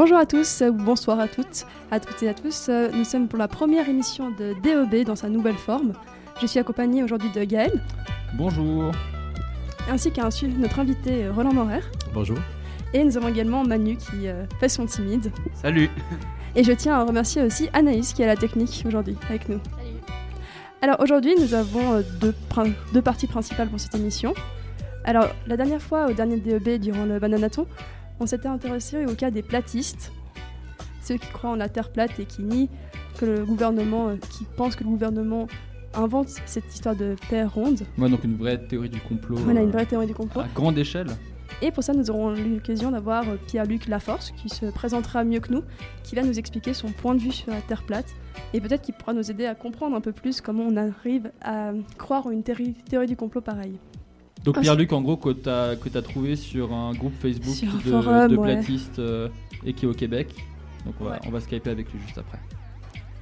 Bonjour à tous, ou bonsoir à toutes, à toutes et à tous. Nous sommes pour la première émission de DOB dans sa nouvelle forme. Je suis accompagnée aujourd'hui de Gaël. Bonjour. Ainsi qu'un notre invité euh, Roland Morer. Bonjour. Et nous avons également Manu qui euh, fait son timide. Salut. Et je tiens à remercier aussi Anaïs qui est à la technique aujourd'hui avec nous. Salut. Alors aujourd'hui nous avons euh, deux, deux parties principales pour cette émission. Alors la dernière fois au dernier DEB durant le Bananaton, on s'était intéressé au cas des platistes, ceux qui croient en la Terre plate et qui nient que le gouvernement, qui pensent que le gouvernement invente cette histoire de Terre ronde. Ouais, donc une vraie théorie du complot. Voilà, une vraie théorie du complot. À grande échelle. Et pour ça, nous aurons l'occasion d'avoir euh, Pierre-Luc Laforce, qui se présentera mieux que nous, qui va nous expliquer son point de vue sur la Terre plate, et peut-être qu'il pourra nous aider à comprendre un peu plus comment on arrive à croire en une théorie, du complot pareille. Donc Pierre-Luc, en gros, que tu as, trouvé sur un groupe Facebook de, platistes euh, et qui est au Québec. Donc on va, on va skyper avec lui juste après.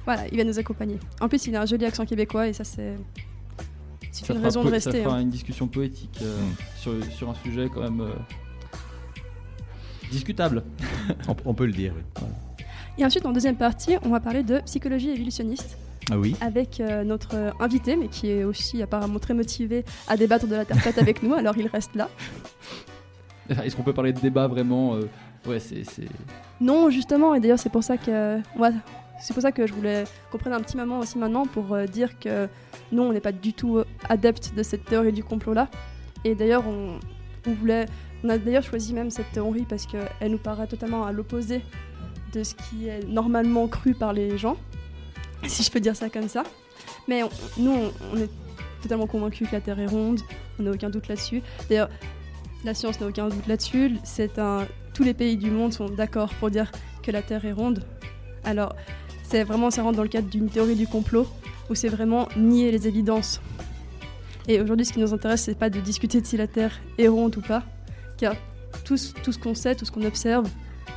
Voilà, il va nous accompagner. En plus, il a un joli accent québécois et ça, c'est. C'est une raison de rester. Ça fera hein. une discussion poétique euh, sur, sur, un sujet quand même euh, discutable. on, peut le dire, oui. Et ensuite, en deuxième partie, on va parler de psychologie évolutionniste. Ah oui. Avec euh, notre invité, mais qui est aussi apparemment très motivé à débattre de la Terre plate avec nous, alors il reste là. Est-ce qu'on peut parler de débat vraiment Ouais, c'est. Non, justement, et d'ailleurs, c'est pour ça que. Va c'est pour ça que je voulais qu'on prenne un petit moment aussi maintenant pour euh, dire que nous, on n'est pas du tout euh, adeptes de cette théorie du complot-là. Et d'ailleurs, on, voulait, on a d'ailleurs choisi même cette théorie parce qu'elle nous paraît totalement à l'opposé de ce qui est normalement cru par les gens, si je peux dire ça comme ça. Mais nous, on, est totalement convaincus que la Terre est ronde, on n'a aucun doute là-dessus. D'ailleurs, la science n'a aucun doute là-dessus. Un, tous les pays du monde sont d'accord pour dire que la Terre est ronde. Alors, c'est vraiment, ça rentre dans le cadre d'une théorie du complot où c'est vraiment nier les évidences. Et aujourd'hui, ce qui nous intéresse, c'est pas de discuter de si la Terre est ronde ou pas, car tout, tout ce qu'on sait, tout ce qu'on observe,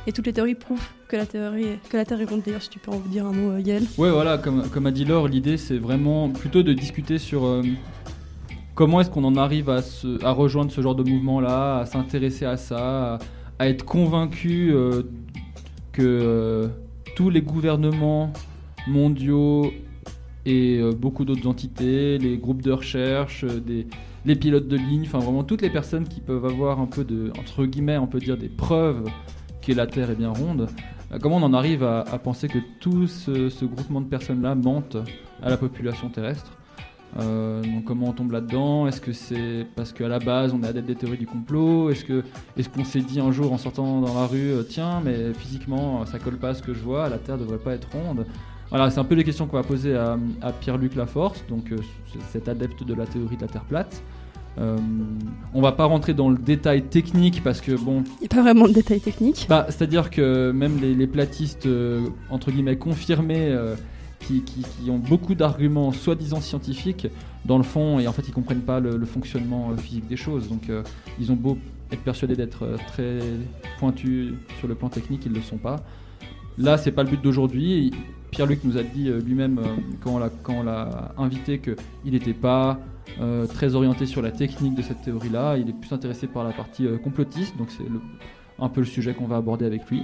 et toutes les théories prouvent que la, théorie, que la Terre est ronde. D'ailleurs, si tu peux en dire un mot, euh, Yael. Ouais, voilà, comme, a dit Laure, l'idée, c'est vraiment plutôt de discuter sur euh, comment est-ce qu'on en arrive à, se, à rejoindre ce genre de mouvement-là, à s'intéresser à ça, à, être convaincu euh, que tous les gouvernements mondiaux et beaucoup d'autres entités, les groupes de recherche, les pilotes de ligne, enfin vraiment toutes les personnes qui peuvent avoir un peu de, entre guillemets, on peut dire des preuves la Terre est bien ronde. Euh, comment on en arrive à, penser que tout ce groupement de personnes-là mentent à la population terrestre euh, comment on tombe là-dedans? Est-ce que c'est parce qu'à la base on est adepte des théories du complot? Est-ce que est-ce qu'on s'est dit un jour en sortant dans la rue euh, tiens mais physiquement ça colle pas à ce que je vois, la Terre devrait pas être ronde? Voilà, c'est un peu les questions qu'on va poser à, Pierre-Luc Laforce, donc cet adepte de la théorie de la Terre plate. On va pas rentrer dans le détail technique parce que bon. Il n'y a pas vraiment de détail technique. Bah, c'est-à-dire que même les, les platistes entre guillemets confirmés qui, ont beaucoup d'arguments soi-disant scientifiques, dans le fond, et en fait, ils comprennent pas le, fonctionnement euh, physique des choses. Donc, euh, ils ont beau être persuadés d'être euh, très pointus sur le plan technique, ils ne le sont pas. Là, c'est pas le but d'aujourd'hui. Pierre-Luc nous a dit lui-même, quand on l'a invité, qu'il n'était pas très orienté sur la technique de cette théorie-là. Il est plus intéressé par la partie complotiste, donc c'est un peu le sujet qu'on va aborder avec lui.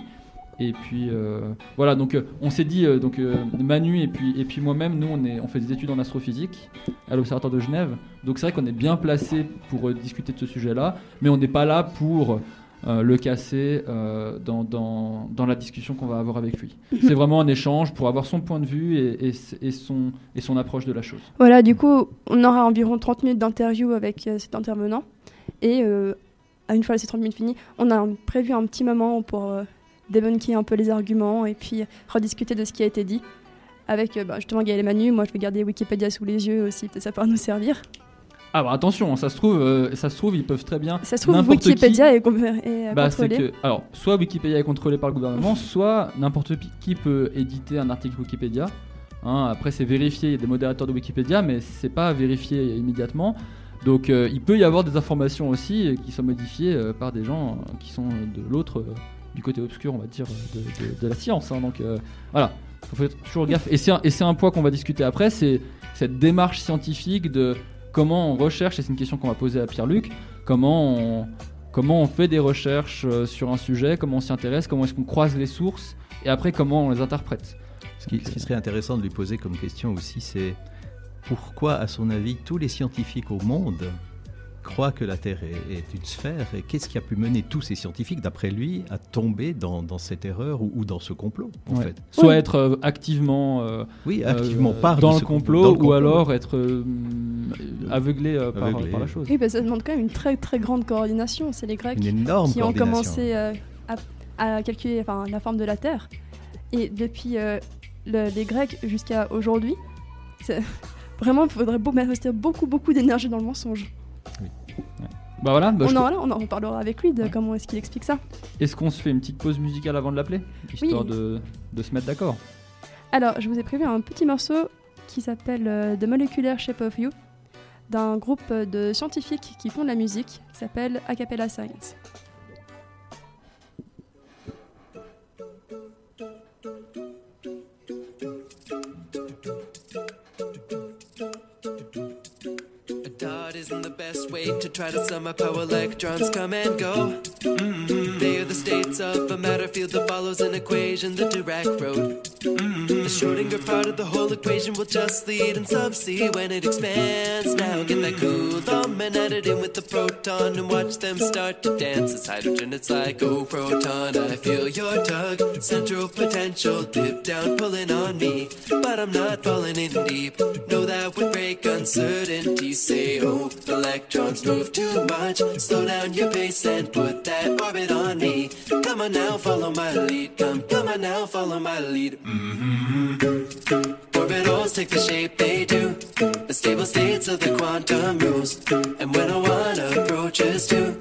Et puis euh, voilà, donc euh, on s'est dit, euh, donc Manu et puis, moi-même, nous on, on fait des études en astrophysique à l'Observatoire de Genève. Donc c'est vrai qu'on est bien placé pour discuter de ce sujet-là, mais on n'est pas là pour le casser dans, dans, dans, la discussion qu'on va avoir avec lui. Mhm. c'est vraiment un échange pour avoir son point de vue et, et, son, et son approche de la chose. Voilà, du coup, on aura environ 30 minutes d'interview avec cet intervenant. Et à une fois ces 30 minutes finies, on a prévu un petit moment pour débunker un peu les arguments et puis rediscuter de ce qui a été dit avec euh, bah, justement Gaël et Manu. Moi, je vais garder Wikipédia sous les yeux aussi, peut-être ça pourra nous servir. Ah bah attention, ça se trouve, euh, ça se trouve, ils peuvent très bien. Ça se trouve, Wikipédia est, est bah, contrôlé. alors, soit Wikipédia est contrôlé par le gouvernement, soit n'importe qui peut éditer un article Wikipédia. Hein, après, c'est vérifié, il y a des modérateurs de Wikipédia, mais c'est pas vérifié immédiatement. Donc, euh, il peut y avoir des informations aussi qui sont modifiées par des gens qui sont de l'autre du côté obscur, on va dire, de, la science. Hein. donc euh, voilà, il faut faire toujours gaffe. Et c'est un, un point qu'on va discuter après, c'est cette démarche scientifique de comment on recherche, et c'est une question qu'on va poser à Pierre-Luc, comment comment on fait des recherches euh, sur un sujet, comment on s'y intéresse, comment est-ce qu'on croise les sources, et après comment on les interprète. Ce qui serait intéressant de lui poser comme question aussi, c'est pourquoi, à son avis, tous les scientifiques au monde croient que la Terre est, est une sphère et qu'est-ce qui a pu mener tous ces scientifiques, d'après lui, à tomber dans, dans cette erreur ou, ou dans ce complot, en Ouais. fait Soit Oui. être euh, activement euh, Oui, activement euh, part dans ce le com- complot, dans le ou alors être euh, aveuglé, euh, par, Aveuglé. par la chose. Oui, bah, ça demande quand même une très très grande coordination. C'est les Grecs qui ont commencé euh, à, à calculer enfin, la forme de la Terre. Et depuis euh, le- les Grecs jusqu'à aujourd'hui, vraiment, il faudrait beau- investir beaucoup beaucoup d'énergie dans le mensonge. Bah voilà, bah, on, je- en, voilà, on en reparlera avec lui de Ouais. comment est-ce qu'il explique ça. est-ce qu'on se fait une petite pause musicale avant de l'appeler Histoire Oui. de, de se mettre d'accord? Alors, je vous ai prévu un petit morceau qui s'appelle euh, The Molecular Shape of You, d'un groupe euh, de scientifiques qui font de la musique, qui s'appelle Acapella Science. Best way to try to sum up how electrons come and go. Mhm. They are the states of a matter field that follows an equation the Dirac wrote. Mhm. The Schrodinger part of the whole equation will just lead sub C when it expands. Now get that cool thumb and add it in with the proton and watch them start to dance. It's hydrogen, it's like, oh proton, I feel your tug. Central potential, dip down, pulling on me. But I'm not falling in deep. Know that would break uncertainty. Say, oh, electrons move too much. Slow down your pace and put that orbit on me. Come on now, follow my lead. Come, come on now, follow my lead. Mmm. Orbitals take the shape they do. The stable states of the quantum rules. And when a one approaches two,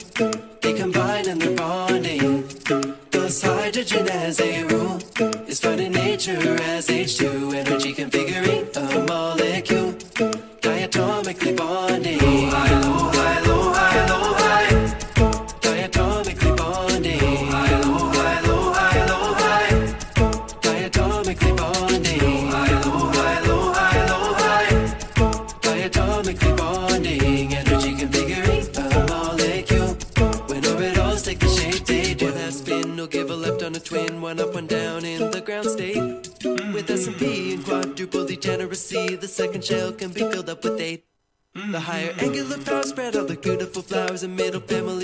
they combine and they're bonding. Thus hydrogen as a rule is found in nature as H2 energy configuring a molecule. Higher angular power spread all the beautiful flowers and middle families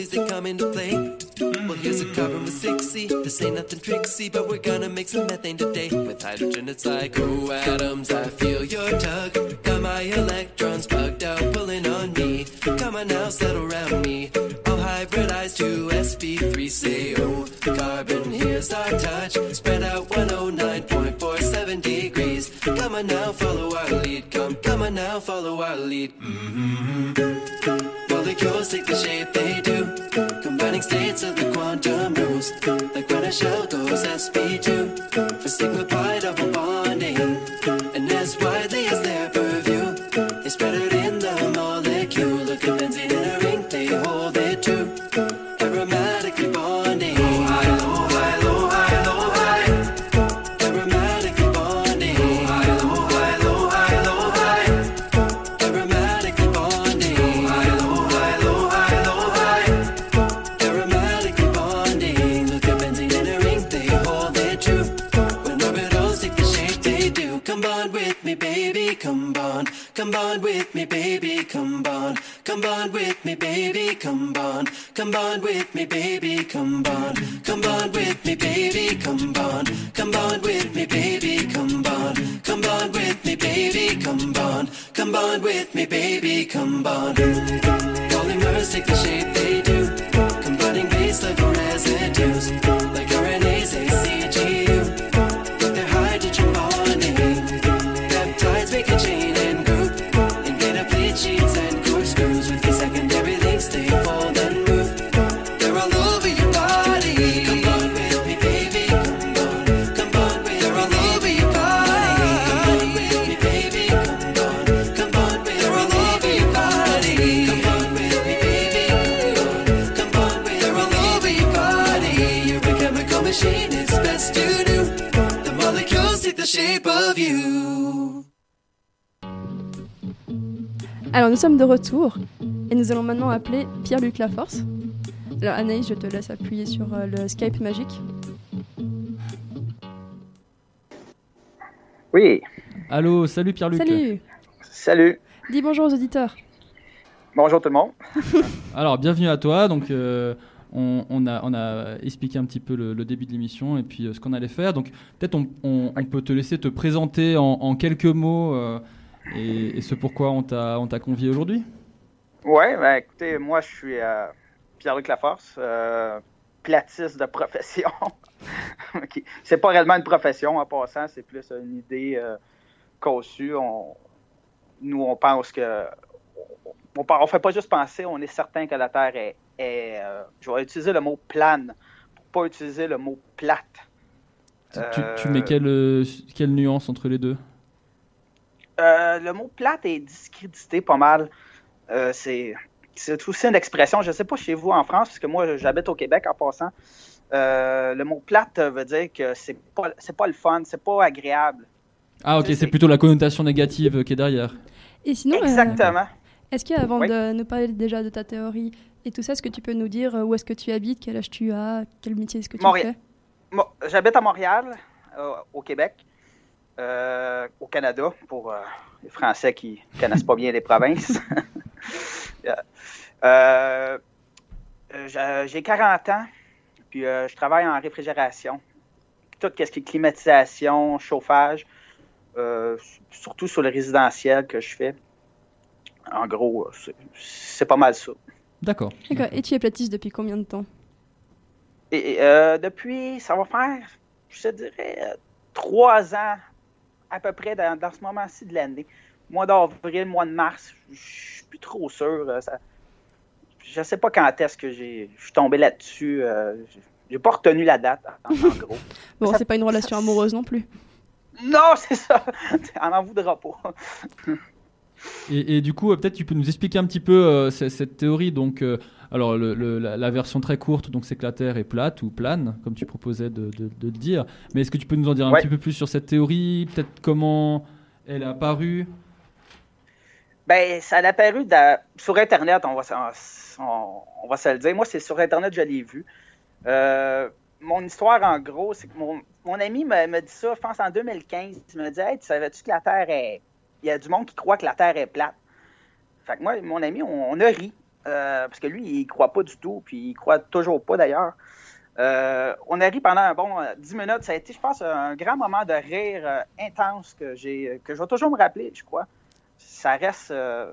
retour et nous allons maintenant appeler Pierre-Luc Laforce. Alors Anaïs, je te laisse appuyer sur euh, le Skype magique. Oui, Allô, salut Pierre-Luc. Salut salut. Dis bonjour aux auditeurs. Bonjour tout le monde. Alors, bienvenue à toi. Donc, euh, on, on a, on a expliqué un petit peu le, le début de l'émission et puis euh, ce qu'on allait faire. Donc, peut-être on, on- on peut te laisser te présenter en, en quelques mots euh, et, et ce pourquoi on t'a convié aujourd'hui. Ouais, ben écoutez, moi je suis euh, Pierre-Luc Laforce, euh, platiste de profession. Ok. C'est pas réellement une profession en passant, c'est plus une idée euh, conçue. On, nous, on pense que. On, on fait pas juste penser, on est certain que la Terre est. est, je vais utiliser le mot plane pour pas utiliser le mot plate. Tu, tu- tu mets quelle, quelle nuance entre les deux? Euh, le mot plate est discrédité pas mal. Euh, c'est aussi une expression, je ne sais pas chez vous en France, parce que moi j'habite au Québec en passant. Euh, le mot plate veut dire que c'est pas pas le fun, c'est pas agréable. Ah, ok, c'est- plutôt la connotation négative qui est derrière. Et sinon, euh, Exactement. est-ce qu'avant Oui. de nous parler déjà de ta théorie et tout ça, est-ce que tu peux nous dire euh, où est-ce que tu habites, quel âge tu as, quel métier est-ce que tu Montréal. fais? J'habite à Montréal, euh, au Québec, euh, au Canada, pour euh, les Français qui connaissent pas bien les provinces. Euh, euh, j'ai- J'ai 40 ans, puis euh, je travaille en réfrigération. Tout ce qui est climatisation, chauffage, euh, surtout sur le résidentiel que je fais. En gros, c'est- pas mal ça. D'accord. D'accord. Et tu es platiste depuis combien de temps? Et euh, depuis, ça va faire, je te dirais, trois ans à peu près dans, dans ce moment-ci de l'année. Mois d'avril, mois de mars, je suis plus trop sûr. euh, ça- je sais pas quand est-ce que j'ai, je suis tombé là-dessus. euh, j'ai- pas retenu la date, en, en gros. Bon, c'est pas une relation amoureuse non plus. Non, c'est ça. On n'en voudra pas. Et, et du coup, euh, peut-être tu peux nous expliquer un petit peu euh, cette théorie. Donc, euh, alors le- le- la, la version très courte, donc c'est que la Terre est plate ou plane, comme tu proposais de, de- de le dire. Mais est-ce que tu peux nous en dire un Ouais. petit peu plus sur cette théorie? Peut-être comment elle est apparue? Ben, ça a apparu dans- sur Internet, on va, se- on, on va se le dire. Moi, c'est sur Internet, je l'ai vu. Euh, mon histoire, en gros, c'est que mon, mon ami m'a m'a dit ça, je pense, en 2015. Il m'a dit Hey, tu savais-tu que la Terre est. Il y a du monde qui croit que la Terre est plate. Fait que moi, mon ami, on, on a ri. euh, parce que lui, il croit pas du tout, puis il croit toujours pas d'ailleurs. Euh, on a ri pendant un bon euh, 10 minutes. Ça a été, je pense, un grand moment de rire euh, intense que j'ai que je vais toujours me rappeler, je crois. Ça reste, euh,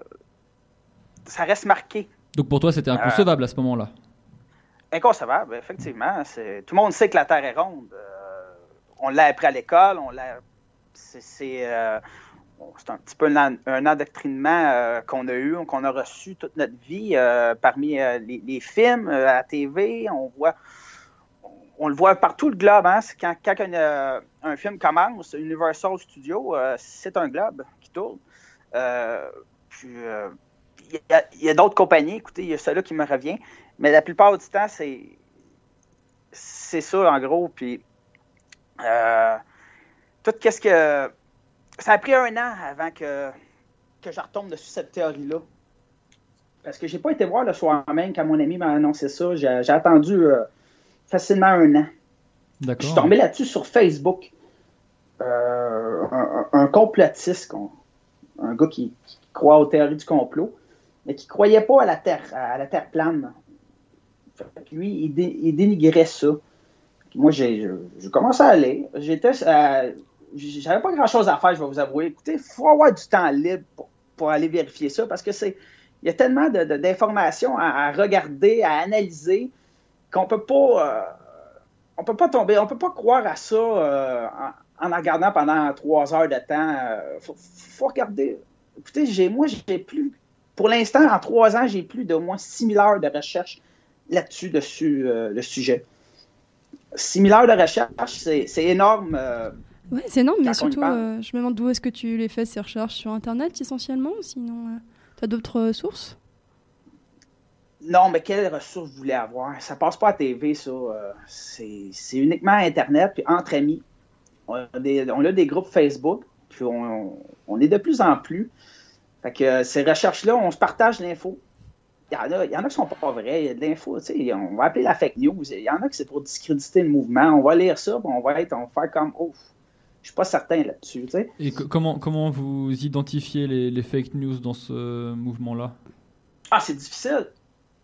ça reste marqué. Donc pour toi, c'était inconcevable à ce moment-là? Inconcevable, effectivement. Tout le monde sait que la Terre est ronde. Euh, on l'a appris à l'école, on l'a. C'est c'est, un petit peu un, endoctrinement euh, qu'on a eu, qu'on a reçu toute notre vie euh, parmi euh, les, films, à la TV. On voit. on- le voit partout le globe. Hein? Quand, un, film commence, Universal Studios, c'est un globe qui tourne. Puis, il y a, d'autres compagnies, écoutez, il y a celle-là qui me revient, mais la plupart du temps, c'est c'est ça en gros. Puis tout qu'est-ce que ça a pris un an avant que que je retombe dessus cette théorie-là. Parce que j'ai pas été voir le soir même quand mon ami m'a annoncé ça. J'ai attendu euh, facilement un an. Je suis D'accord. tombé là-dessus sur Facebook. Euh, un, complotiste, un gars qui, qui croit aux théories du complot, mais qui croyait pas à la Terre, à la Terre plane. Lui, il, dé- il dénigrait ça. Moi, j'ai commençais à aller. J'étais, j'avais pas grand-chose à faire, je vais vous avouer. Écoutez, il faut avoir du temps libre pour, pour aller vérifier ça, parce que c'est, il y a tellement de- de- d'informations à, regarder, à analyser, qu'on peut pas, euh, on peut pas tomber, on peut pas croire à ça euh, en, en regardant pendant trois heures de temps. Euh, faut, regarder. Écoutez, j'ai, moi, j'ai plus, pour l'instant, en trois ans, j'ai plus de moins 6000 heures de recherche là-dessus, dessus le sujet. 6000 heures de recherche, c'est énorme. Euh, Ouais, c'est énorme, mais surtout, euh, je me demande d'où est-ce que tu les fais ces recherches sur Internet essentiellement, ou sinon, tu as d'autres euh, sources? Non, mais quelles ressources vous voulez avoir? Ça passe pas à TV, ça. euh, c'est uniquement Internet, puis entre amis. On a des, on a des groupes Facebook, puis on, on est de plus en plus. Fait que euh, ces recherches-là, on se partage l'info. il y, en a, il y en a qui sont pas vrais. Il y a de l'info, tu sais, on va appeler la fake news. Il y en a qui c'est pour discréditer le mouvement. On va lire ça, puis on va être, on va faire comme, oh, je suis pas certain là-dessus, tu sais. Et co- comment, comment vous identifiez les, les fake news dans ce mouvement-là? Ah, c'est difficile.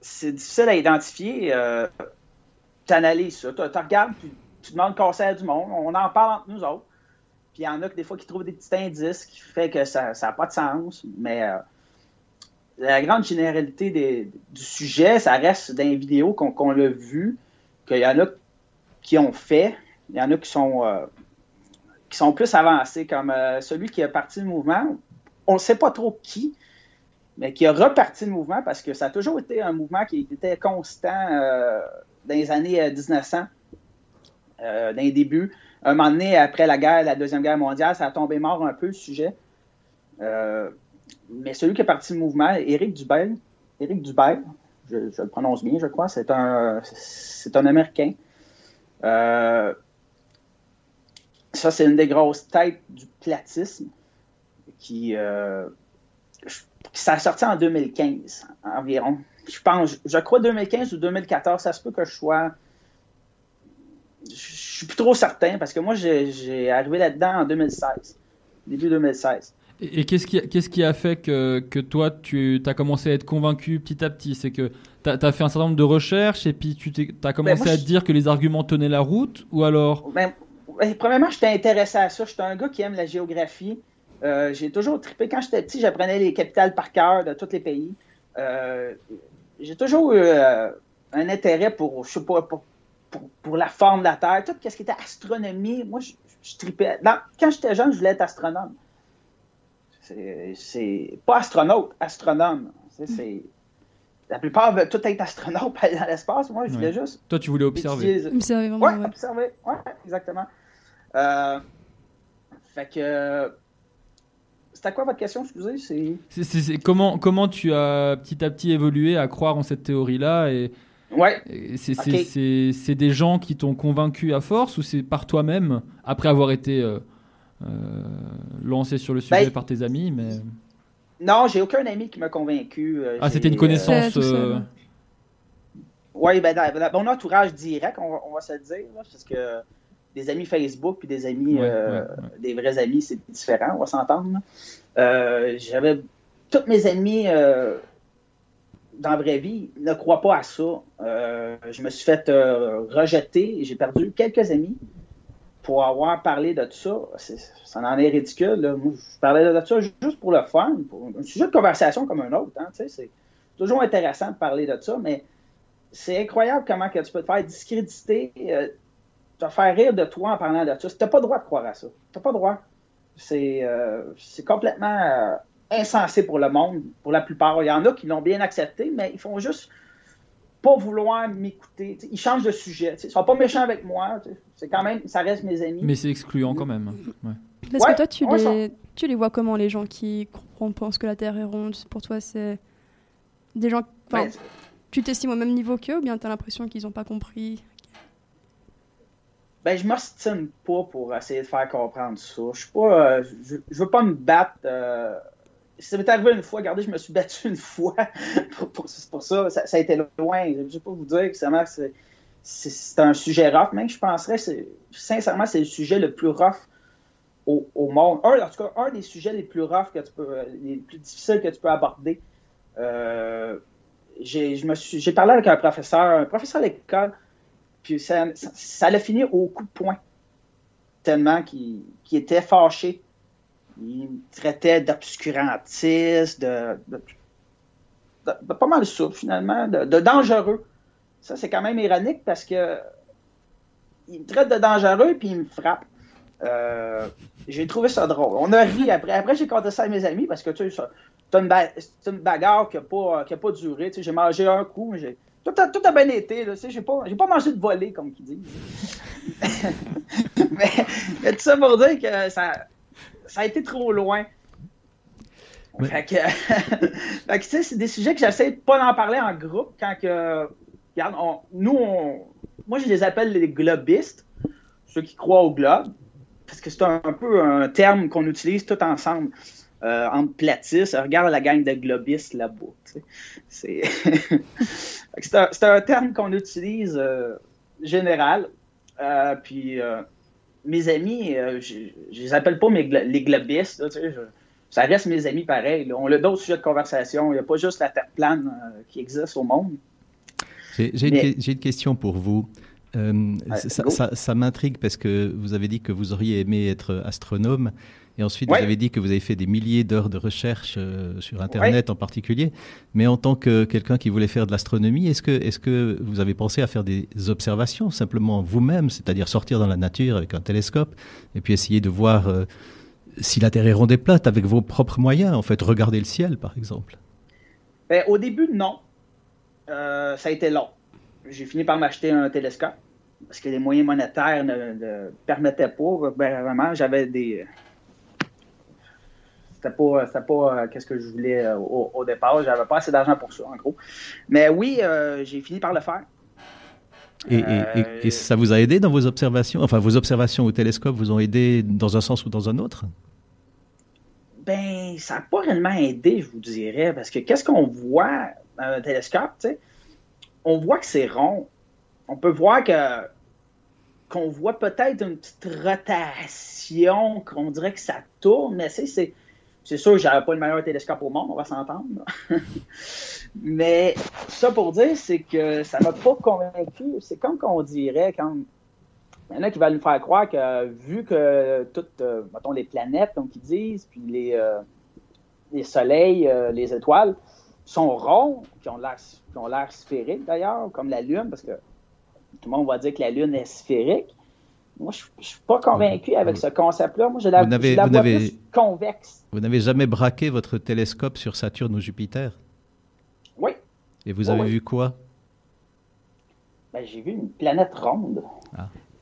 C'est difficile à identifier. Euh, tu analyses ça. Tu regardes, puis tu demandes conseil du monde. On en parle entre nous autres. Puis il y en a que des fois qui trouvent des petits indices qui fait que ça n'a pas de sens. Mais euh, la grande généralité des- du sujet, ça reste dans les vidéos qu'on qu'on l'a vu, qu'il y en a qui ont fait. Il y en a qui sont, euh, sont plus avancés, comme euh, celui qui a parti le mouvement. On ne sait pas trop qui, mais qui a reparti le mouvement parce que ça a toujours été un mouvement qui était constant euh, dans les années euh, 1900, euh, dans les débuts. Un moment donné, après la guerre, la Deuxième Guerre mondiale, ça a tombé mort un peu le sujet. Euh, mais celui qui a parti le mouvement, Éric Dubel, Éric Dubel, je, je le prononce bien, je crois, c'est un, c'est un Américain. Ça, c'est une des grosses têtes du platisme qui, euh, ça a sorti en 2015 environ. Je pense, je crois 2015 ou 2014, ça se peut que je sois. Je suis plus trop certain parce que moi, j'ai arrivé là-dedans en 2016, début 2016. Et, et qu'est-ce qui, qu'est-ce qui a fait que, que toi, tu as commencé à être convaincu petit à petit? C'est que tu as, fait un certain nombre de recherches et puis tu as commencé moi, à je- te dire que les arguments tenaient la route Ou alors Ben, ben, premièrement, j'étais intéressé à ça. J'étais un gars qui aime la géographie. Euh, j'ai toujours trippé. Quand j'étais petit, j'apprenais les capitales par cœur de tous les pays. Euh, j'ai toujours eu euh, un intérêt pour, je sais pas, pour, pour, la forme de la Terre. Tout ce qui était astronomie, moi, je, je tripais. Non, quand j'étais jeune, je voulais être astronome. C'est- pas astronaute, astronome. C'est- La plupart veulent tout être astronaute pour aller dans l'espace. Moi, je voulais Ouais. juste toi, tu voulais observer c'est vraiment, Ouais, ouais. observer. Ouais, exactement. Euh, fait que. C'était quoi votre question, excusez? C'est. C'est- c'est- c'est- comment, comment tu as petit à petit évolué à croire en cette théorie-là et, Ouais. c'est, Ok. c'est- c'est- c'est des gens qui t'ont convaincu à force ou c'est par toi-même, après avoir été euh, euh, lancé sur le sujet Ben, par tes amis mais... Non, j'ai aucun ami qui m'a convaincu. euh, Ah, c'était une Ouais, connaissance. euh. Oui, ben, dans, dans mon entourage direct, on va, on va se le dire, là, parce que des amis Facebook puis des amis, Ouais, euh, ouais, ouais. des vrais amis, c'est différent, on va s'entendre. Euh, J'avais tous mes amis euh, dans la vraie vie ne croient pas à ça. Euh, je me suis fait euh, rejeter, j'ai perdu quelques amis pour avoir parlé de ça. Ça en est ridicule. là. Moi, je parlais de ça juste pour le fun, pour un sujet de conversation comme un autre. hein, c'est toujours intéressant de parler de ça, mais c'est incroyable comment tu peux te faire discréditer, euh, te faire rire de toi en parlant de ça. Tu n'as pas le droit de croire à ça. Tu n'as pas le droit. C'est euh, complètement euh, insensé pour le monde, pour la plupart. Il y en a qui l'ont bien accepté, mais ils font juste pas vouloir m'écouter. Ils changent de sujet. tu sais. Ils sont pas méchants avec moi. C'est quand même, ça reste mes amis. Mais c'est excluant quand même. Ouais. Parce Ouais, que toi, tu les, tu les vois comment, les gens qui pensent que la Terre est ronde? Pour toi, c'est des gens. Ouais, tu t'estimes au même niveau qu'eux ou bien tu as l'impression qu'ils n'ont pas compris? Ben, je m'ostine pas pour essayer de faire comprendre ça. Je suis pas. euh, je, je veux pas me battre. euh, Ça m'est arrivé une fois, regardez, je me suis battu une fois pour, pour- ça. ça. a été loin. Je ne vais pas vous dire que ça m'a- c'est un sujet rough, même je penserais, sincèrement, c'est le sujet le plus rough au, monde. Un, en tout cas, un des sujets les plus rough que tu peux, les plus difficiles que tu peux aborder. Euh, j'ai parlé avec un professeur, un professeur à l'école, puis ça, ça, ça l'a fini au coup de poing. Tellement qu'il était fâché. Il me traitait d'obscurantiste, de, de, de- pas mal ça, finalement, de, dangereux. Ça, c'est quand même ironique parce que il me traite de dangereux puis il me frappe. Euh, j'ai trouvé ça drôle. On a ri après. Après, j'ai conté ça à mes amis parce que tu sais, c'est une, bagarre qui n'a pas, a pas duré. J'ai mangé un coup, mais j'ai. Tout a, bien été. Là, j'ai, pas, j'ai pas mangé de volée, comme qu'ils disent. mais, mais tout ça pour dire que ça, ça a été trop loin. Fait que, fait que, tu sais, c'est des sujets que j'essaie de pas en parler en groupe quand que. Regarde, on- nous, on, moi, je les appelle les globistes, ceux qui croient au globe, parce que c'est un, un peu un terme qu'on utilise tout ensemble. euh, entre platistes. Regarde la gang de globistes là-bas. C'est un, un terme qu'on utilise euh, général. Euh, puis euh, mes amis, euh, je, je les appelle pas mes les globistes. là, tu sais, je- ça reste mes amis pareil. là. On a d'autres sujets de conversation. Il n'y a pas juste la Terre plane euh, qui existe au monde. J'ai une, que- question pour vous. Euh, Ouais, ça go. ça- ça m'intrigue parce que vous avez dit que vous auriez aimé être astronome et ensuite Ouais. vous avez dit que vous avez fait des milliers d'heures de recherche euh, sur Internet en particulier. Mais en tant que quelqu'un qui voulait faire de l'astronomie, est-ce que, est que vous avez pensé à faire des observations simplement vous-même, c'est-à-dire sortir dans la nature avec un télescope et puis essayer de voir euh, si la Terre est ronde et plate avec vos propres moyens, en fait, regarder le ciel par exemple? Ben, au début, non. Euh, ça a été long. J'ai fini par m'acheter un télescope parce que les moyens monétaires ne, ne permettaient pas. Ben, vraiment, j'avais des. C'était pas, c'était pas euh, qu'est-ce que je voulais euh, au, au départ. J'avais pas assez d'argent pour ça, en gros. Mais oui, euh, j'ai fini par le faire. Et, et- et- Euh, et ça vous a aidé dans vos observations? Enfin, vos observations au télescope vous ont aidé dans un sens ou dans un autre? Ben, ça n'a pas réellement aidé, je vous dirais, parce que qu'est-ce qu'on voit dans un télescope, tu sais? On voit que c'est rond. On peut voir que qu'on voit peut-être une petite rotation, qu'on dirait que ça tourne, mais c'est, c'est, sûr que j'avais pas le meilleur télescope au monde, on va s'entendre. mais ça pour dire, c'est que ça m'a pas convaincu. C'est comme qu'on dirait quand il y en a qui veulent nous faire croire que vu que toutes, euh, mettons, les planètes, comme ils disent, puis les, euh, les soleils, euh, les étoiles, sont ronds, qui ont l'air qui ont l'air sphériques d'ailleurs, comme la Lune, parce que tout le monde va dire que la Lune est sphérique. Moi, je ne suis pas convaincu avec ce concept-là. Moi, je la, Vous je la vous vois n'avez- plus convexe. Vous n'avez jamais braqué votre télescope sur Saturne ou Jupiter? Oui, Et vous Oh, avez oui. vu quoi? Ben, j'ai vu une planète ronde.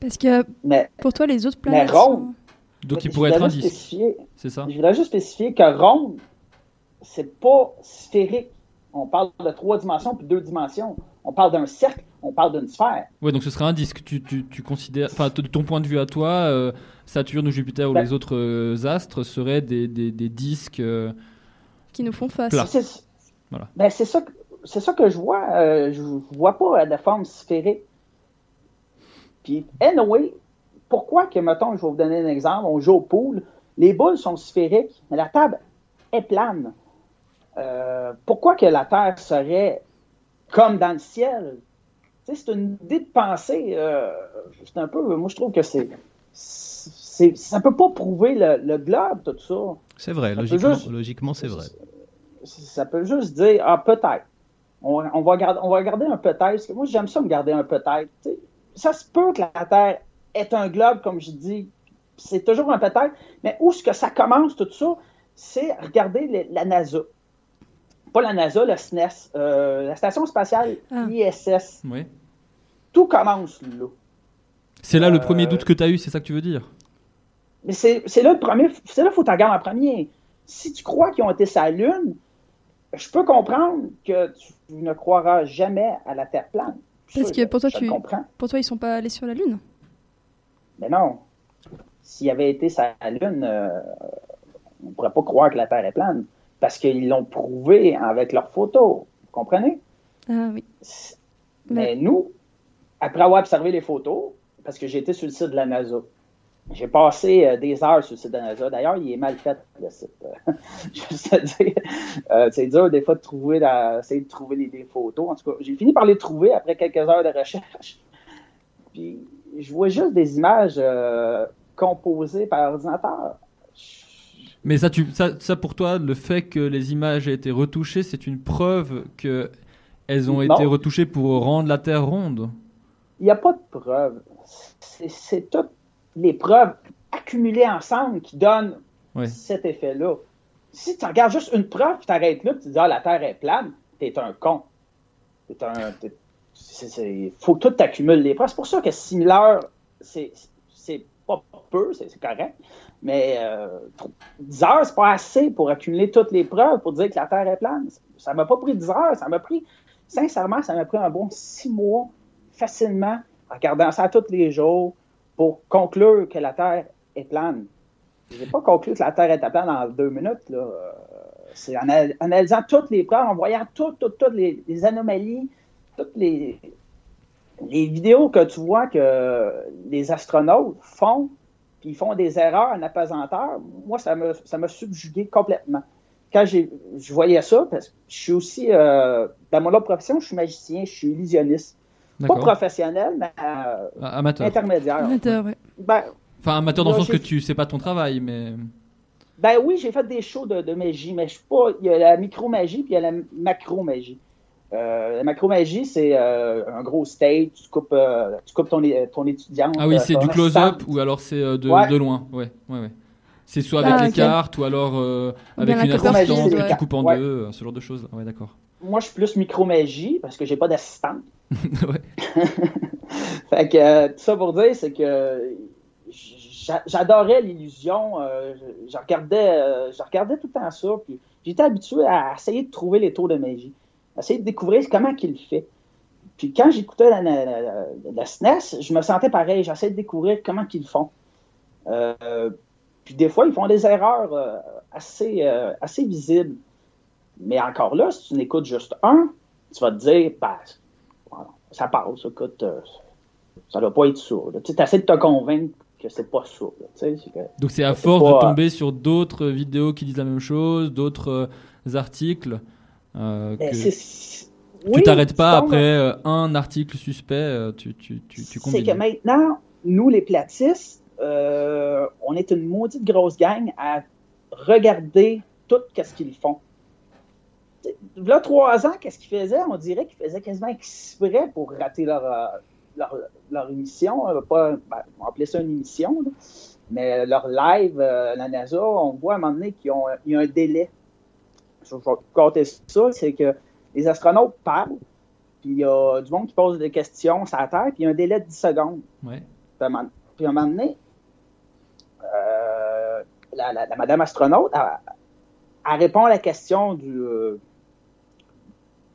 Parce que Mais, pour toi, les autres Mais planètes. ronde. sont- Donc mais il je pourrait être un voudrais juste disque, spécifier- c'est ça Je voudrais juste spécifier que ronde, c'est pas sphérique. On parle de trois dimensions puis deux dimensions. On parle d'un cercle, on parle d'une sphère. Ouais, donc ce serait un disque. Tu, tu, tu considères, enfin, de ton point de vue à toi, euh, Saturne ou Jupiter ou Ben- les autres euh, astres seraient des, des, des disques. euh, qui nous font face. C'est Voilà. ben, c'est ça, que- c'est ça que je vois. Euh, je vois pas de forme sphérique. Puis, anyway, pourquoi que, mettons, je vais vous donner un exemple, on joue au pool, les boules sont sphériques, mais la table est plane. Euh, pourquoi que la Terre serait comme dans le ciel? Tu sais, c'est une idée de pensée. euh, c'est un peu. Moi, je trouve que c'est. c'est ça peut pas prouver le, le globe, tout ça. C'est vrai, Ça logiquement, juste- logiquement c'est vrai. Ça peut juste dire, ah, peut-être. On, on va garder, on va garder un peut-être. parce que Moi, j'aime ça me garder un peut-être. Tu sais, Ça se peut que la Terre est un globe, comme je dis. C'est toujours un peut-être. Mais où est-ce que ça commence, tout ça? C'est regarder les- la NASA. Pas la NASA, le SNES. euh, la Station spatiale Ah. ISS. Ouais. Tout commence là. C'est là le Euh, premier doute que tu as eu, c'est ça que tu veux dire? Mais c'est c'est là le premier. C'est là qu'il faut que tu regardes en premier. Si tu crois qu'ils ont été sur la Lune, je peux comprendre que tu ne croiras jamais à la Terre plane. Parce que je- pour toi, je tu-. Pour toi, ils sont pas allés sur la Lune? Mais non. S'il avait été sur la Lune, euh, on ne pourrait pas croire que la Terre est plane. Parce qu'ils l'ont prouvé avec leurs photos. Vous comprenez? Ah oui. Mais nous, après avoir observé les photos, parce que j'ai été sur le site de la NASA, j'ai passé euh, des heures sur le site de la NASA. D'ailleurs, il est mal fait, le site. Juste à dire. Euh, c'est dur, des fois, de trouver, la- de trouver les, photos. En tout cas, j'ai fini par les trouver après quelques heures de recherche. Puis, je vois juste des images euh, composées par ordinateur. Mais ça, tu, ça, ça, pour toi, le fait que les images aient été retouchées, c'est une preuve que elles ont Non. été retouchées pour rendre la Terre ronde? Il n'y a pas de preuves. C'est- toutes les preuves accumulées ensemble qui donnent cet effet-là. Si tu regardes juste une preuve, tu t'arrêtes là, tu dis Ah, la Terre est plane, t'es un con. T'es un. c'est- faut tout accumuler les preuves. C'est pour ça que similaire, c'est c'est pas peu, c'est correct. Mais euh, 10 heures, c'est pas assez pour accumuler toutes les preuves pour dire que la Terre est plane. Ça m'a pas pris 10 heures, ça m'a pris, sincèrement, ça m'a pris un bon 6 mois facilement en regardant ça tous les jours pour conclure que la Terre est plane. j'ai pas conclu que la Terre était plane en deux minutes. Là. Euh, C'est en ana- analysant toutes les preuves, en voyant toutes, toutes, toutes les anomalies, toutes les, les vidéos que tu vois que les astronautes font, puis ils font des erreurs en apesanteur, moi, ça m'a ça m'a subjugué complètement. Quand j'ai- je voyais ça, parce que je suis aussi, euh, dans mon autre profession, je suis magicien, je suis illusionniste. Pas professionnel, mais euh, Ah, Amateur. intermédiaire. Amateur, ouais. Ben, Enfin, amateur dans le sens que tu sais pas ton travail, mais. Ben oui, j'ai fait des shows de, de magie, mais je suis pas. Il y a la micro-magie puis il y a la macro-magie. Euh, la macro-magie, c'est euh, un gros stage, tu coupes, euh, tu coupes ton, é- ton étudiante. Ah oui, euh, c'est du close-up ou alors c'est de, Ouais. de loin. Ouais, ouais, ouais. C'est soit avec Ah, les cartes ou alors euh, avec une assistante que tu coupes en Ouais. deux, ce genre de choses. Ouais, d'accord. Moi, je suis plus micro-magie parce que j'ai pas d'assistante. Ouais. Fait que euh, tout ça pour dire, c'est que j'a- j'adorais l'illusion. euh, je, regardais, euh, je regardais tout le temps ça. Puis j'étais habitué à essayer de trouver les tours de magie, essayer de découvrir comment qu'il fait. Puis quand j'écoutais la, la, la- la SNES, je me sentais pareil. J'essayais de découvrir comment qu'ils font. Euh, puis des fois, ils font des erreurs euh, assez, euh, assez visibles. Mais encore là, si tu n'écoutes juste un, tu vas te dire, bah, voilà, ça passe, écoute, ça doit pas être là. Tu essaies de te convaincre que c'est pas que- Donc c'est à force pas, de tomber sur d'autres vidéos qui disent la même chose, d'autres articles. Euh, que tu oui, t'arrêtes pas après euh, un article suspect, euh, tu, tu, tu, tu C'est que maintenant, nous, les platistes, euh, on est une maudite grosse gang à regarder tout ce qu'ils font. Là, trois ans, qu'est-ce qu'ils faisaient? On dirait qu'ils faisaient quasiment exprès pour rater leur, leur, leur émission. Pas, ben, on va appeler ça une émission, là. mais leur live, la NASA, on voit à un moment donné qu'il y a un délai. Je vais raconter ça, c'est que les astronautes parlent, puis il y a du monde qui pose des questions sur la Terre, puis il y a un délai de 10 secondes. Ouais. Puis à un moment- donné, euh, la, la- la madame astronaute, elle, elle répond à la question du, euh,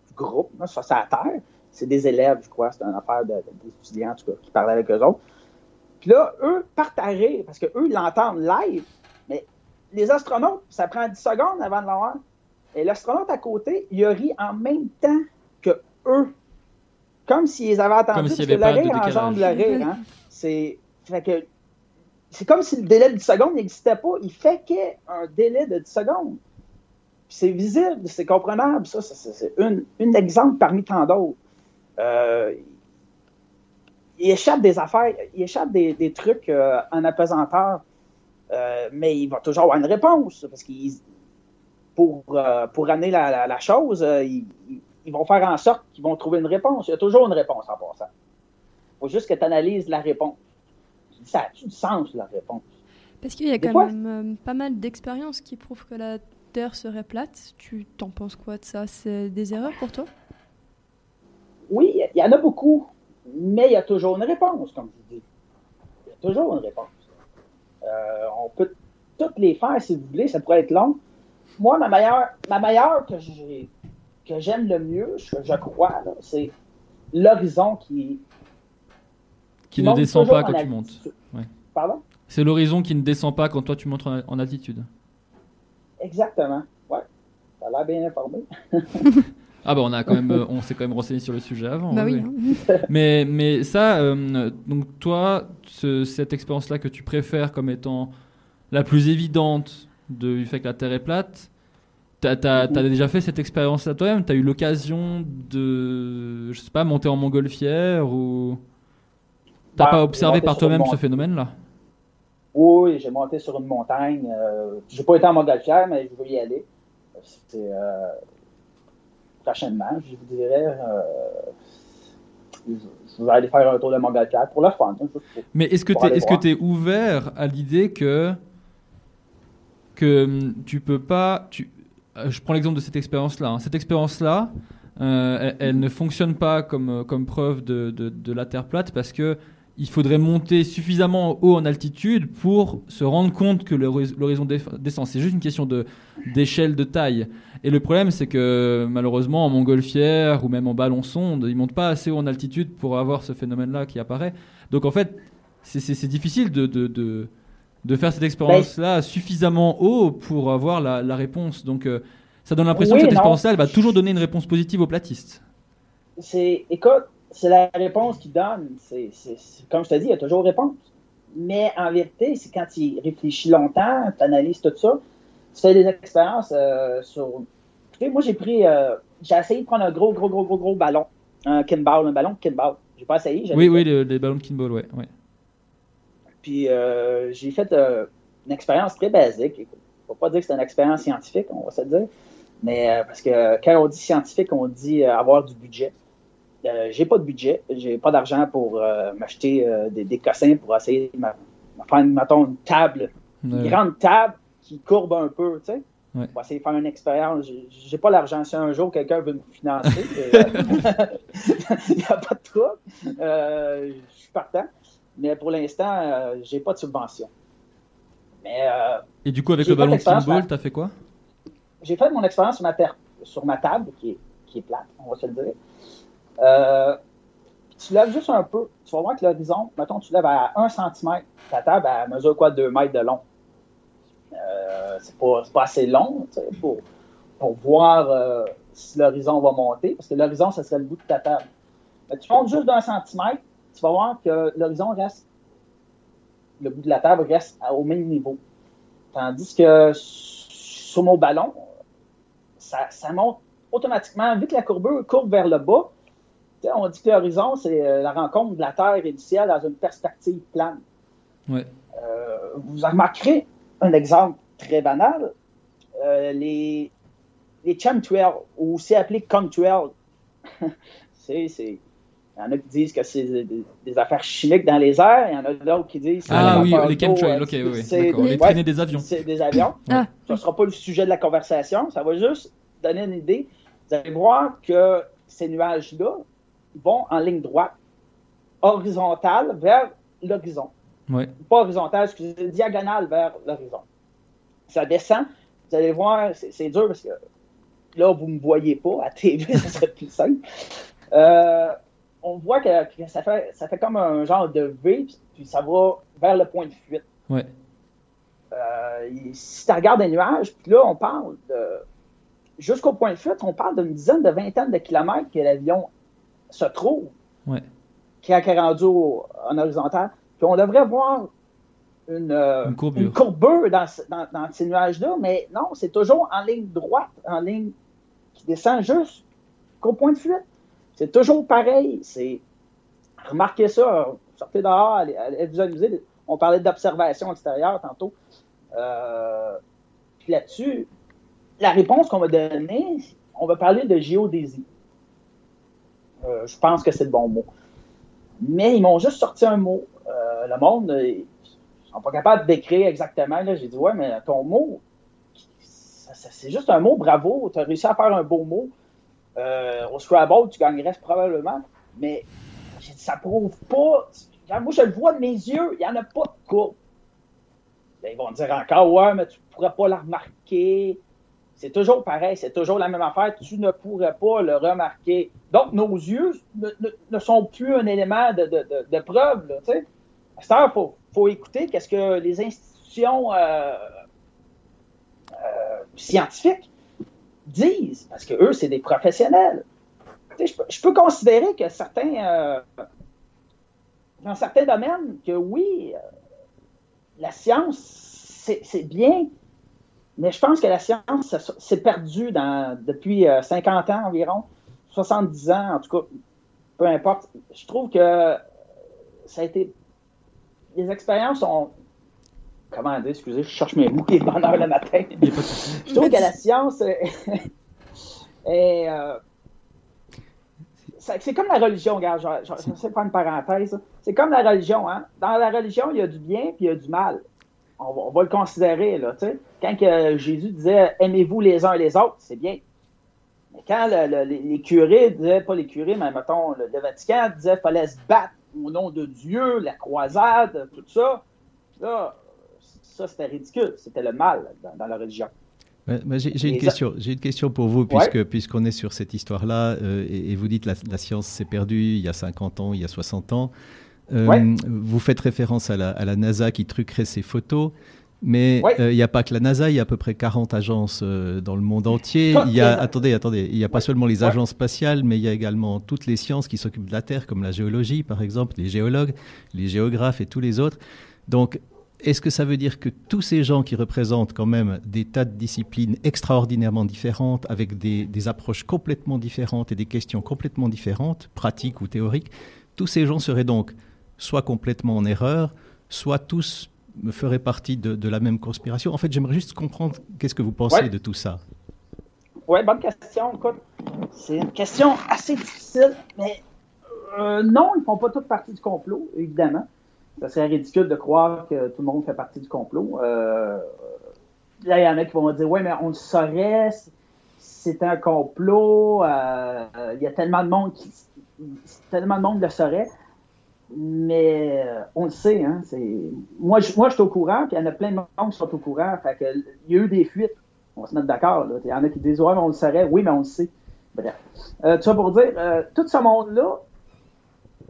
du groupe, là, sur sa Terre. C'est des élèves, je crois, c'est une affaire de- de- d'étudiants, en tout cas, qui parlaient avec eux autres. Puis là, eux partent à rire, parce qu'eux, ils l'entendent live, mais les astronautes, ça prend 10 secondes avant de l'avoir. Et l'astronaute à côté, il a ri en même temps que eux. Comme s'ils avaient y parce que le rire engendre le rire. Hein? C'est fait que c'est comme si le délai de 10 secondes n'existait pas. Il fait qu'il y ait un délai de 10 secondes. C'est visible, c'est comprenable. Ça, c'est une, une exemple parmi tant d'autres. Euh, il échappe des affaires, il échappe des, des trucs euh, en apesanteur, euh, mais il va toujours avoir une réponse parce qu'il pour, euh, pour amener la, la- la chose, euh, ils, vont faire en sorte qu'ils vont trouver une réponse. Il y a toujours une réponse en passant. Il faut juste que tu analyses la réponse. Ça a-tu du sens, la réponse? Parce qu'il y a Des quand fois- même euh, pas mal d'expériences qui prouvent que la Terre serait plate. Tu t'en penses quoi de ça? C'est des erreurs pour toi? Oui, il y en a beaucoup, mais il y a toujours une réponse, comme je dis. Il y a toujours une réponse. Euh, on peut toutes les faire si vous voulez, ça pourrait être long. Moi, ma meilleure, ma meilleure que j'ai que j'aime le mieux, je, je crois, là, c'est l'horizon qui, Qui ne descend pas quand tu altitude. montes. Ouais. Pardon? C'est l'horizon qui ne descend pas quand toi tu montes en, en altitude. Exactement. Ouais. Ça a l'air bien informé. Ah bah on a quand même, euh, on s'est quand même renseigné sur le sujet avant. Bah ouais, oui. hein. Mais, mais ça, euh, donc toi, ce- cette expérience-là que tu préfères comme étant la plus évidente de- du fait que la Terre est plate, t'as as, déjà fait cette expérience-là toi-même? T'as eu l'occasion de, je sais pas, monter en montgolfière ou t'as Ouais, pas observé par toi-même ce phénomène-là? Oui, j'ai monté sur une montagne. Euh, j'ai pas été en montgolfière, mais je veux y aller. Euh, prochainement, je vous dirais. euh, je, vais aller faire un tour de montgolfière pour le fun. hein, pour- Mais est-ce que tu es, ouvert à l'idée que que hum, tu peux pas tu euh, je prends l'exemple de cette expérience-là. hein. Cette expérience-là, euh, elle, ne fonctionne pas comme, euh, comme preuve de, de- la Terre plate parce que il faudrait monter suffisamment haut en altitude pour se rendre compte que l'horiz- l'horizon descend. C'est juste une question d'échelle de taille. Et le problème, c'est que malheureusement, en montgolfière ou même en ballon sonde, ils montent pas assez haut en altitude pour avoir ce phénomène-là qui apparaît. Donc en fait, c'est- difficile de, de faire cette expérience-là suffisamment haut pour avoir la, la réponse. Donc, euh, ça donne l'impression Oui, que cette expérience-là, elle va toujours donner une réponse positive aux platistes. c'est, écoute, c'est la réponse qu'il donne. C'est, comme je te dis, il y a toujours réponse. Mais en vérité, c'est quand il réfléchit longtemps, tu analyses tout ça, tu fais des expériences euh, sur. Écoutez, moi, j'ai pris. euh, j'ai essayé de prendre un gros, gros, gros, gros, gros ballon. Un kinball, un ballon de kinball. J'ai pas essayé. Oui, fait. oui, les, les ballons de kinball, ouais. ouais. Puis euh, j'ai fait euh, une expérience très basique. Il ne faut pas dire que c'est une expérience scientifique, on va se dire. Mais euh, parce que quand on dit scientifique, on dit avoir du budget. J'ai pas de budget, j'ai pas d'argent pour m'acheter des, des cossins pour essayer de me faire, mettons, une table, une Ouais. grande table qui courbe un peu, tu sais. Ouais. Pour essayer de faire une expérience. J'ai- pas l'argent. Si un jour quelqu'un veut me financer, il n'y a pas de trouble. Je suis partant. Mais pour l'instant, euh, j'ai pas de subvention. Mais euh, Et du coup, avec le ballon de kinball, ouais. t'as fait quoi? J'ai fait mon expérience sur ma, sur ma table, qui est, qui est plate, on va se le dire. Euh, tu lèves juste un peu. Tu vas voir que l'horizon, mettons, tu lèves à 1 cm. Ta table, elle mesure quoi, 2 mètres de long? Euh, c'est pas, pas assez long tu pour, pour voir euh, si l'horizon va monter, parce que l'horizon, ce serait le bout de ta table. Mais tu montes juste d'un centimètre, tu vas voir que l'horizon reste, le bout de la table reste au même niveau. Tandis que sur mon ballon, ça, ça monte automatiquement, vu que la courbure courbe vers le bas. On dit que l'horizon, c'est euh, la rencontre de la Terre et du ciel dans une perspective plane. Ouais. Euh, vous remarquerez un exemple très banal. Euh, les, les chemtrails, ou aussi appelés contrails, c'est, c'est, il y en a qui disent que c'est des, des affaires chimiques dans les airs, il y en a d'autres qui disent que Ah c'est oui, des les chemtrails, d'eau, ok, euh, oui, c'est- ouais, traînées des avions. c'est des avions. Ah. Ce ne sera pas le sujet de la conversation. Ça va juste donner une idée. Vous allez voir que ces nuages-là vont en ligne droite, horizontale vers l'horizon. Ouais. Pas horizontale, excusez, diagonale vers l'horizon. Ça descend. Vous allez voir, c'est c'est dur parce que là, vous ne me voyez pas. À TV, ça serait plus simple. Euh, on voit que, que ça, fait, ça fait comme un genre de V, puis ça va vers le point de fuite. Ouais. Euh, si tu regardes les nuages, puis là, on parle de. Jusqu'au point de fuite, on parle d'une dizaine de vingtaine de kilomètres que l'avion se trouve. Ouais. Qui est rendu en horizontal. Puis on devrait voir une, euh, Une courbure. une courbure dans, dans- dans ces nuages-là, mais non, c'est toujours en ligne droite, en ligne qui descend jusqu'au point de fuite. C'est toujours pareil. C'est remarquez ça, sortez dehors, allez, allez vous amuser. On parlait d'observation extérieure tantôt. Euh, puis là-dessus, la réponse qu'on va donner, on va parler de géodésie. Euh, je pense que c'est le bon mot. Mais ils m'ont juste sorti un mot. Euh, le monde, ils sont pas capables de décrire exactement. J'ai dit, ouais, mais ton mot, c'est juste un mot, bravo, tu as réussi à faire un beau mot. Euh, au Scrabble, tu gagnerais probablement. Mais ça prouve pas. Moi, je le vois de mes yeux, il n'y en a pas de courbe. Ils vont dire encore, ouais, mais tu ne pourrais pas la remarquer. C'est toujours pareil, c'est toujours la même affaire. Tu ne pourrais pas le remarquer. Donc, nos yeux ne, sont plus un élément de, preuve. Là, il faut, faut écouter qu'est-ce que les institutions euh, euh, scientifiques disent, parce que eux, c'est des professionnels. Je peux, considérer que certains, euh, dans certains domaines, que oui, euh, la science, c'est bien, mais je pense que la science s'est perdue depuis euh, 50 ans environ, 70 ans en tout cas, peu importe. Je trouve que ça a été. Les expériences ont. Comment dire, excusez, je cherche mes mots, bonne heure le matin. Je trouve que la science euh, c'est comme la religion, regarde, je, je, je sais faire une parenthèse. C'est comme la religion, hein. Dans la religion, il y a du bien puis il y a du mal. On va, on va le considérer, là, tu sais. Quand Jésus disait aimez-vous les uns les autres, c'est bien. Mais quand le- le- les, les curés disaient, pas les curés, mais mettons, le, le Vatican disait fallait se battre au nom de Dieu, la croisade, tout ça, là, ça c'était ridicule. C'était le mal dans, dans la religion. J'ai une, question- j'ai une question pour vous, puisque puisqu'on est sur cette histoire-là, euh, et, et vous dites la, la science s'est perdue il y a 50 ans, il y a 60 ans. Euh, Ouais. Vous faites référence à la, à la NASA qui truquerait ses photos. Mais Ouais. euh, il n'y a pas que la NASA, il y a à peu près 40 agences euh, dans le monde entier. Il y a, les- attendez, attendez, il n'y a pas seulement les agences spatiales, mais il y a également toutes les sciences qui s'occupent de la Terre, comme la géologie, par exemple, les géologues, les géographes et tous les autres. Donc, est-ce que ça veut dire que tous ces gens qui représentent quand même des tas de disciplines extraordinairement différentes, avec des, des approches complètement différentes et des questions complètement différentes, pratiques ou théoriques, tous ces gens seraient donc soit complètement en erreur, soit tous me feraient partie de, de la même conspiration? En fait, j'aimerais juste comprendre qu'est-ce que vous pensez Ouais. de tout ça. Oui, bonne question. C'est une question assez difficile, mais euh, non, ils ne font pas toutes partie du complot, évidemment. Ça serait ridicule de croire que tout le monde fait partie du complot. Euh, là, il y en a qui vont dire Oui, mais on le saurait, c'est- un complot. euh, Il y a tellement de monde qui. Tellement de monde le saurait. Mais euh, on le sait, hein. Moi, je, moi, suis au courant, puis il y en a plein de monde qui sont au courant. Fait que, il y a eu des fuites. On va se mettre d'accord. Il y en a qui disent Ouais, mais on le saurait. Oui, mais on le sait. Bref. Euh, tout pour dire, tout ce monde-là,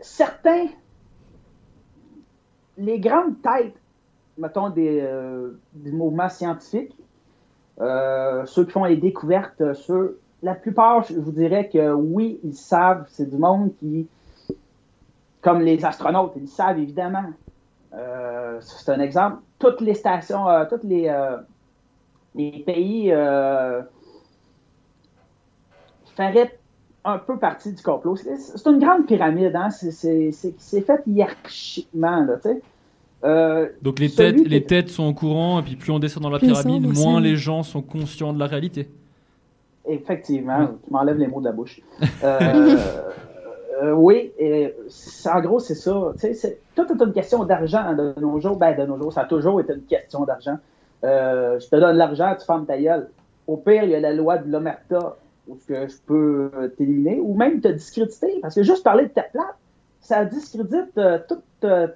certains, les grandes têtes, mettons, des, euh, des mouvements scientifiques, euh, ceux qui font les découvertes, euh, ceux, la plupart, je vous dirais que oui, ils savent, c'est du monde qui, comme les astronautes, ils savent évidemment. Euh, c'est un exemple. Toutes les stations, tous les, les pays feraient un peu partie du complot. C'est une grande pyramide, hein? c'est fait hiérarchiquement. Là, tu. Euh, Donc les têtes, les têtes sont au courant, et puis plus on descend dans la pyramide, moins les gens sont conscients de la réalité. Effectivement, tu m'enlèves les mots de la bouche. Euh, euh, oui, et en gros, c'est ça. Tu c'est- tout est une question d'argent de nos jours. Ben, de nos jours, ça a toujours été une question d'argent. Je te donne l'argent, tu fermes ta gueule. Au pire, il y a la loi de l'omerta ce que je peux euh, t'éliminer ou même te discréditer. Parce que juste parler de ta plate, ça discrédite euh, tout, euh,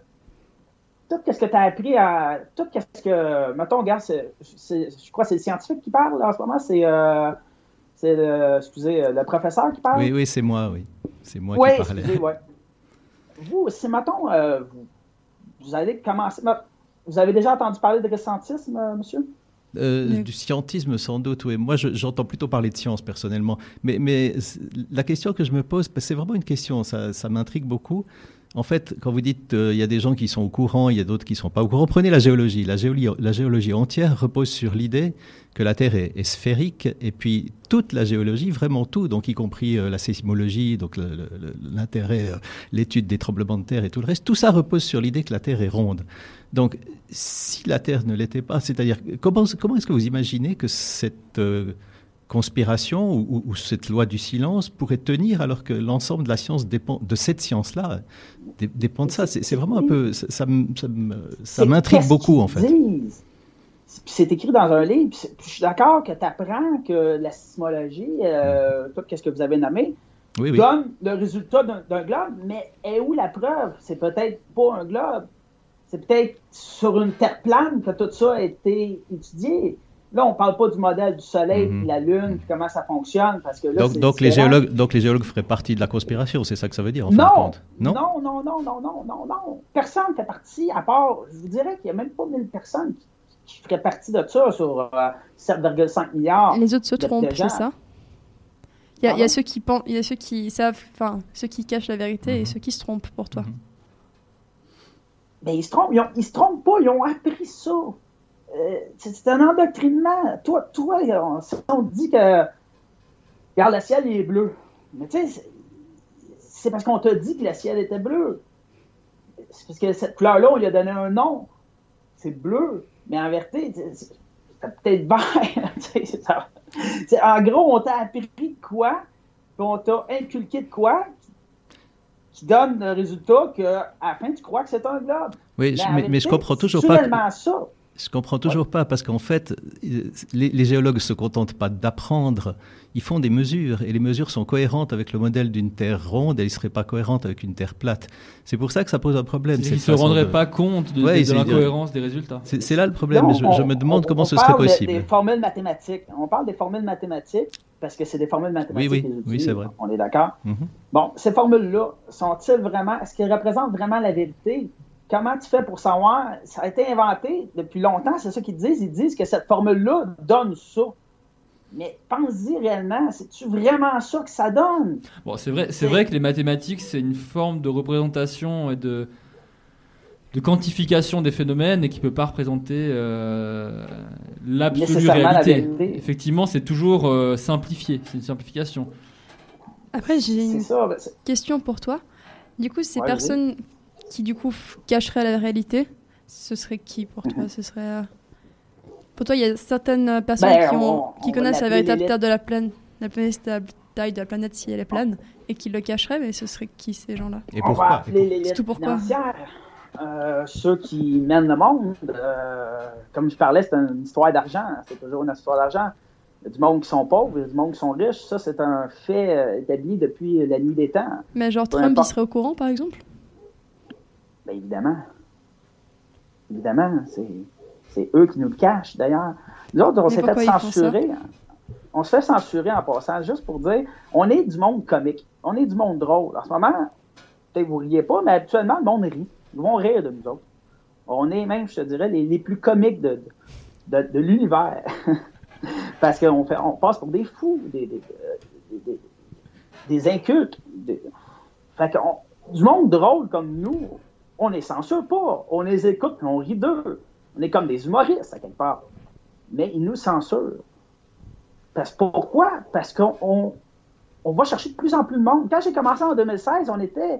tout ce que tu as appris à. Tout ce que. Mettons, regarde, c'est- c'est- je crois que c'est le scientifique qui parle là, en ce moment. C'est. euh, c'est le, excusez, le professeur qui parle. Oui, oui, c'est moi, oui. C'est moi Oui, qui parlais. excusez, ouais. Vous, si, mettons, vous, vous allez commencer. Vous avez déjà entendu parler de récentisme, monsieur? Euh, Du scientisme, sans doute, oui. Moi, je- j'entends plutôt parler de science, personnellement. Mais, la question que je me pose, c'est vraiment une question, ça, ça m'intrigue beaucoup. En fait, quand vous dites euh, il y a des gens qui sont au courant, il y a d'autres qui ne sont pas au courant, prenez la géologie. La géologie, entière repose sur l'idée que la Terre est, sphérique, et puis toute la géologie, vraiment tout, donc y compris euh, la sismologie, donc l'intérêt, euh, l'étude des tremblements de terre et tout le reste, tout ça repose sur l'idée que la Terre est ronde. Donc, si la Terre ne l'était pas, c'est-à-dire, comment, comment est-ce que vous imaginez que cette conspiration ou, ou- ou cette loi du silence pourrait tenir alors que l'ensemble de la science dépend de cette science-là dé- dépend de ça C'est vraiment un peu, ça, ça m'intrigue beaucoup en fait. C'est- écrit dans un livre. puis Je suis d'accord que tu apprends que la sismologie, euh, tout ce que vous avez nommé, Oui, oui. donne le résultat d'un d'un globe, mais est où la preuve? C'est peut-être pas un globe. C'est peut-être sur une terre plane que tout ça a été étudié. Là, on parle pas du modèle du Soleil, Mhm. puis la Lune, puis comment ça fonctionne, parce que là, Donc, les géologues, donc les géologues feraient partie de la conspiration, c'est ça que ça veut dire en fin de Non, compte non, non, non, non, non, non, non. Personne ne fait partie, à part, je vous dirais qu'il n'y a même pas 1000 personnes qui, qui feraient partie de ça sur euh, 7,5 milliards. Les autres se trompent, c'est ça Il y, a- il y a Pardon ceux qui pensent, il y a ceux qui savent, enfin ceux qui cachent la vérité et Mhm. ceux qui se trompent pour toi. Mhm. Ben, ils se trompent, ils, ont- ils se trompent pas, ils ont appris ça. Euh, c'est un endoctrinement. Toi, toi on, si on te dit que regarde, le ciel il est bleu. Mais tu sais, c'est- parce qu'on t'a dit que le ciel était bleu. C'est parce que cette couleur-là, on lui a donné un nom. C'est bleu. Mais en vérité, c'est- peut-être vert. ça. En gros, on t'a appris de quoi, puis on t'a inculqué de quoi, qui donne le résultat qu'à la fin, tu crois que c'est un globe. Oui, en mais, mais je comprends toujours pas. que- ça. Je comprends toujours pas parce qu'en fait, les, les géologues se contentent pas d'apprendre, ils font des mesures et les mesures sont cohérentes avec le modèle d'une terre ronde et ils seraient pas cohérentes avec une terre plate. C'est pour ça que ça pose un problème. Ils se rendraient de- pas compte de, Ouais, de- ils de se l'incohérence des résultats. C'est là le problème. Non, je, on- je me demande on- comment on ce serait possible. Des formules mathématiques. On parle des formules mathématiques. parce que c'est des formules mathématiques. Oui, oui, oui, c'est vrai. On est d'accord? Mhm. Bon, ces formules-là, sont-ils vraiment, est-ce qu'elles représentent vraiment la vérité? Comment tu fais pour savoir? Ça a été inventé depuis longtemps, c'est ça qu'ils disent. Ils disent que cette formule-là donne ça. Mais pense-y réellement, c'est-tu vraiment ça que ça donne? Bon, c'est vrai, c'est vrai que les mathématiques, c'est une forme de représentation et de, de quantification des phénomènes et qui peut pas représenter euh, l'absolue la réalité. Effectivement, c'est toujours euh, simplifié, c'est une simplification. Après, j'ai une ça. ben, question pour toi. Du coup, ces Ouais, personnes qui, du coup, cacheraient la réalité, ce serait qui pour Mhm. toi Ce serait. euh, Pour toi, il y a certaines euh, personnes Ben, qui, ont- on- qui on connaissent la véritable taille de la planète, la taille de la planète si elle est plane, et qui le cacheraient, mais ce serait qui ces gens-là? Et pourquoi l'élite Surtout pourquoi? Euh, ceux qui mènent le monde, euh, comme je parlais, c'est une histoire d'argent. C'est toujours une histoire d'argent. Il y a du monde qui sont pauvres, il y a du monde qui sont riches. Ça, c'est un fait établi depuis la nuit des temps. Mais genre Trump, il serait au courant, par exemple? Bien évidemment. Évidemment, c'est, eux qui nous le cachent, d'ailleurs. Nous autres, on s'est fait censurer. On se fait censurer en passant, juste pour dire, on est du monde comique. On est du monde drôle. En ce moment, peut-être vous riez pas, mais habituellement, le monde rit. Ils vont rire de nous autres. On est même, je te dirais, les, les plus comiques de, de, de l'univers. Parce qu'on fait, on passe pour des fous, des, des, des, incultes. Fait qu'on- du monde drôle comme nous, on les censure pas. On les écoute et on rit d'eux. On est comme des humoristes, à quelque part. Mais ils nous censurent. Parce, pourquoi? Parce qu'on on, on va chercher de plus en plus de monde. Quand j'ai commencé en 2016, on était,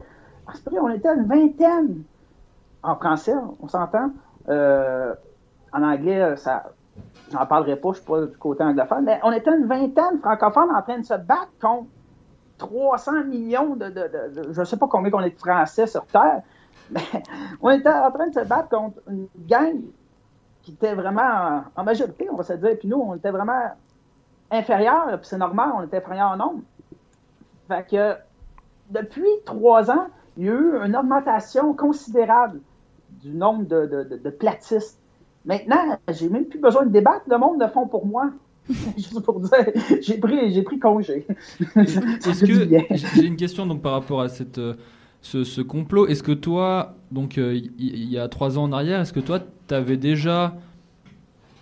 prix, on était une vingtaine. En français, on s'entend. Euh, en anglais, ça, j'en parlerai pas, je suis pas du côté anglophone, mais on était une vingtaine francophones en train de se battre contre 300 millions de, de, de- de- je sais pas combien on est de Français sur Terre, on était en train de se battre contre une gang qui était vraiment en, majorité, on va se dire, puis nous, on était vraiment inférieurs, puis c'est normal, on était inférieurs en nombre. Fait que depuis trois ans, il y a eu une augmentation considérable du nombre de, de, de- de platistes. Maintenant, j'ai même plus besoin de débattre, le monde le font pour moi. Juste pour dire, j'ai pris, j'ai pris congé. Est-ce que j'ai une question donc par rapport à cette euh, ce, ce complot. Est-ce que toi donc euh, il il y, a trois ans en arrière, est-ce que toi t'avais déjà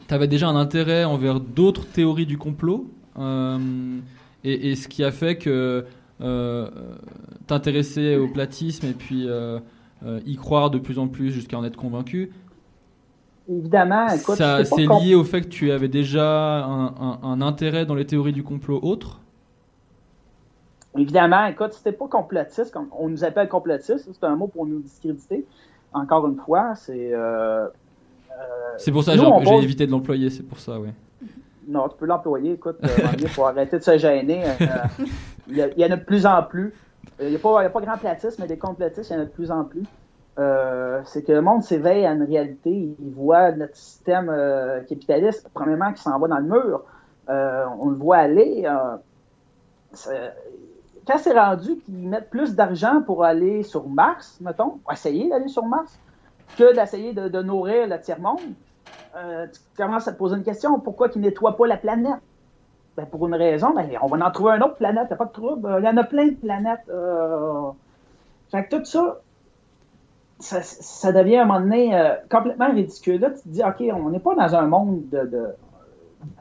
t'avais déjà un intérêt envers d'autres théories du complot Euh, et, et ce qui a fait que euh, t'intéresser au platisme et puis euh, euh, y croire de plus en plus jusqu'à en être convaincu? Évidemment, écoute, ça c'est lié au fait que tu avais déjà un, un- un intérêt dans les théories du complot autres? Évidemment, écoute, c'était pas complotiste, on nous appelle complotiste, c'est un mot pour nous discréditer. Encore une fois, c'est euh, C'est pour ça Nous, j'ai pose- évité de l'employer, c'est pour ça, oui. Non, tu peux l'employer. Écoute, il faut arrêter de se gêner. euh, Il y, a- il y en a de plus en plus. Euh, Il n'y a, pas- a grand platisme, mais des complotistes, il y en a de plus en plus. Euh, c'est que le monde s'éveille à une réalité. Il voit notre système euh, capitaliste, premièrement, qui s'en va dans le mur. Euh, on le voit aller. Quand c'est rendu qu'ils mettent plus d'argent pour aller sur Mars, mettons, pour essayer d'aller sur Mars, que d'essayer de, nourrir le tiers-monde, euh, tu commences à te poser une question. Pourquoi qu'ils ne nettoient pas la planète? Ben, pour une raison, ben, on va en trouver une autre planète, il a pas de trouble. Il y en a plein de planètes. euh. Fait que tout ça, ça, devient à un moment donné euh, complètement ridicule. Là, tu te dis, OK, on n'est pas dans un monde de,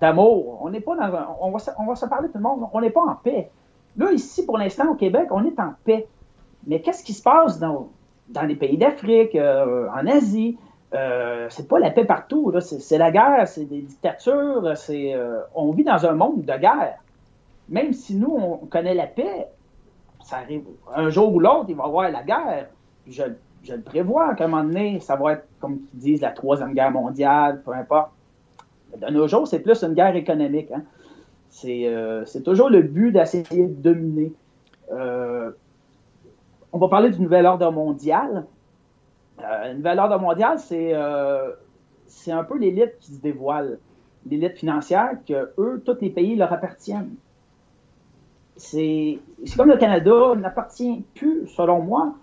d'amour. On n'est pas dans un. On va, se, on va se parler tout le monde. On n'est pas en paix. Là, ici, pour l'instant, au Québec, on est en paix. Mais qu'est-ce qui se passe dans, dans les pays d'Afrique, euh, en Asie? Euh, c'est pas la paix partout. C'est, la guerre, c'est des dictatures. Euh, on vit dans un monde de guerre. Même si nous, on connaît la paix, ça arrive. Un jour ou l'autre, il va y avoir la guerre. Je, je le prévois qu'à un moment donné, ça va être, comme ils disent, la troisième guerre mondiale, peu importe. De nos jours, c'est plus une guerre économique. hein. C'est, euh, toujours le but d'essayer de dominer. Euh, on va parler du nouvel ordre mondial. Euh, le nouvel ordre mondial, c'est, euh, c'est un peu l'élite qui se dévoile. L'élite financière, que eux, tous les pays leur appartiennent. C'est, comme le Canada n'appartient plus, selon moi,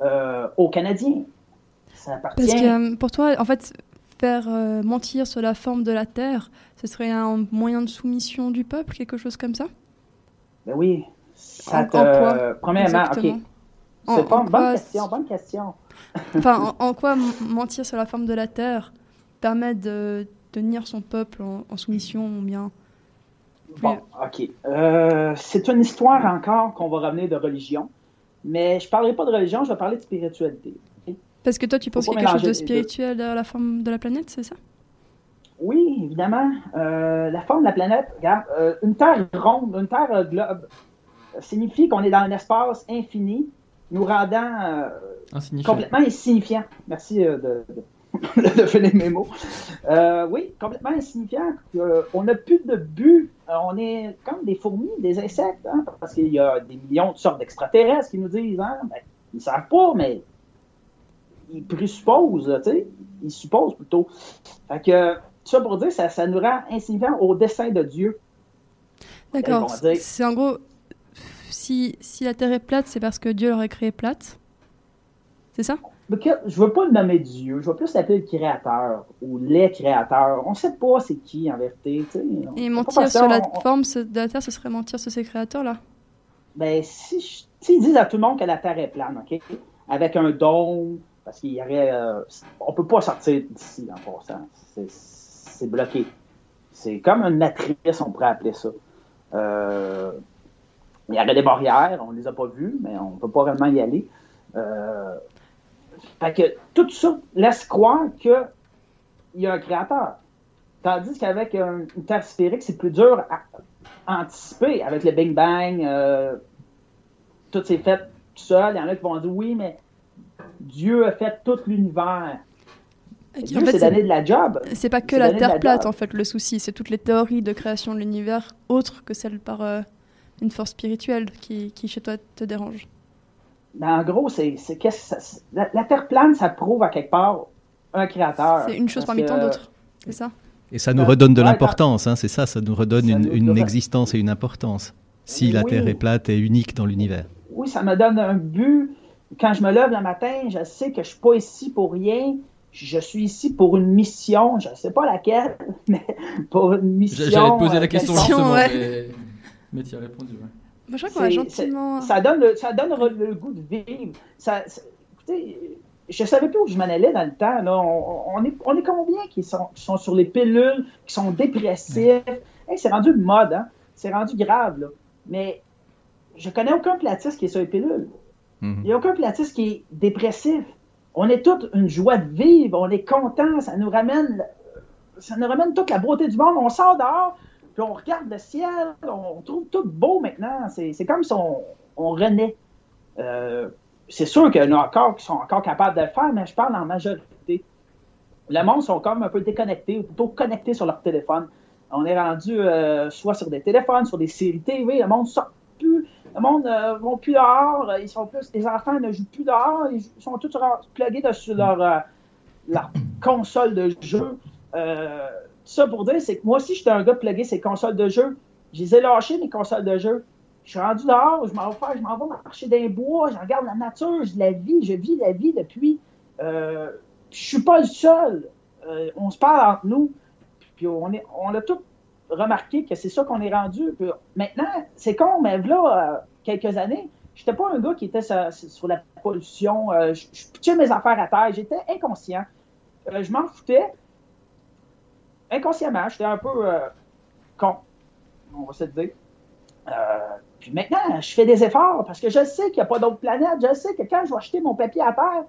euh, aux Canadiens. Ça appartient. Parce que euh, pour toi, en fait, faire euh, mentir sur la forme de la Terre, ce serait un moyen de soumission du peuple, quelque chose comme ça? Ben oui. Ça En- te- en quoi, Premièrement, exactement ok. En- C'est bonne quoi- question, bonne question. Enfin, en, en quoi mentir sur la forme de la Terre permet de tenir son peuple en, en soumission ou bien Bon, ok. Euh, c'est une histoire encore qu'on va revenir de religion, mais je parlerai pas de religion, je vais parler de spiritualité. Parce que toi, tu penses qu'il y a quelque chose de spirituel derrière la forme de la planète, c'est ça? Oui, évidemment. Euh, la forme de la planète, regarde, euh, une Terre ronde, une Terre euh, globe, signifie qu'on est dans un espace infini, nous rendant euh, Insignifiant. complètement insignifiant. Merci de, de, de finir mes mots. Oui, complètement insignifiant. On n'a plus de but. On est comme des fourmis, des insectes, hein, parce qu'il y a des millions de sortes d'extraterrestres qui nous disent, hein, ben, ils ne savent pas, mais ils présupposent, tu sais, ils supposent plutôt. Fait que, ça pour dire, ça, ça nous rend insignifiants au dessein de Dieu. D'accord. C'est en gros, si, si la Terre est plate, c'est parce que Dieu l'aurait créée plate? C'est ça? Que- je veux pas le nommer Dieu, je veux plus l'appeler le créateur ou les créateurs. On sait pas c'est qui en vérité. On- Et mentir sur la on- forme de la Terre, ce serait mentir sur ses créateurs, là Ben, si je- s'ils disent à tout le monde que la Terre est plane, OK? Avec un dôme, parce qu'il y aurait. euh, on peut pas sortir d'ici en passant. C'est- C'est bloqué. C'est comme une matrice, on pourrait appeler ça. Euh, il y aurait des barrières, on les a pas vues, mais on peut pas vraiment y aller. Euh, fait que tout ça laisse croire qu'il y a un créateur. Tandis qu'avec un- une Terre sphérique, c'est plus dur à anticiper. Avec le Big Bang, euh, tout s'est fait tout seul. Il y en a qui vont dire oui, mais Dieu a fait tout l'univers. En fait, c'est- donné de la job. C'est pas que la Terre plate, job. en fait, le souci. C'est toutes les théories de création de l'univers autres que celles par euh, une force spirituelle qui, qui, chez toi, te dérange. Mais en gros, c'est c'est- la, la Terre plane, ça prouve à quelque part un créateur. C'est une chose parmi que- tant d'autres. C'est ça? Et ça nous redonne de ouais, l'importance, hein, c'est ça, ça nous redonne Ça une, nous une donne- existence et une importance. Si la Oui. Terre est plate et unique dans l'univers. Oui, ça me donne un but. Quand je me lève le matin, je sais que je suis pas ici pour rien. Je suis ici pour une mission. Je sais pas laquelle, mais pour une mission. J'allais te poser euh, la question quelconque. justement, ouais. mais, mais tu as répondu. ouais. Moi, je crois qu'on gentiment. Ça donne, le, ça donne le, le goût de vivre. Ça, ça- écoutez, je savais plus où je m'en allais dans le temps. Là. On, on est, on est combien qui sont, qui sont sur les pilules, qui sont dépressifs? Hey, c'est rendu mode, hein? c'est rendu grave. Là. Mais je connais aucun platiste qui est sur les pilules. Mhm. Il n'y a aucun platiste qui est dépressif. On est toute une joie de vivre, on est content, ça nous ramène ça nous ramène toute la beauté du monde. On sort dehors, puis on regarde le ciel, on trouve tout beau maintenant. C'est comme si on, on renaît. Euh, c'est sûr qu'il y en a encore qui sont encore capables de le faire, mais je parle en majorité. Le monde sont comme un peu déconnectés, ou plutôt connectés sur leur téléphone. On est rendu euh, soit sur des téléphones, sur des séries TV, le monde sort plus, le monde ne vont plus dehors, ils sont plus, les enfants ne jouent plus dehors, ils sont tous plugués sur leur, euh, leur console de jeu. Euh, ça pour dire, c'est que moi aussi, j'étais un gars plugué ces consoles de jeu. Je les ai lâchées, mes consoles de jeu. Je suis rendu dehors, je m'en vais faire, je m'en vais marcher dans les bois, je regarde la nature, je la vis, je vis la vie depuis. Euh, je suis pas le seul. Euh, on se parle entre nous. Puis on, est, on a tous remarqué que c'est ça qu'on est rendu. Maintenant, c'est con, mais là, euh, quelques années, j'étais pas un gars qui était sur, la pollution. Euh, je, je mes affaires à terre. J'étais inconscient. Euh, je m'en foutais. Inconsciemment, j'étais un peu con, on va se dire. Puis maintenant, je fais des efforts parce que je sais qu'il n'y a pas d'autre planète. Je sais que quand je vais acheter mon papier à terre,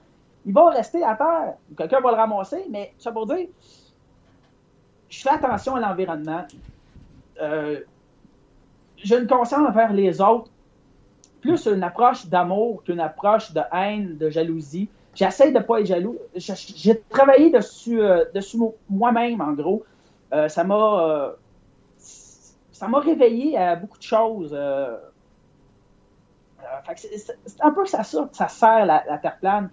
il va rester à terre. Quelqu'un va le ramasser, mais ça pour dire, je fais attention à l'environnement. Euh, j'ai une conscience envers les autres, plus une approche d'amour qu'une approche de haine, de jalousie. J'essaie de ne pas être jaloux. J'ai travaillé dessus, euh, dessus moi-même, en gros. Euh, ça m'a euh, ça m'a réveillé à beaucoup de choses. C'est un peu ça, ça, ça sert la, la Terre plane.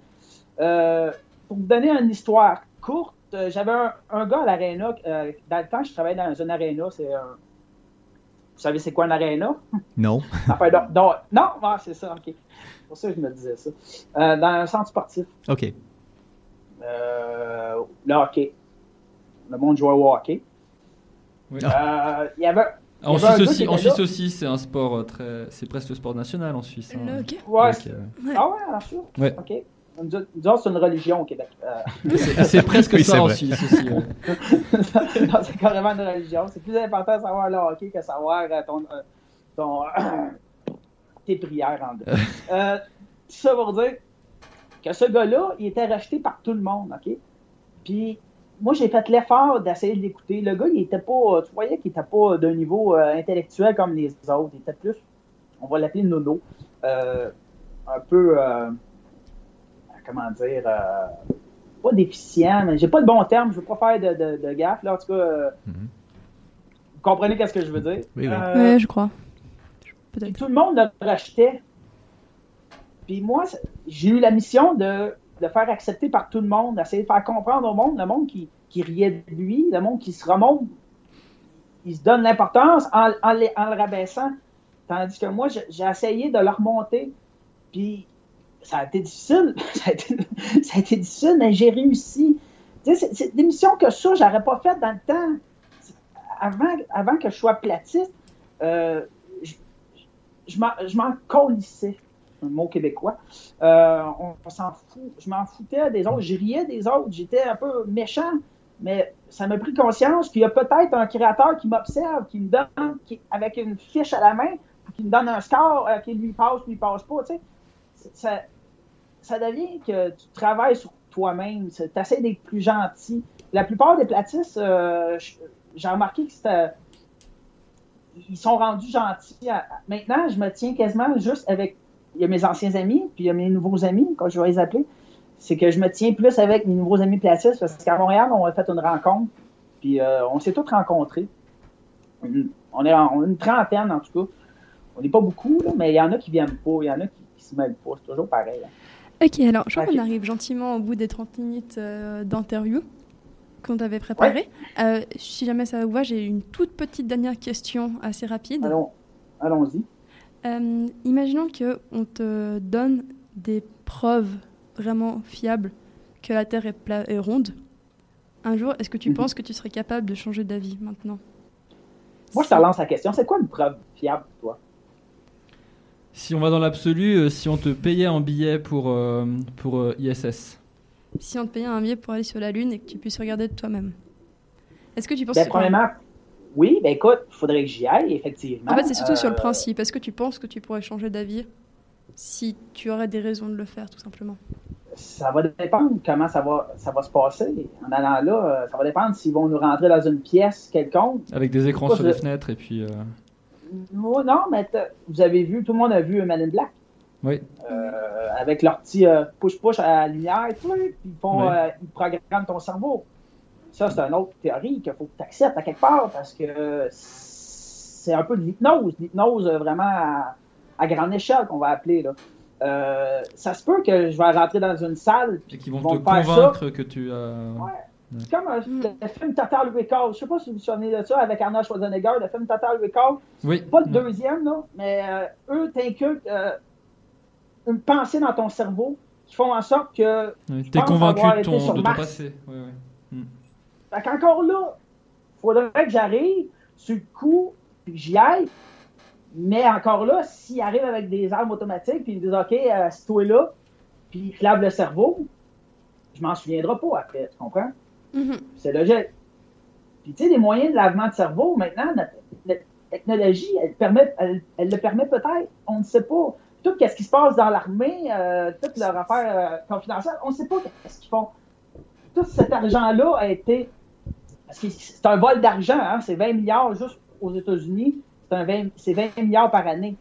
Pour vous donner une histoire courte, j'avais un, un, gars à l'aréna. Euh, dans le temps, je travaillais dans une aréna. C'est un... Vous savez, c'est quoi un aréna? Non. enfin, donc, donc, non, ah, c'est ça, OK. C'est pour ça que je me disais ça. Euh, dans un centre sportif. OK. Euh, le hockey. Le monde jouait au hockey. Oui. Euh, il y avait En Suisse aussi, en. Suisse c'est un sport euh, très, c'est presque le sport national en Suisse. hein. Le hockey? Ouais, Donc, euh, Ah ouais, alors sûr? Ouais. OK. Nous autres- nous autres, c'est une religion au Québec. Euh, c'est presque Oui, ça aussi. ouais. non, c'est carrément une religion. C'est plus important de savoir le hockey que savoir euh, ton, euh, ton, tes prières en deux. Euh, tout ça pour dire que ce gars-là, il était rejeté par tout le monde, OK? Puis moi, j'ai fait l'effort d'essayer de l'écouter. Le gars, il était pas, tu voyais qu'il était pas d'un niveau euh, intellectuel comme les autres. Il était plus, on va l'appeler nono. Euh, un peu, euh, comment dire, euh, pas déficient, mais j'ai pas le bon terme, je veux pas faire de, de, de gaffe, là, en tout cas, euh, Mhm. vous comprenez qu'est-ce que je veux dire? Oui, oui. Euh, Ouais, je crois. tout le monde le rejetait. Puis moi, j'ai eu la mission de le faire accepter par tout le monde, d'essayer de faire comprendre au monde, le monde qui, qui riait de lui, le monde qui se remonte, il se donne l'importance en, en le- en le rabaissant. Tandis que moi, j'ai j'ai essayé de le remonter. Puis ça a été difficile. ça, a été, difficile, mais j'ai réussi. C'est- des missions que ça, j'aurais pas fait dans le temps. Avant, avant que je sois platiste, euh, je, m'en- colissais. Un mot québécois. Euh, on, s'en fout. Je m'en foutais des autres. Je riais des autres. J'étais un peu méchant. Mais ça m'a pris conscience qu'il y a peut-être un créateur qui m'observe, qui me donne, qui, avec une fiche à la main, qui me donne un score, euh, qui lui passe, lui passe pas. Ça, devient que tu travailles sur toi-même. Tu essaies d'être plus gentil. La plupart des platistes, euh, j'ai remarqué que c'était. Ils sont rendus gentils. Maintenant, je me tiens quasiment juste avec. Il y a mes anciens amis, puis il y a mes nouveaux amis, quand je vais les appeler. C'est que je me tiens plus avec mes nouveaux amis platistes parce qu'à Montréal, on a fait une rencontre, puis euh, on s'est tous rencontrés. On est en- une trentaine en tout cas. On n'est pas beaucoup, mais il y en a qui viennent pas, il y en a qui, qui se mêlent pas. C'est toujours pareil. hein. Ok, alors je crois qu'on arrive gentiment au bout des 30 minutes euh, d'interview qu'on t'avait préparé. Euh, si jamais ça vous va, j'ai une toute petite dernière question assez rapide. Allons, allons-y. Euh, imaginons qu'on te donne des preuves vraiment fiables que la Terre est, pla- est ronde. Un jour, est-ce que tu Mhm. penses que tu serais capable de changer d'avis maintenant? Moi, je te relance la question. C'est quoi une preuve fiable pour toi? Si on va dans l'absolu, euh, si on te payait en billet pour, euh, pour euh, ISS, Si on te payait un billet pour aller sur la Lune et que tu puisses regarder de toi-même. Est-ce que tu penses Ben, que- premièrement, oui, ben écoute, il faudrait que j'y aille, effectivement. En fait, c'est surtout sur le principe. Est-ce que tu penses que tu pourrais changer d'avis si tu aurais des raisons de le faire, tout simplement? Ça va dépendre comment ça va, ça va se passer. En allant là, ça va dépendre s'ils vont nous rentrer dans une pièce quelconque. avec des écrans sur les je- fenêtres et puis. euh, Moi, non, mais vous avez vu, tout le monde a vu Man in Black. Oui. Euh, avec leur petit euh, push-push à la lumière, sais, puis ils, font, Ouais. euh, ils programment ton cerveau. Ça, c'est une autre théorie qu'il faut que tu acceptes à quelque part parce que c'est un peu de l'hypnose. L'hypnose vraiment à, à grande échelle qu'on va appeler. Là. Ça se peut que je vais rentrer dans une salle. Et qui vont, te faire ça. convaincre que tu. Ouais. C'est comme euh, le film Total Recall. Je sais pas si vous vous souvenez de ça avec Arnold Schwarzenegger, le film Total Recall. Oui. Pas le Mm. deuxième, là, mais euh, eux t'inculquent euh, une pensée dans ton cerveau qui font en sorte que. Oui, T'es pense convaincu de ton, de passé. Ouais, ouais. Fait qu'encore là, faudrait que j'arrive sur le coup, puis que j'y aille. Mais encore là, s'ils arrivent avec des armes automatiques, puis ils me disent OK, euh, c'est toi là, puis ils te lavent le cerveau, je m'en souviendrai pas après, tu comprends? Mhm. C'est logique. Puis tu sais, les moyens de lavement de cerveau, maintenant, notre, notre technologie, elle, permet, elle, le permet peut-être, on ne sait pas. Tout ce qui se passe dans l'armée, euh, toute leur affaire euh, on ne sait pas qu'est-ce qu'ils font. Tout cet argent-là a été. Parce que c'est un vol d'argent, hein, c'est 20 milliards juste aux États-Unis, c'est un 20, c'est 20 milliards par année.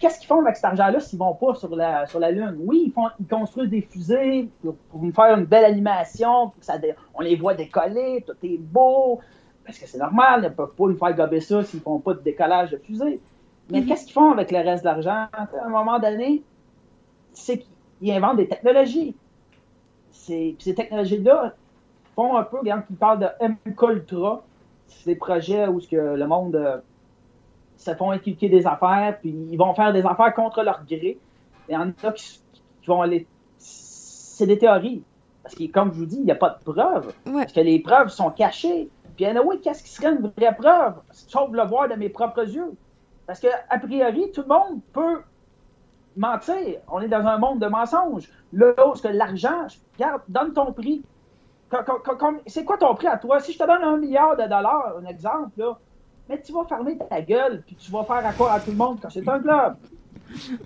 Qu'est-ce qu'ils font avec cet argent-là s'ils vont pas sur la, sur la Lune? Oui, ils, font, ils construisent des fusées pour, pour nous faire une belle animation, pour que ça dé- on les voit décoller, tout est beau, parce que c'est normal, ils ne peuvent pas nous faire gober ça s'ils font pas de décollage de fusée. Mais Mhm. qu'est-ce qu'ils font avec le reste de l'argent? À un moment donné, c'est qu'ils inventent des technologies. Puis ces technologies-là font un peu, regarde, ils parlent de MK Ultra, c'est des projets où ce que le monde euh, se font inculquer des affaires, puis ils vont faire des affaires contre leur gré. Il y en a qui, qui vont aller. C'est des théories. Parce que, comme je vous dis, il n'y a pas de preuves. Ouais. Parce que les preuves sont cachées. Puis, anyway, qu'est-ce qui serait une vraie preuve, sauf le voir de mes propres yeux? Parce que, a priori, tout le monde peut mentir. On est dans un monde de mensonges. Là, que l'argent, regarde, donne ton prix. C'est quoi ton prix à toi? Si je te donne un milliard de dollars, un exemple, là, mais tu vas fermer ta gueule, puis tu vas faire à quoi à tout le monde quand c'est un club.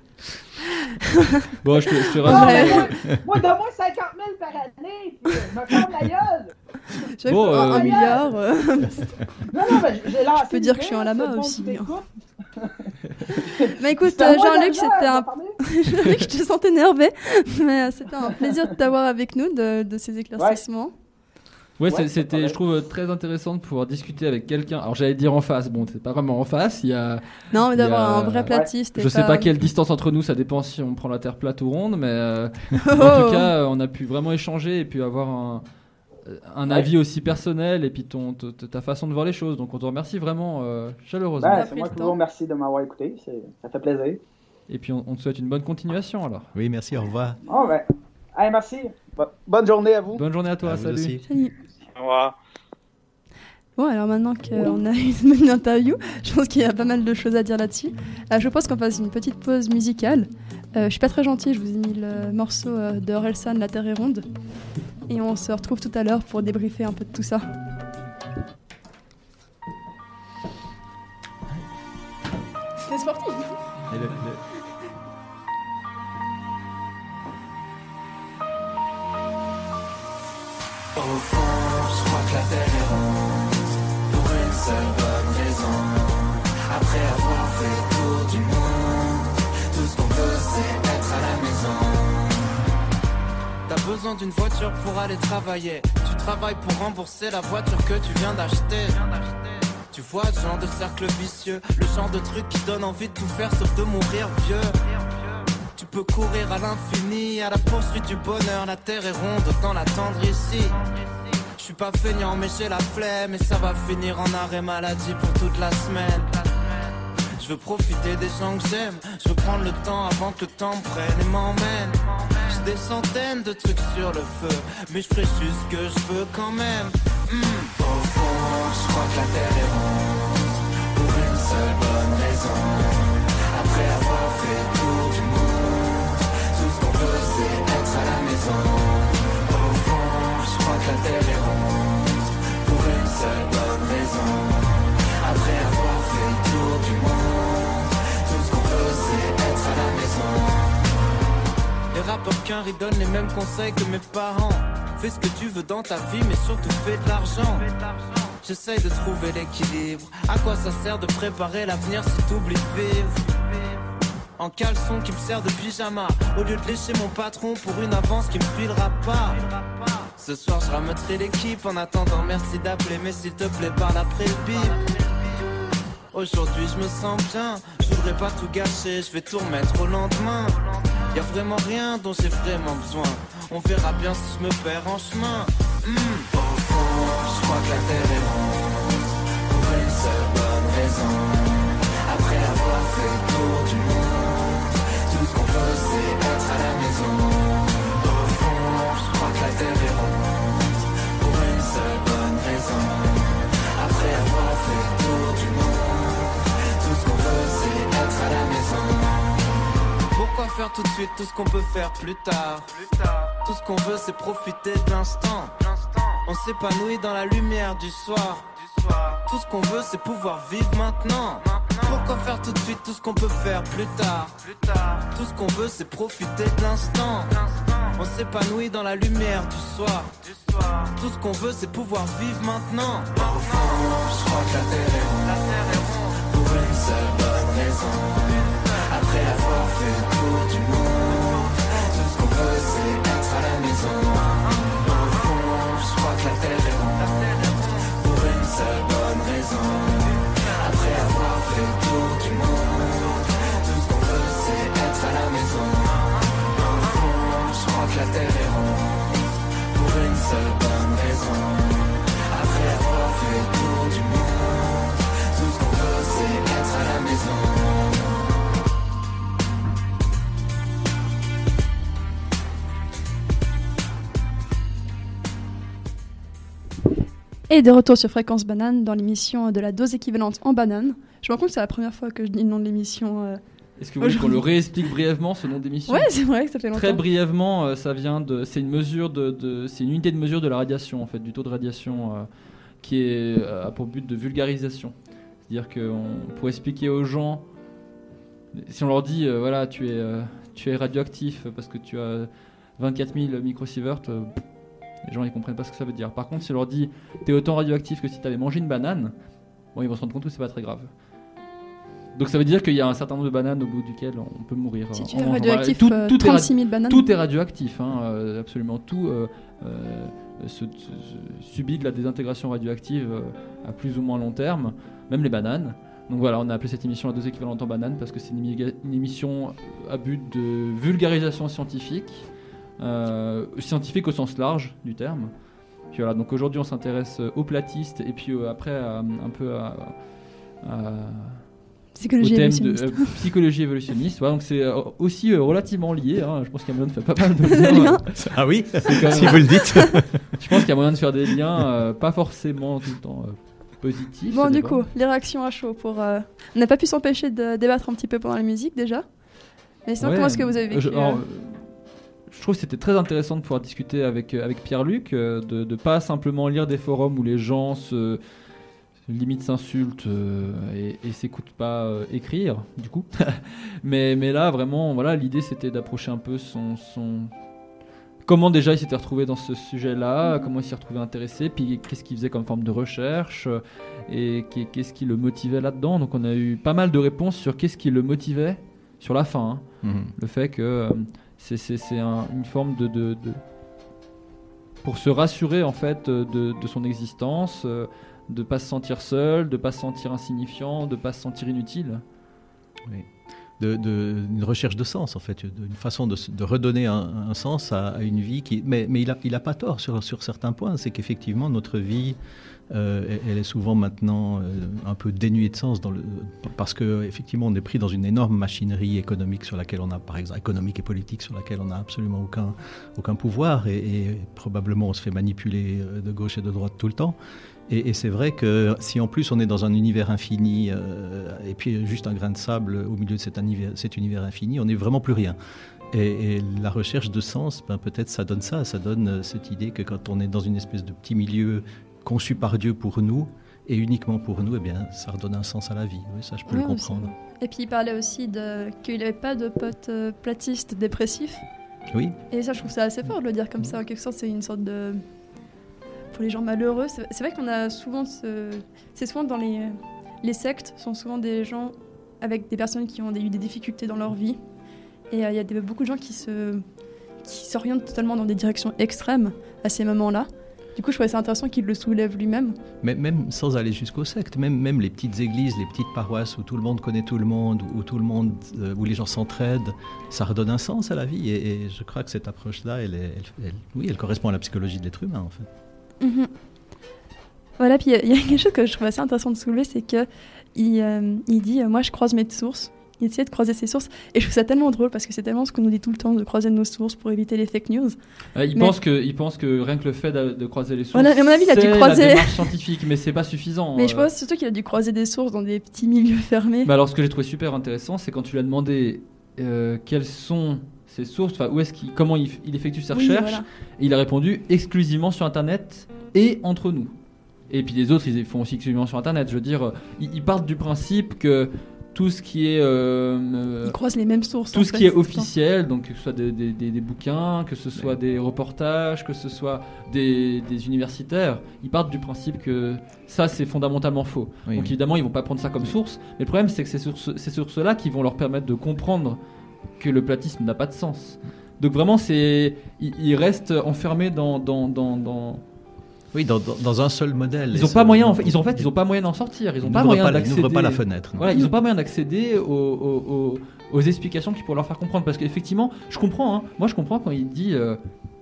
Bon, je te, je te Non, rassure. moi, moi, donne-moi 50 000 par année, puis je me ferme la gueule. J'avoue Bon, euh, un milliard. euh, Non, non, mais j'ai lancé. peux dire que je suis en lama aussi. Mais écoute, euh, Jean-Luc, c'était un. je que je te sentais énervé, mais euh, c'était un plaisir de t'avoir avec nous, de, de ces éclaircissements. Ouais, Ouais, c'était, je trouve, très intéressant de pouvoir discuter avec quelqu'un. Alors, j'allais dire en face. Bon, c'est pas vraiment en face. Il y a, Non, mais d'avoir un vrai platiste. et je sais pas quelle distance entre nous. Ça dépend si on prend la terre plate ou ronde, mais euh, en tout cas, euh, on a pu vraiment échanger et puis avoir un, un Ouais. avis aussi personnel et puis ton, t- t- ta façon de voir les choses. Donc, on te remercie vraiment euh, chaleureusement. A c'est moi qui vous remercie de m'avoir écouté. Ça fait plaisir. Et puis, on, on te souhaite une bonne continuation alors. Oui, merci, au revoir. Oh, ben. Hey, merci. Bo- Bonne journée à vous. Bonne journée à toi. À salut. Bon, alors maintenant qu'on a eu une interview, je pense qu'il y a pas mal de choses à dire là-dessus. Euh, je propose qu'on fasse une petite pause musicale. Euh, je suis pas très gentille, je vous ai mis le morceau euh, de Orelsan, La Terre est ronde. Et on se retrouve tout à l'heure pour débriefer un peu de tout ça. C'était sportif Et le- le- Au fond, Pour une seule bonne raison Après avoir fait le du monde Tout ce qu'on veut c'est être à la maison T'as besoin d'une voiture pour aller travailler. Tu travailles pour rembourser la voiture que tu viens d'acheter. Tu vois le genre de cercle vicieux, le genre de truc qui donne envie de tout faire sauf de mourir vieux. Tu peux courir à l'infini, à la poursuite du bonheur. La terre est ronde, autant l'attendre ici. Suis pas feignant, mais j'ai la flemme. Et ça va finir en arrêt maladie pour toute la semaine. Je veux profiter des gens que j'aime. Je veux prendre le temps avant que le temps prenne et m'emmène. J'ai des centaines de trucs sur le feu, mais je ferai juste ce que je veux quand même. Hmm. Au fond, je crois que la terre est ronde Pour une seule bonne raison Après avoir fait le tour du monde Tout ce qu'on veut c'est être à la maison Au fond, la terre est ronde Pour une seule bonne raison Après avoir fait le tour du monde Tout ce qu'on veut c'est être à la maison Les rappeurs qu'un donnent les mêmes conseils que mes parents. Fais ce que tu veux dans ta vie, mais surtout fais de l'argent. J'essaye de trouver l'équilibre. À quoi ça sert de préparer l'avenir si t'oublies de vivre? En caleçon qui me sert de pyjama. Au lieu de lécher mon patron pour une avance qui me filera pas. Ce soir, je rameutrai l'équipe. En attendant, merci d'appeler, mais s'il te plaît, parle après le bip. Aujourd'hui je me sens bien, je voudrais pas tout gâcher, je vais tout remettre au lendemain. Y a vraiment rien dont j'ai vraiment besoin. On verra bien si je me perds en chemin. Hmm. Au fond, je crois que la terre est ronde Pour une seule bonne raison Après avoir fait le tour du monde Tout ce qu'on veut c'est être à la maison faire tout de suite tout ce qu'on peut faire plus tard Tout ce qu'on veut c'est profiter de l'instant. On s'épanouit dans la lumière du soir. Tout ce qu'on veut c'est pouvoir vivre maintenant. Pourquoi faire tout de suite tout ce qu'on peut faire plus tard? Tout ce qu'on veut c'est profiter de l'instant. On s'épanouit dans la lumière du soir. Tout ce qu'on veut c'est pouvoir vivre maintenant. Au fond, je crois que la terre est ronde Pour une seule bonne raison Après avoir fait le tour du monde Tout ce qu'on veut c'est être à la maison Au fond, je crois que la terre bonne Et de retour sur Fréquence Banane dans l'émission de la dose équivalente en banane. Je me rends compte que c'est la première fois que je dis le nom de l'émission. euh. Est-ce que vous voulez qu'on le réexplique brièvement ce nom d'émission Ouais, c'est vrai que ça fait longtemps. Très brièvement, euh, ça vient de. C'est une mesure de, de- c'est une unité de mesure de la radiation en fait, du taux de radiation euh, qui est euh, a pour but de vulgarisation. C'est-à-dire que on- pour expliquer aux gens, si on leur dit euh, voilà tu es euh, tu es radioactif parce que tu as 24 000 microsieverts, euh, les gens ils comprennent pas ce que ça veut dire. Par contre, si on leur dit tu es autant radioactif que si tu avais mangé une banane, bon ils vont se rendre compte que c'est pas très grave. Donc ça veut dire qu'il y a un certain nombre de bananes au bout duquel on peut mourir. Si tu es mangeant. radioactif, Tout- euh, tout est radi- 36 000 bananes. tout est radioactif, hein, euh, absolument tout euh, euh, se- se- se- subit de la désintégration radioactive euh, à plus ou moins long terme, même les bananes. Donc voilà, on a appelé cette émission la dose équivalente en banane parce que c'est une émission à but de vulgarisation scientifique, euh, scientifique au sens large du terme. Puis voilà, donc aujourd'hui on s'intéresse euh, aux platistes et puis euh, après à- un peu à, à- Psychologie au thème de évolutionniste. euh, psychologie évolutionniste. Voilà, donc c'est euh, aussi euh, relativement lié. hein. Je pense qu'il y a moyen de faire pas mal de Liens. Ah oui même- Si vous le dites. Je pense qu'il y a moyen de faire des liens, euh, pas forcément tout le temps euh, positifs. Bon, du dépend. coup, les réactions à chaud pour. euh, On n'a pas pu s'empêcher de débattre un petit peu pendant la musique déjà. Mais sinon, Ouais, comment est-ce que vous avez vécu je, alors, je trouve que c'était très intéressant de pouvoir discuter avec, euh, avec Pierre-Luc, euh, de ne pas simplement lire des forums où les gens se limite s'insultent euh, et, et s'écoutent pas euh, écrire, du coup. mais, mais là, vraiment, voilà, l'idée c'était d'approcher un peu son, son... Comment déjà il s'était retrouvé dans ce sujet-là, comment il s'est retrouvé intéressé, puis qu'est-ce qu'il faisait comme forme de recherche, et qu'est- qu'est-ce qui le motivait là-dedans. Donc on a eu pas mal de réponses sur qu'est-ce qui le motivait sur la fin. hein Mhm. le fait que c'est c'est- c'est un- une forme de, de- de- pour se rassurer en fait euh, de, de son existence, euh, de pas se sentir seul, de pas se sentir insignifiant, de pas se sentir inutile. de, de- une recherche de sens, en fait, de- une façon de, de redonner un, sens à, une vie qui. Mais, mais il n'a il a pas tort sur, sur certains points. C'est qu'effectivement, notre vie, euh, elle- est souvent maintenant euh, un peu dénuée de sens parce que effectivement, on est pris dans une énorme machinerie économique sur laquelle on a, par exemple, économique et politique sur laquelle on n'a absolument aucun, aucun pouvoir et, probablement on se fait manipuler euh, de gauche et de droite tout le temps. Et, c'est vrai que si en plus on est dans un univers infini et puis juste un grain de sable au milieu de cet univers, cet univers infini, on n'est vraiment plus rien. Et, et la recherche de sens, ben, peut-être ça donne ça, ça donne cette idée que quand on est dans une espèce de petit milieu conçu par Dieu pour nous et uniquement pour nous, eh bien, ça redonne un sens à la vie. Oui, ça, je peux le comprendre. Et puis il parlait aussi de qu'il n'avait pas de potes euh, platistes dépressifs. Oui, Et ça, je trouve ça assez fort de le dire comme ça. En quelque sorte, c'est une sorte de. Pour les gens malheureux, c'est vrai qu'on a souvent. Ce... C'est souvent dans les. Les sectes sont souvent des gens avec des personnes qui ont eu des difficultés dans leur vie. Et euh, il y a des- beaucoup de gens qui se qui s'orientent totalement dans des directions extrêmes à ces moments-là. Du coup, je trouvais ça intéressant qu'il le soulève lui-même. mais même sans aller jusqu'au secte, même, même les petites églises, les petites paroisses où tout le monde connaît tout le monde, où, tout le monde, euh, où les gens s'entraident, ça redonne un sens à la vie. Et, et je crois que cette approche-là, elle, est- elle- elle- oui, elle correspond à la psychologie de l'être humain, en fait. Mhm. Voilà, puis il y a- il y, a quelque chose que je trouve assez intéressant de soulever, c'est que il, euh, il dit euh, Moi, je croise mes sources. Il essayait de croiser ses sources. Et je trouve ça tellement drôle parce que c'est tellement ce qu'on nous dit tout le temps de croiser nos sources pour éviter les fake news. Euh, il, Mais- pense que, il pense que rien que le fait de, de croiser les sources, Voilà, à mon avis, il a dû c'est croiser- la démarche scientifique, mais c'est pas suffisant. Mais je euh. pense surtout qu'il a dû croiser des sources dans des petits milieux fermés. Bah alors, ce que j'ai trouvé super intéressant, c'est quand tu lui as demandé euh, quelles sont ses sources, où est-ce qu'il, comment il, il effectue ses Oui, recherches, voilà. et il a répondu exclusivement sur Internet et entre nous. Et puis les autres, ils font aussi exclusivement sur Internet. Je veux dire, euh, ils partent du principe que tout ce qui est euh, euh, Il croise les mêmes sources. tout ce fait, qui est officiel, donc que ce soit des, des- des- des bouquins, que ce soit des reportages, que ce soit des, des universitaires, ils partent du principe que ça c'est fondamentalement faux. Oui, donc oui. évidemment ils vont pas prendre ça comme source, mais le problème c'est que c'est sur ce- c'est sur cela qui vont leur permettre de comprendre que le platisme n'a pas de sens. Donc vraiment c'est ils, ils restent enfermés dans, dans, dans, dans- Oui, dans, dans- dans un seul modèle. ils Et ont pas moyen en fait, ils ont en fait ils ont pas moyen d'en sortir, ils ont Ils pas n'ouvrent moyen pas, la- ils d'accéder. n'ouvrent pas la fenêtre. Voilà, ils n'ont pas moyen d'accéder aux, aux- aux- aux explications qui pourraient leur faire comprendre. Parce qu'effectivement, je comprends, hein. moi je comprends quand il dit. euh,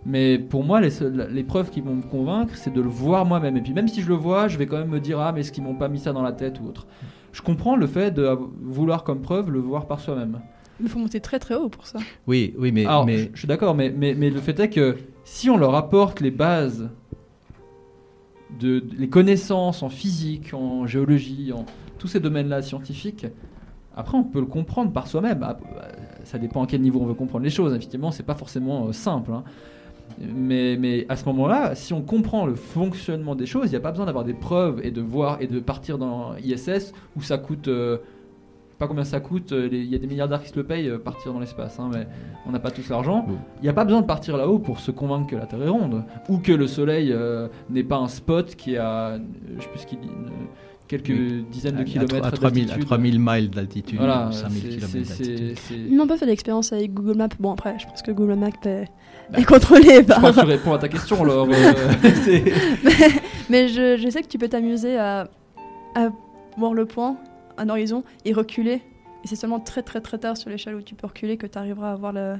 mais pour moi, les, seules- les preuves qui vont me convaincre, c'est de le voir moi-même. Et puis même si je le vois, je vais quand même me dire Ah, mais est-ce qu'ils m'ont pas mis ça dans la tête ou autre? Je comprends le fait de vouloir comme preuve le voir par soi-même. Il faut monter très très haut pour ça. Oui, oui, mais, Alors, mais je, je suis d'accord, mais, mais, mais le fait est que si on leur apporte les bases de, les connaissances en physique, en géologie, en tous ces domaines-là scientifiques, après on peut le comprendre par soi-même. Ah, bah, Ça dépend à quel niveau on veut comprendre les choses. Effectivement, c'est pas forcément euh, simple. hein. Mais, mais à ce moment-là, si on comprend le fonctionnement des choses, il n'y a pas besoin d'avoir des preuves et de voir et de partir dans ISS où ça coûte. euh, pas combien ça coûte, euh, il y a des milliardaires qui se le payent euh, partir dans l'espace, hein, mais on n'a pas tous l'argent. Oui. Il n'y a pas besoin de partir là-haut pour se convaincre que la Terre est ronde ou que le Soleil euh, n'est pas un spot qui est à, euh, je sais plus ce qu'il dit, une- quelques Oui. dizaines de À- kilomètres à 3000, à d'altitude. 3000 miles d'altitude, Voilà, ou 5000 c'est- km d'altitude. Ils n'ont pas fait d'expérience avec Google Maps. Bon, après, je pense que Google Maps est, Bah, est contrôlé Je par. crois que tu réponds à ta question, Laure. euh, c'est- Mais je, je sais que tu peux t'amuser à, à voir le point, un horizon, et reculer. Et c'est seulement très très très tard sur l'échelle où tu peux reculer que tu arriveras à voir le.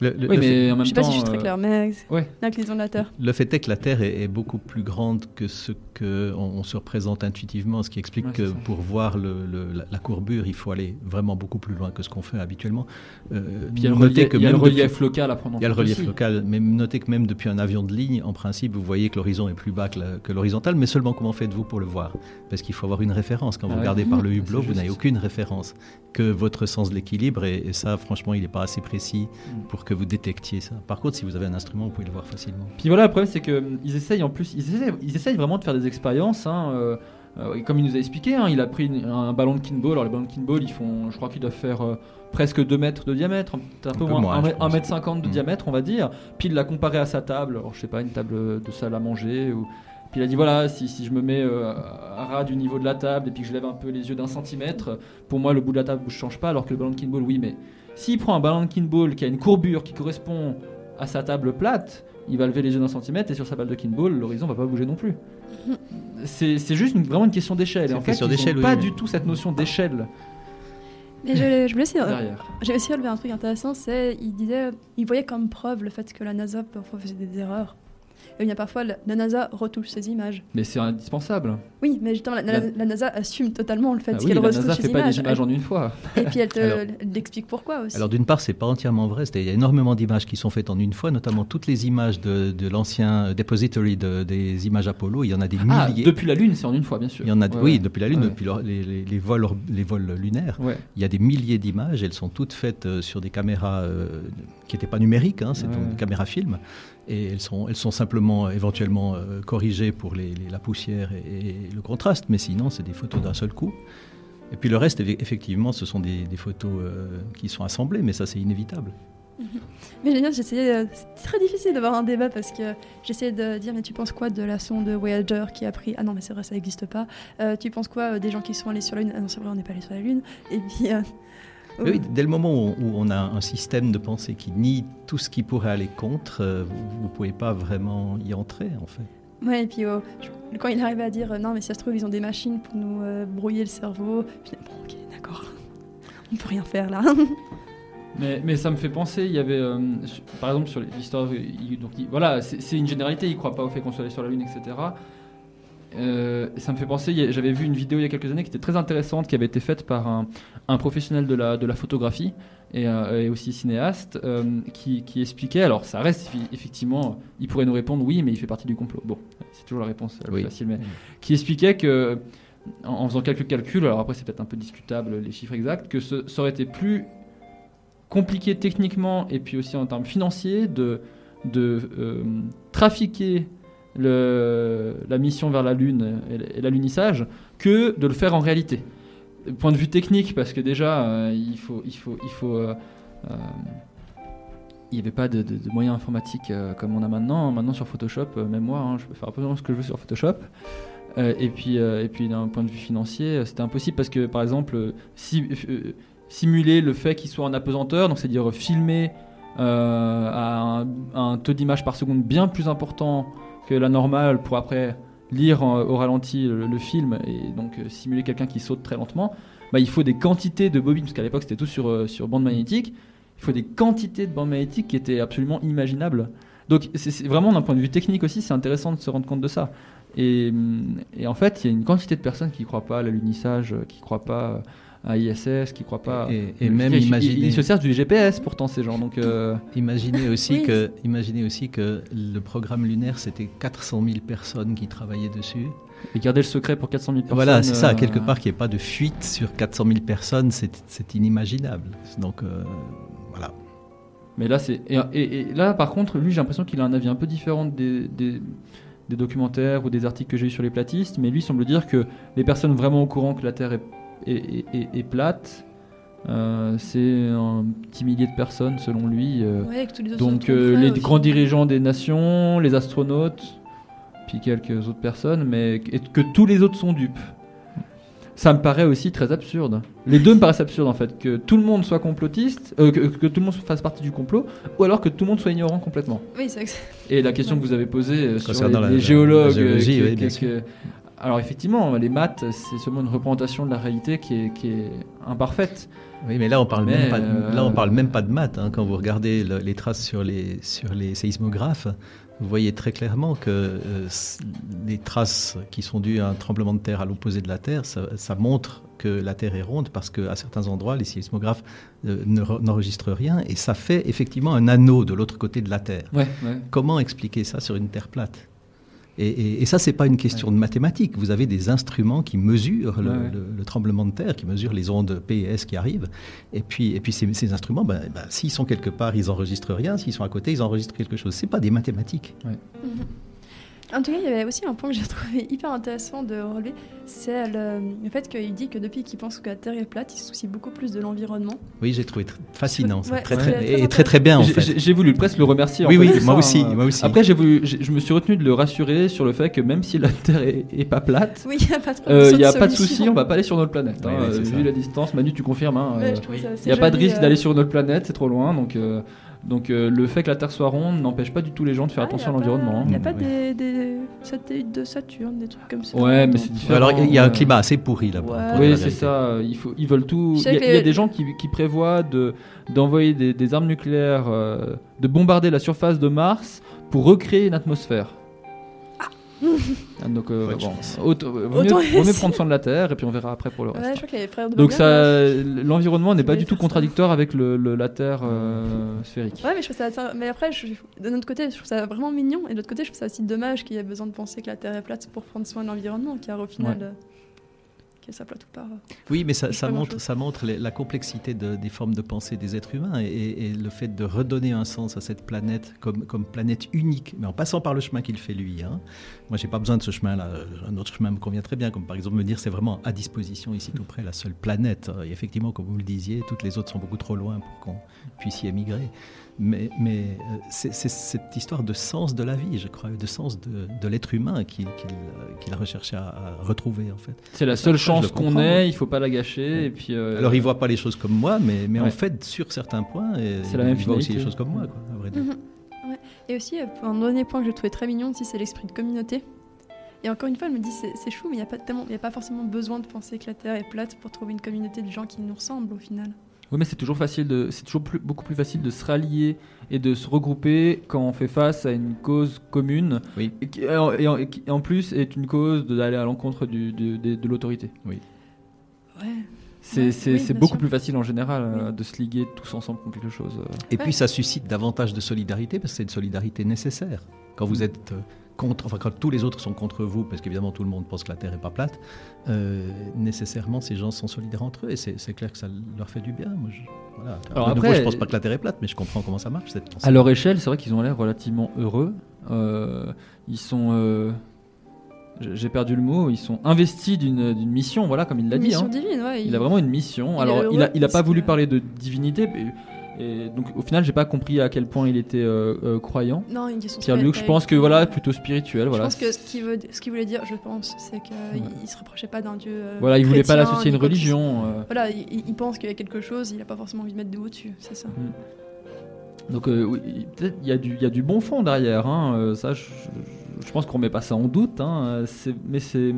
Le, le- oui, le fait- mais en même Je sais pas temps. si je suis très euh, clair, mais ouais. l'inclinaison de la Terre. Le fait est que la Terre est, est beaucoup plus grande que ce qu'on on se représente intuitivement, ce qui explique Ouais, que ça. pour voir le- le- la, la courbure, il faut aller vraiment beaucoup plus loin que ce qu'on fait habituellement. Euh, Puis il y a le relief, que il y a le même depuis- relief local à prendre en il y a le compte relief aussi. local, mais notez que même depuis un avion de ligne, en principe, vous voyez que l'horizon est plus bas que l'horizontal, mais seulement comment faites-vous pour le voir? Parce qu'il faut avoir une référence. Quand Ah vous regardez par le hublot, vous n'avez aucune référence que votre sens de l'équilibre, et, et ça, franchement, il n'est pas assez précis Mm. pour que vous détectiez ça. Par contre, si vous avez un instrument, vous pouvez le voir facilement. Puis voilà, le problème c'est qu'ils essayent en plus, ils essayent, ils essayent vraiment de faire des expériences. hein, euh, euh, et comme il nous a expliqué, hein, il a pris une- un ballon de kinball. Alors les ballons de kinball, ils font, je crois qu'ils doivent faire euh, presque 2 mètres de diamètre, un, un peu moins, moins, 1 je mètre, pense. 50 de Mm. diamètre, on va dire. Puis il l'a comparé à sa table, alors je sais pas, une table de salle à manger. Ou... Puis il a dit voilà, si, si je me mets euh, à ras du niveau de la table et puis que je lève un peu les yeux d'un centimètre, pour moi le bout de la table ne change pas, alors que le ballon de kinball, oui, mais s'il prend un ballon de kinball qui a une courbure qui correspond à sa table plate, il va lever les yeux d'un centimètre et sur sa balle de kinball, l'horizon va pas bouger non plus. C'est juste une- vraiment une question d'échelle. Et en fait, ils d'échelle, oui, pas oui. du tout cette notion d'échelle Mais je, je voulais aussi, euh, j'ai aussi relevé un truc intéressant, c'est il disait, il voyait comme preuve le fait que la NASA parfois faisait des erreurs. Et bien parfois la, la NASA retouche ses images. Mais c'est indispensable. Oui, mais justement la, la- La- la NASA assume totalement le fait Ah oui, qu'elle la retouche NASA ses fait pas images. des images en une fois. Et puis elle te Alors- pourquoi aussi. Alors d'une part, c'est pas entièrement vrai. Il y a énormément d'images qui sont faites en une fois, notamment toutes les images de, de l'ancien depository de- des images Apollo. Il y en a des Ah, milliers. depuis la Lune, c'est en une fois, bien sûr. Il y en a, Ouais, oui, ouais. depuis la Lune, Ouais. depuis le- les, les- les vols, les vols lunaires. Ouais. Il y a des milliers d'images. Elles sont toutes faites euh, sur des caméras euh, qui n'étaient pas numériques, hein, c'est Ouais. donc des caméras film. Et elles sont, elles sont simplement euh, éventuellement euh, corrigées pour la poussière et, le contraste, mais sinon, c'est des photos d'un seul coup. Et puis le reste, eff- effectivement, ce sont des, photos euh, qui sont assemblées, mais ça, c'est inévitable. Mais génial, j'essayais. C'est très difficile d'avoir un débat parce que j'essayais de dire mais tu penses quoi de la sonde Voyager qui a pris ah non mais c'est vrai ça n'existe pas. Tu penses quoi des gens qui sont allés sur la lune? Ah non c'est vrai on n'est pas allé sur la lune. Et puis Oui, dès le moment où, où on a un système de pensée qui nie tout ce qui pourrait aller contre, euh, vous ne pouvez pas vraiment y entrer, en fait. ouais et puis euh, je- quand il arrivait à dire euh, non mais si ça se trouve ils ont des machines pour nous euh, brouiller le cerveau. Je disais bon ok d'accord on peut rien faire là. Mais, mais ça me fait penser, il y avait, euh, sur- par exemple, sur l'histoire. Donc, il- voilà, c'est c'est une généralité, il ne croit pas au fait qu'on soit allé sur la Lune, etc. Euh, ça me fait penser, j'avais vu une vidéo il y a quelques années qui était très intéressante, qui avait été faite par un, un professionnel de la, de la photographie et, euh, et aussi cinéaste, euh, qui, qui expliquait, alors ça reste effectivement, il pourrait nous répondre oui, mais il fait partie du complot. Bon, c'est toujours la réponse la plus Oui. facile, mais qui expliquait que, en, en faisant quelques calculs, alors après c'est peut-être un peu discutable les chiffres exacts, que ce- ça aurait été plus compliqué techniquement et puis aussi en termes financiers de, de euh, trafiquer la mission vers la Lune et, et l'alunissage que de le faire en réalité. Point de vue technique, parce que déjà, euh, il faut... Il faut, il faut euh, euh, n'y avait pas de, moyens informatiques euh, comme on a maintenant. Maintenant sur Photoshop, euh, même moi, hein, je peux faire un peu ce que je veux sur Photoshop. Euh, et puis, euh, et puis d'un point de vue financier, euh, c'était impossible parce que, par exemple, euh, si, euh, simuler le fait qu'il soit en apesanteur, donc c'est-à-dire filmer euh, à un taux d'image par seconde bien plus important que la normale pour après lire au ralenti le, film et donc euh, simuler quelqu'un qui saute très lentement, bah, il faut des quantités de bobines, parce qu'à l'époque c'était tout sur, euh, sur bande magnétique, il faut des quantités de bandes magnétiques qui étaient absolument imaginables. Donc c'est c'est vraiment d'un point de vue technique aussi, c'est intéressant de se rendre compte de ça. Et, hum, et en fait, il y a une quantité de personnes qui ne croient pas à l'alunissage, euh, qui ne croient pas à ISS, qui croient pas. Et- et même ils, imaginer- ils- ils se servent du GPS pourtant ces gens. Donc euh, Imaginez aussi, Oui. que, imaginez aussi que le programme lunaire, c'était 400 000 personnes qui travaillaient dessus. et garder le secret pour 400 000 personnes. Voilà, c'est ça, euh, quelque part, qu'il n'y ait pas de fuite sur 400 000 personnes, c'est c'est inimaginable. Donc, euh, voilà. Mais là, c'est et, et- et là, par contre, lui, j'ai l'impression qu'il a un avis un peu différent des, des, des documentaires ou des articles que j'ai eu sur les platistes. Mais lui il semble dire que les personnes vraiment au courant que la Terre est, est, est- est- est plate, euh, c'est un petit millier de personnes selon lui. euh, Ouais, que tous les autres donc euh, les aussi. grands dirigeants des nations, les astronautes, puis quelques autres personnes, mais et que tous les autres sont dupes. Ça me paraît aussi très absurde. Les deux me paraissent absurdes en fait, que tout le monde soit complotiste, euh, que, que tout le monde fasse partie du complot, ou alors que tout le monde soit ignorant complètement. Oui, Et la question que vous avez posée euh, sur les, la- géologues, la géologie, euh, oui, qui- alors effectivement, les maths, c'est seulement une représentation de la réalité qui est, qui est imparfaite. Oui, mais là, on parle Mais, même pas. De, euh, Là, on parle même pas de maths. hein. Quand vous regardez le- les traces sur les sur les séismographes, vous voyez très clairement que euh, les traces qui sont dues à un tremblement de terre à l'opposé de la Terre, ça, ça montre que la Terre est ronde parce qu'à certains endroits, les séismographes euh, ne re- n'enregistrent rien et ça fait effectivement un anneau de l'autre côté de la Terre. Ouais, ouais. Comment expliquer ça sur une Terre plate? Et, et- et ça, c'est pas une question de mathématiques. Vous avez des instruments qui mesurent le, Ouais, ouais. le- le tremblement de terre, qui mesurent les ondes P et S qui arrivent. Et puis, et puis ces, ces instruments, ben, ben, s'ils sont quelque part, ils enregistrent rien. S'ils sont à côté, ils enregistrent quelque chose. C'est pas des mathématiques. En tout cas, il y avait aussi un point que j'ai trouvé hyper intéressant de relever, c'est le, le fait qu'il dit que depuis qu'il pense que la Terre est plate, il se soucie beaucoup plus de l'environnement. Oui, j'ai trouvé tr- fascinant, ça. Ouais, très, très, très et très très bien en J'ai- fait. J'ai voulu presque le remercier. en Oui, fait, oui, moi ça, aussi, hein. moi aussi. Après, j'ai voulu, je me suis retenu de le rassurer sur le fait que même si la Terre est, est pas plate, Oui, il n'y a pas de n'y a pas de solution. souci, on va pas aller sur notre planète. Oui, hein, oui, c'est euh, ça. vu la distance, Manu, tu confirmes. hein, Ouais, euh, Il n'y a pas de risque euh. d'aller sur une autre planète, c'est trop loin. Donc, euh, donc euh, le fait que la Terre soit ronde n'empêche pas du tout les gens de faire Ah, attention à l'environnement. Il n'y a hein. pas Oui. des, des satellites de Saturne, des trucs comme ça. Ouais, mais c'est différent. Alors, il y a un euh, climat assez pourri là-bas. Ouais. Oui, c'est ça. Il faut, ils veulent tout. Il y, a- que il y a les- des gens qui, qui prévoient de d'envoyer des, des armes nucléaires, euh, de bombarder la surface de Mars pour recréer une atmosphère. Ah, Donc, euh, bon, chance. autant- vaut mieux, vaut prendre soin de la Terre et puis on verra après pour le Ouais, reste. je crois que les frères de Donc ça, là, l'environnement n'est pas du tout ça. contradictoire avec le, le- la Terre euh, sphérique. Ouais, mais je trouve ça. Mais après, je, de notre côté, je trouve ça vraiment mignon. Et de l'autre côté, je trouve ça aussi dommage qu'il y ait besoin de penser que la Terre est plate pour prendre soin de l'environnement, car au final, Ouais. Qu'elle soit plate ou pas. Oui, mais ça, montre, grand-chose. ça montre les- la complexité de- des formes de pensée des êtres humains et, et- et le fait de redonner un sens à cette planète comme, comme planète unique, mais en passant par le chemin qu'il fait lui. hein. Moi, j'ai pas besoin de ce chemin-là. Un autre chemin me convient très bien, comme par exemple me dire c'est vraiment à disposition ici tout près la seule planète. Et effectivement, comme vous le disiez, toutes les autres sont beaucoup trop loin pour qu'on puisse y émigrer. Mais, mais euh, c'est cette histoire de sens de la vie, je crois, de sens de, de l'être humain qu'il qu'il, euh, recherché à, à retrouver en fait. C'est la seule ça, je chance qu'on ait, il faut pas la gâcher. Ouais. Et puis, euh, Alors, il voit pas les choses comme moi, mais, mais en fait, sur certains points, la même il voit aussi les choses comme moi, quoi, à vrai dire. Mhm. Ouais. Et aussi, un dernier point que j'ai trouvé très mignon aussi, c'est l'esprit de communauté. Et encore une fois, elle me dit c'est chou, mais il n'y a, pas tellement- il y a pas forcément besoin de penser que la Terre est plate pour trouver une communauté de gens qui nous ressemblent au final. Oui, mais c'est toujours facile de, c'est toujours plus- beaucoup plus facile de se rallier et de se regrouper quand on fait face à une cause commune. Oui. Et qui, et en, et en- et qui, en plus, est une cause d'aller à l'encontre du- du- de, de l'autorité. Ouais. C'est Ouais, c'est- oui, beaucoup sûr. plus facile en général euh, Oui. de se liguer tous ensemble contre quelque chose. euh. Et Ouais. puis, ça suscite davantage de solidarité, parce que c'est une solidarité nécessaire. Quand vous êtes euh, contre, enfin, quand tous les autres sont contre vous, parce qu'évidemment, tout le monde pense que la Terre n'est pas plate, euh, nécessairement, ces gens sont solidaires entre eux, et c'est clair que ça leur fait du bien. Moi, je, voilà. Alors de nouveau, après- je pense pas que la Terre est plate, mais je comprends comment ça marche, cette pensée. À leur échelle, c'est vrai qu'ils ont l'air relativement heureux. Euh, ils sont. euh, j'ai perdu le mot. Ils sont investis d'une d'une mission, voilà, comme il l'a Une dit. mission hein. divine, ouais. Il a vraiment une mission. il est Alors, il heureux a, il a pas voulu que- parler de divinité. mais- Et donc, au final, j'ai pas compris à quel point il était euh, euh, croyant. Non, une question Pierre-Luc, je pense que voilà, plutôt spirituel. Voilà. Je pense que ce qu'il veut, ce qu'il voulait dire, je pense, c'est qu'il Ouais. il se reprochait pas d'un dieu. euh, Voilà, il voulait pas l'associer à une religion. euh. Voilà, il, pense qu'il y a quelque chose, il a pas forcément envie de mettre de mots dessus, c'est ça. Donc, euh, oui, peut-être il y, a du- il y a du bon fond derrière. hein, ça, je, pense qu'on met pas ça en doute. hein, mais c'est.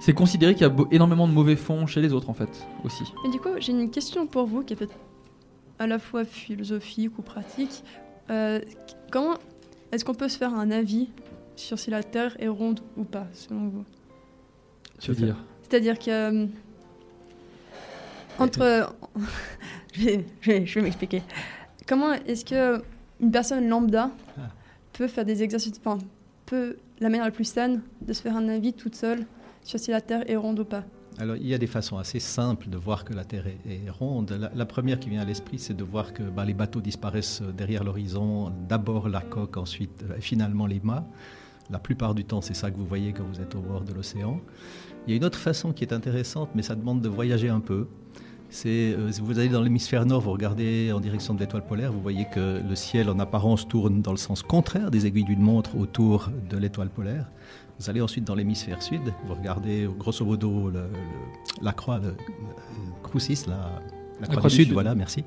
C'est considéré qu'il y a énormément de mauvais fonds chez les autres en fait aussi. Mais du coup, j'ai une question pour vous qui est peut-être à la fois philosophique ou pratique. Euh, comment est-ce qu'on peut se faire un avis sur si la Terre est ronde ou pas, selon vous? C'est-à-dire que euh, Entre. je vais, je vais- je vais m'expliquer. Comment est-ce que une personne lambda Ah. peut faire des exercices. Enfin, peut. La manière la plus saine de se faire un avis toute seule sur si la Terre est ronde ou pas? Alors, il y a des façons assez simples de voir que la Terre est, ronde. La, la première qui vient à l'esprit, c'est de voir que bah, les bateaux disparaissent derrière l'horizon. D'abord la coque, ensuite euh, finalement les mâts. La plupart du temps, c'est ça que vous voyez quand vous êtes au bord de l'océan. Il y a une autre façon qui est intéressante, mais ça demande de voyager un peu. C'est euh, si vous allez dans l'hémisphère nord, vous regardez en direction de l'étoile polaire, vous voyez que le ciel en apparence tourne dans le sens contraire des aiguilles d'une montre autour de l'étoile polaire. Vous allez ensuite dans l'hémisphère sud, vous regardez grosso modo le- le- la croix, le, le crucis, la, la croix, du sud, voilà, merci.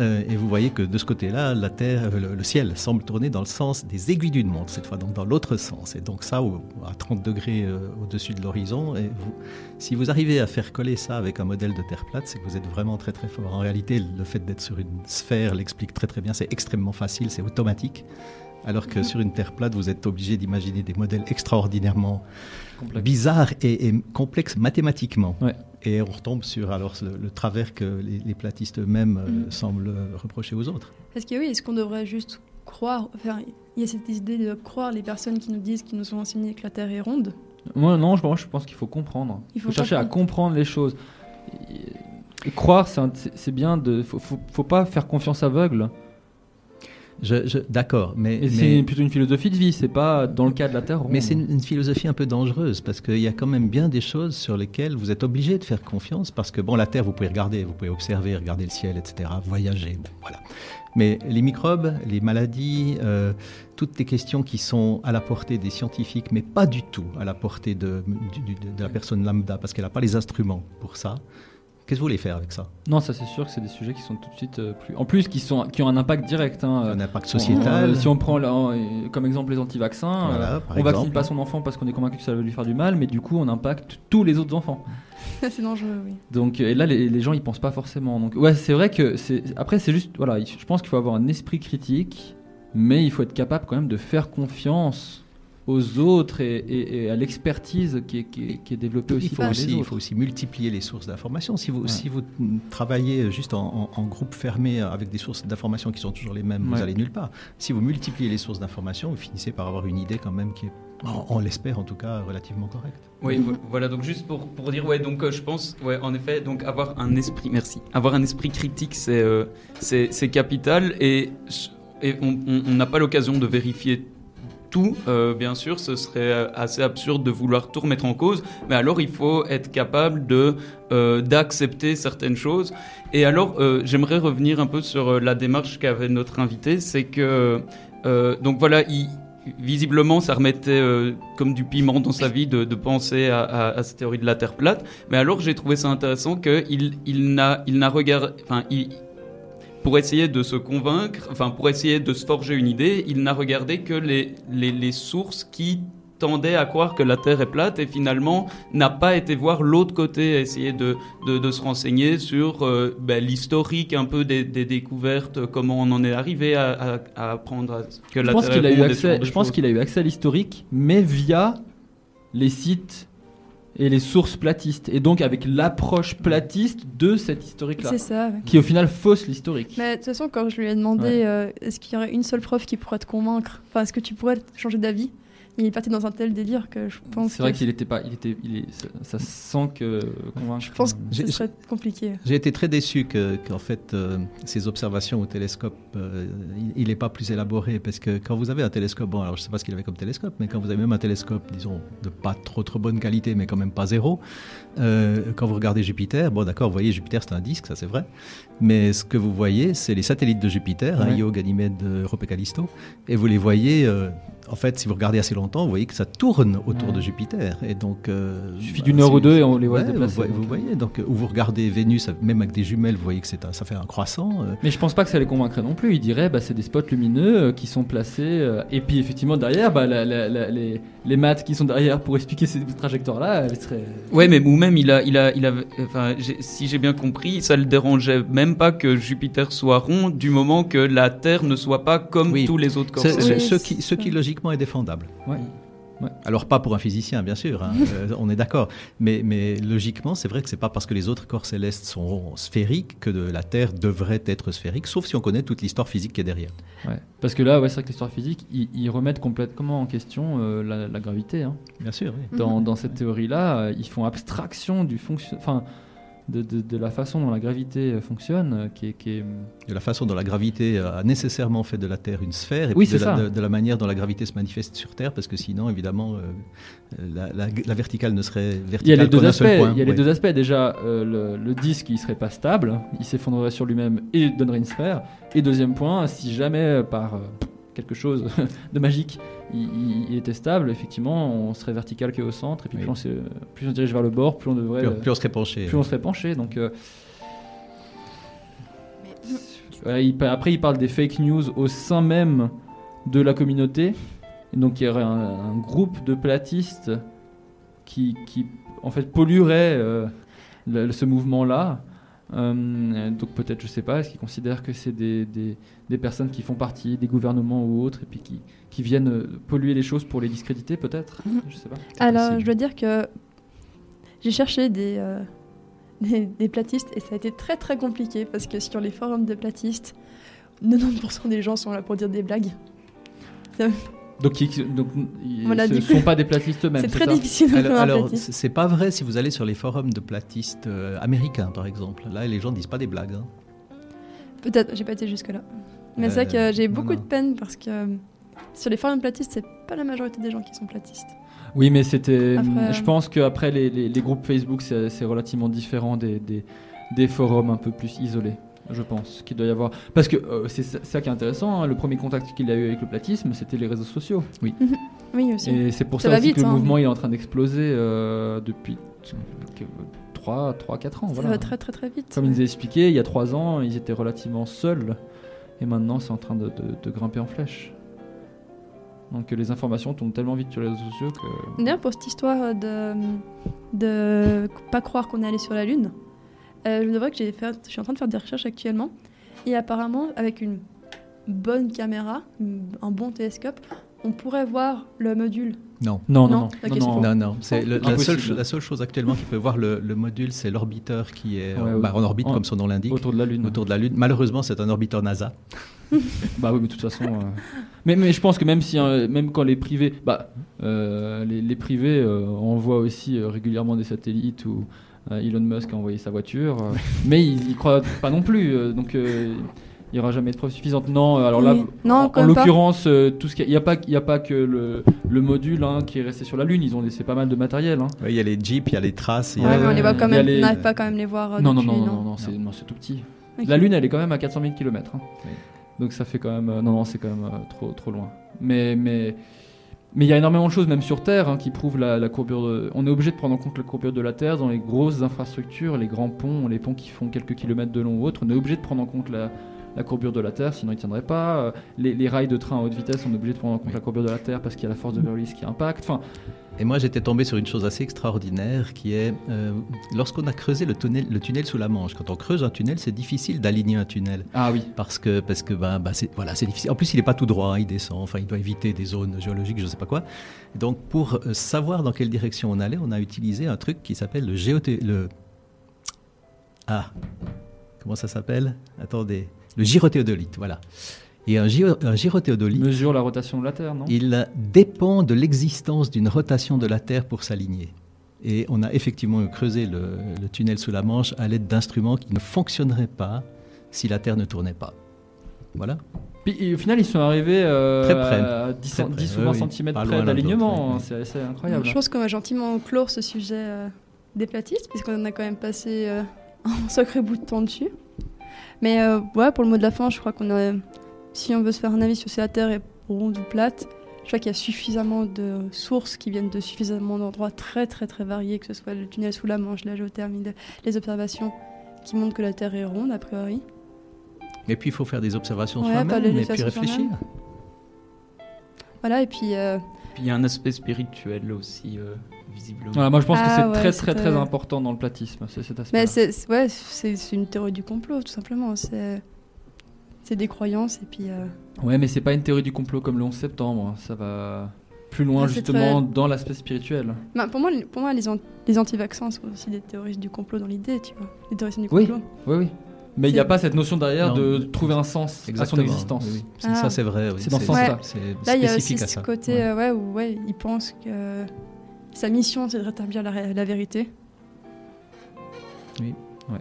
Euh, et vous voyez que de ce côté-là, la Terre, le, le ciel semble tourner dans le sens des aiguilles d'une montre, cette fois, donc dans l'autre sens. Et donc ça, au- à 30 degrés euh, au-dessus de l'horizon, et vous- si vous arrivez à faire coller ça avec un modèle de Terre plate, c'est que vous êtes vraiment très très fort. En réalité, le fait d'être sur une sphère l'explique très très bien, c'est extrêmement facile, c'est automatique. Alors que sur une Terre plate, vous êtes obligé d'imaginer des modèles extraordinairement Complexe. bizarres et, et complexes mathématiquement. Ouais. Et on retombe sur alors le, le travers que les, les platistes eux-mêmes euh, Mhm. semblent reprocher aux autres. Est-ce que oui, est-ce qu'on devrait juste croire. Enfin, il y a cette idée de croire les personnes qui nous disent, qui nous ont enseigné que la Terre est ronde? Moi, non, je, moi, je pense qu'il faut comprendre. Il faut faut, chercher à comprendre. les choses. Et- et croire, c'est bien de. Faut, faut, faut pas faire confiance aveugle. Je, je- D'accord, mais, c'est plutôt une philosophie de vie. C'est pas dans le cas de la Terre. Mais c'est une, une philosophie un peu dangereuse parce qu'il y a quand même bien des choses sur lesquelles vous êtes obligé de faire confiance parce que bon, la Terre, vous pouvez regarder, vous pouvez observer, regarder le ciel, etc., voyager, bon, voilà. Mais les microbes, les maladies, euh, toutes les questions qui sont à la portée des scientifiques, mais pas du tout à la portée de, de la personne lambda parce qu'elle n'a pas les instruments pour ça. Qu'est-ce que vous voulez faire avec ça? Non, ça c'est sûr que c'est des sujets qui sont tout de suite euh, plus. En plus, qui, sont, qui ont un impact direct. hein. Un impact sociétal Euh, si on prend là, euh, comme exemple les anti-vaccins, Voilà, euh, on exemple. vaccine pas son enfant parce qu'on est convaincu que ça va lui faire du mal, mais du coup on impacte tous les autres enfants. c'est dangereux, oui. Donc et là les, les gens ils pensent pas forcément. Donc ouais c'est vrai que c'est après c'est juste voilà il- je pense qu'il faut avoir un esprit critique, mais il faut être capable quand même de faire confiance aux autres et, et- et à l'expertise qui est, qui, est, qui est développée aussi il faut par aussi, les il faut aussi multiplier les sources d'informations. Si vous, Ouais. si vous travaillez juste en, en- en groupe fermé avec des sources d'informations qui sont toujours les mêmes, Ouais. vous allez nulle part. Si vous multipliez les sources d'informations, vous finissez par avoir une idée quand même qui est, on, on l'espère en tout cas, relativement correcte. Oui, vo- voilà, donc juste pour, pour dire, ouais, donc euh, je pense, ouais, en effet, donc avoir un esprit, merci, avoir un esprit critique, c'est euh, c'est capital et, et on n'a pas l'occasion de vérifier tout, euh, bien sûr, ce serait assez absurde de vouloir tout remettre en cause, mais alors il faut être capable de euh, d'accepter certaines choses. Et alors, euh, j'aimerais revenir un peu sur la démarche qu'avait notre invité, c'est que donc voilà, il, visiblement, ça remettait comme du piment dans sa vie de, penser à, cette théorie de la Terre plate. Mais alors, j'ai trouvé ça intéressant qu'il il n'a il n'a regardé, enfin, pour essayer de se convaincre, enfin pour essayer de se forger une idée, il n'a regardé que les, les, les sources qui tendaient à croire que la Terre est plate et finalement n'a pas été voir l'autre côté, essayer de, de, de se renseigner sur euh, ben, l'historique un peu des, des découvertes, comment on en est arrivé à, à, à apprendre à- que Je la Terre est de Je pense qu'il a eu accès à l'historique, mais via les sites et les sources platistes, et donc avec l'approche platiste de cet historique-là, C'est ça. ouais. qui au final fausse l'historique. Mais de toute façon, quand je lui ai demandé Ouais. euh, est-ce qu'il y aurait une seule preuve qui pourrait te convaincre, enfin, est-ce que tu pourrais changer d'avis? Il est parti dans un tel délire que je pense C'est vrai qu'il était pas, il était, il est, ça, ça se sent que convaincre. je pense que ce serait compliqué. J'ai été très déçu que- qu'en fait, euh, ces observations au télescope, euh, il n'est pas plus élaboré. Parce que quand vous avez un télescope, bon, alors je ne sais pas ce qu'il avait comme télescope, mais quand vous avez même un télescope, disons, de pas trop trop bonne qualité, mais quand même pas zéro, euh, quand vous regardez Jupiter, bon, d'accord, vous voyez, Jupiter, c'est un disque, ça c'est vrai. Mais ce que vous voyez, c'est les satellites de Jupiter, hein. Io, Ganymède, Europe et Callisto. Et vous les voyez, euh, en fait, si vous regardez assez longtemps, vous voyez que ça tourne autour Ouais. de Jupiter. Et donc, euh, Il suffit bah, d'une heure ou deux et on les voit Ouais, se vous, déplacer. voyez, vous voyez, donc, euh, ou vous regardez Vénus, même avec des jumelles, vous voyez que c'est un- ça fait un croissant. euh, Mais je pense pas que ça les convaincrait non plus. Ils diraient, bah, c'est des spots lumineux euh, qui sont placés. euh, et puis effectivement derrière, bah, la- la- la- les, les maths qui sont derrière pour expliquer ces trajectoires-là, elles seraient. Ouais, mais ou même il a, il a, il a, enfin, si j'ai bien compris, ça le dérangeait même pas que Jupiter soit rond, du moment que la Terre ne soit pas comme Oui. tous les autres corps c'est- Oui, ce, qui, ce qui ça. Est défendable. Ouais. Ouais. Alors pas pour un physicien, bien sûr, hein, euh, on est d'accord. Mais, mais logiquement, c'est vrai que c'est pas parce que les autres corps célestes sont sphériques que de- la Terre devrait être sphérique, sauf si on connaît toute l'histoire physique qui est derrière. Ouais. Parce que là, ouais, c'est vrai que l'histoire physique, ils, ils remettent complètement en question euh, la, la gravité. hein. Bien sûr, oui. Dans, Mhm. dans cette théorie-là, euh, ils font abstraction du fonction... de, de- de la façon dont la gravité euh, fonctionne, euh, qui est... Qui est... De la façon dont la gravité a nécessairement fait de la Terre une sphère, et Oui, puis de la, de, la manière dont la gravité se manifeste sur Terre, parce que sinon, évidemment, euh, la, la- la verticale ne serait verticale Il y a les deux aspects. point. Il y a les deux aspects. Déjà, euh, le, le disque, il serait pas stable, il s'effondrerait sur lui-même et donnerait une sphère. Et deuxième point, si jamais euh, par euh, quelque chose de magique, il, il- était stable, effectivement, on serait vertical qu'au centre. Et puis Oui. plus, on se, plus on se dirige vers le bord, plus on devrait, Plus, plus on serait penché. plus on serait penché. Donc euh, il après, il parle des fake news au sein même de la communauté. Et donc, il y aurait un, un groupe de platistes qui, qui en fait, polluerait euh, le- ce mouvement-là. Euh, donc, peut-être, je sais pas, est-ce qu'ils considèrent que c'est des, des, des personnes qui font partie des gouvernements ou autres et puis qui, qui viennent euh, polluer les choses pour les discréditer, peut-être Mhm. Je sais pas. Alors, possible. je dois dire que j'ai cherché des, euh, des, des platistes et ça a été très très compliqué parce que sur les forums de platistes, 90% des gens sont là pour dire des blagues. Donc, ils, donc, ils Voilà, ce du sont pas des platistes eux-mêmes. C'est très ça difficile Alors, alors, c'est pas vrai si vous allez sur les forums de platistes euh, américains, par exemple. Là, les gens disent pas des blagues. hein. Peut-être, j'ai pas été jusque-là. Mais c'est Euh, vrai que j'ai non, beaucoup non. de peine parce que euh, sur les forums platistes, c'est pas la majorité des gens qui sont platistes. Oui, mais c'était. Après, Je euh, pense qu'après, les, les, les groupes Facebook, c'est c'est relativement différent des, des, des forums un peu plus isolés. Je pense qu'il doit y avoir. Parce que euh, c'est ça, ça qui est intéressant. hein, Le premier contact qu'il a eu avec le platisme, c'était les réseaux sociaux. Oui, aussi. Et c'est pour Ça ça, va aussi vite, que le hein, mouvement il est en train d'exploser euh, depuis 3, 3, 4 ans. ça voilà. va très très très vite. Comme il nous a expliqué, il y a 3 ans, ils étaient relativement seuls. Et maintenant, c'est en train de, de- de grimper en flèche. Donc les informations tombent tellement vite sur les réseaux sociaux que. D'ailleurs, pour cette histoire de de pas croire qu'on est allé sur la Lune, euh, je devrais que j'ai fait, je suis en train de faire des recherches actuellement, et apparemment, avec une bonne caméra, un bon télescope, on pourrait voir le module. Non. Non, non, Non? non. Ok, non, c'est non. faux. Non, non. C'est le- la, seule, la seule chose actuellement qui peut voir le, le module, c'est l'orbiteur qui est Ouais, bah, en orbite, En- comme son nom l'indique, Autour de la Lune. autour de la Lune. Malheureusement, c'est un orbiteur NASA. Bah oui, mais de toute façon. euh, Mais, mais je pense que même si, euh, même quand les privés, bah, euh, les, les privés euh, envoient aussi euh, régulièrement des satellites ou Elon Musk a envoyé sa voiture, euh, mais ils y croient pas non plus, euh, donc euh, il y aura jamais de preuves suffisantes. Non, euh, alors là, Oui. Non, en, l'occurrence, euh, tout ce qu'il y a- il n'y a pas, il y a pas que le, le module hein, qui est resté sur la Lune. Ils ont laissé pas mal de matériel. hein. Oui, il y a les jeeps, il y a les traces. il y Ouais, a- mais on les voit quand il y a même, les- on n'arrive pas quand même les voir. euh, non, non, depuis, non, non, non, c'est non, c'est tout petit. La Lune, elle est quand même à 400 000 km. Oui. Donc ça fait quand même. euh, non, non, c'est quand même euh, trop, trop loin. Mais mais mais il y a énormément de choses, même sur Terre, hein, qui prouvent la, la courbure. De... On est obligé de prendre en compte la courbure de la Terre dans les grosses infrastructures, les grands ponts, les ponts qui font quelques kilomètres de long ou autres. On est obligé de prendre en compte la, la courbure de la Terre, sinon ils ne tiendraient pas. Euh, Les, les rails de train à haute vitesse, on est obligé de prendre en compte Oui. la courbure de la Terre parce qu'il y a la force de Verlis qui impacte. Enfin, Et moi, j'étais tombé sur une chose assez extraordinaire qui est euh, lorsqu'on a creusé le tunnel, le tunnel sous la Manche. Quand on creuse un tunnel, c'est difficile d'aligner un tunnel ah oui. parce que parce que ben, ben, c'est voilà, c'est difficile. En plus, il n'est pas tout droit, il descend. Enfin, il doit éviter des zones géologiques, je ne sais pas quoi. Donc, pour euh, savoir dans quelle direction on allait, on a utilisé un truc qui s'appelle le géoté le ah comment ça s'appelle? Attendez, le gyrothéodolite. Voilà. Et un, gyro- un gyrothéodolite. Mesure la rotation de la Terre, non? Il dépend de l'existence d'une rotation de la Terre pour s'aligner. Et on a effectivement creusé le, le tunnel sous la Manche à l'aide d'instruments qui ne fonctionneraient pas si la Terre ne tournait pas. Voilà. Puis et au final, ils sont arrivés euh, Très près. à 10, Très près, 10 oui, ou 20 oui. cm près d'alignement. oui. C'est incroyable. Je pense qu'on va gentiment clore ce sujet euh, des platistes, puisqu'on en a quand même passé euh, un sacré bout de temps dessus. Mais euh, ouais, pour le mot de la fin, je crois qu'on a. Si on veut se faire un avis sur si la Terre est ronde ou plate, je crois qu'il y a suffisamment de sources qui viennent de suffisamment d'endroits très très très variés, que ce soit le tunnel sous la Manche, la géothermie, le- les observations qui montrent que la Terre est ronde a priori. Et puis il faut faire des observations Ouais, soi-même et puis sur réfléchir. Voilà, et puis euh, Puis il y a un aspect spirituel aussi, euh, visiblement. Voilà, moi, je pense Ah que c'est ouais, très c'est très très très- important dans le platisme, c'est cet aspect. Mais c'est ouais, une théorie du complot, tout simplement. C'est c'est des croyances et puis. euh, Ouais, mais c'est pas une théorie du complot comme le 11 septembre. hein. Ça va. plus loin C'est justement dans l'aspect spirituel. Bah, pour moi, les- pour moi les, an- les anti-vaccins sont aussi des théoristes du complot dans l'idée, tu vois. Les théoriciens du complot. Oui, oui. Mais il n'y a pas cette notion derrière Non. de trouver un sens à son existence. oui, oui. C'est- Ah. Ça, c'est vrai. oui. C'est dans ce sens-là. C'est Là, il y a aussi spécifique à ce ça. côté Ouais. euh, ouais, où ouais, il pense que sa mission, c'est de rétablir la, ré- la vérité. Bah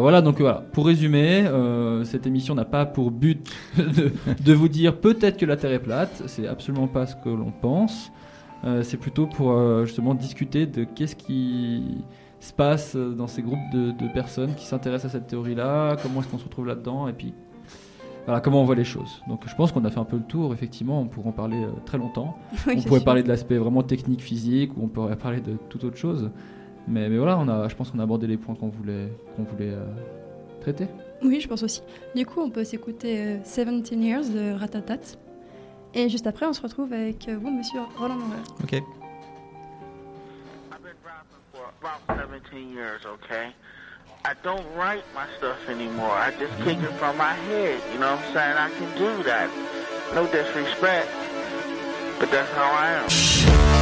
Voilà, donc voilà. Pour résumer, euh, cette émission n'a pas pour but de, de vous dire peut-être que la Terre est plate. C'est absolument pas ce que l'on pense. Euh, c'est plutôt pour euh, justement discuter de qu'est-ce qui se passe dans ces groupes de, de personnes qui s'intéressent à cette théorie-là, comment est-ce qu'on se retrouve là-dedans, et puis voilà comment on voit les choses. Donc je pense qu'on a fait un peu le tour. Effectivement, on pourrait en parler euh, très longtemps. Oui, on pourrait sûr. parler de l'aspect vraiment technique, physique, ou on pourrait parler de toute autre chose. Mais, mais voilà, on a, je pense qu'on a abordé les points qu'on voulait, qu'on voulait euh, traiter. Oui, je pense aussi. Du coup, on peut s'écouter euh, 17 Years de Ratatat. Et juste après, on se retrouve avec euh, vous, monsieur Roland Maurer. Ok. I've been rapping for about 17 years, okay? I don't write my stuff anymore. I just kick it from my head. You know what I'm saying? I can do that. No disrespect, but that's how I am.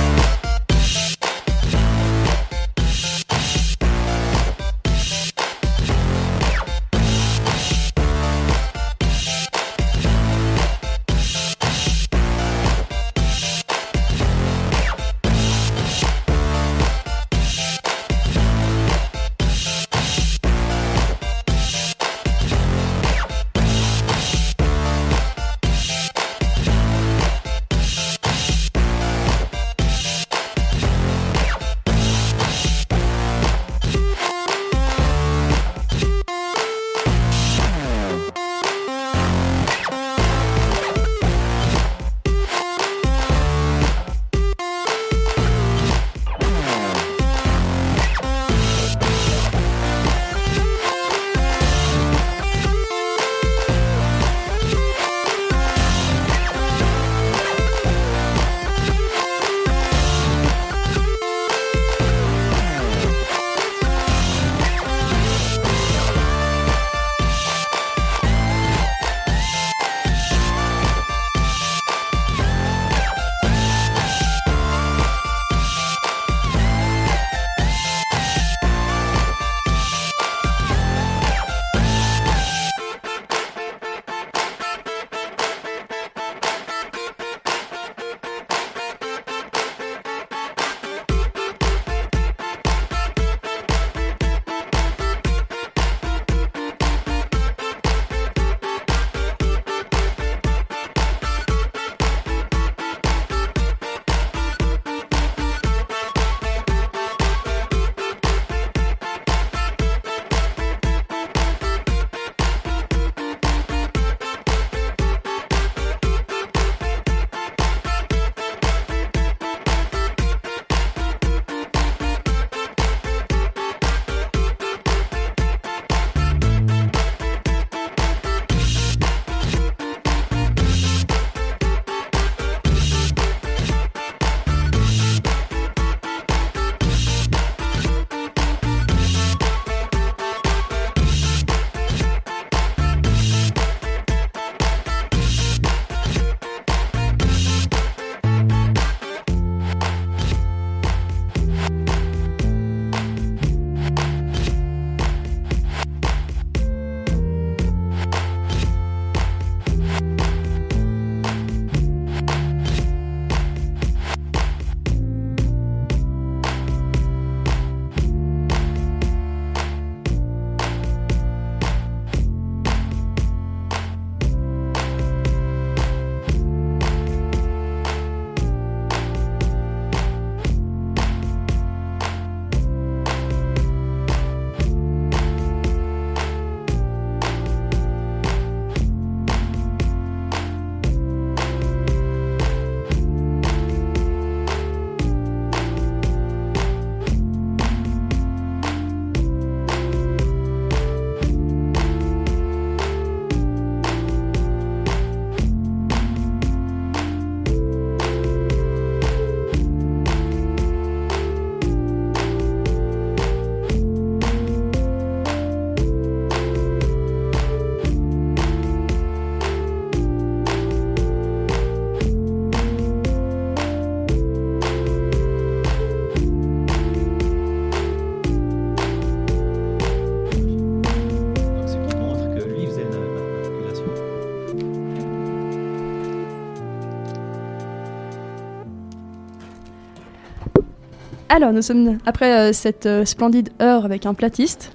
Alors, nous sommes après euh, cette euh, splendide heure avec un platiste.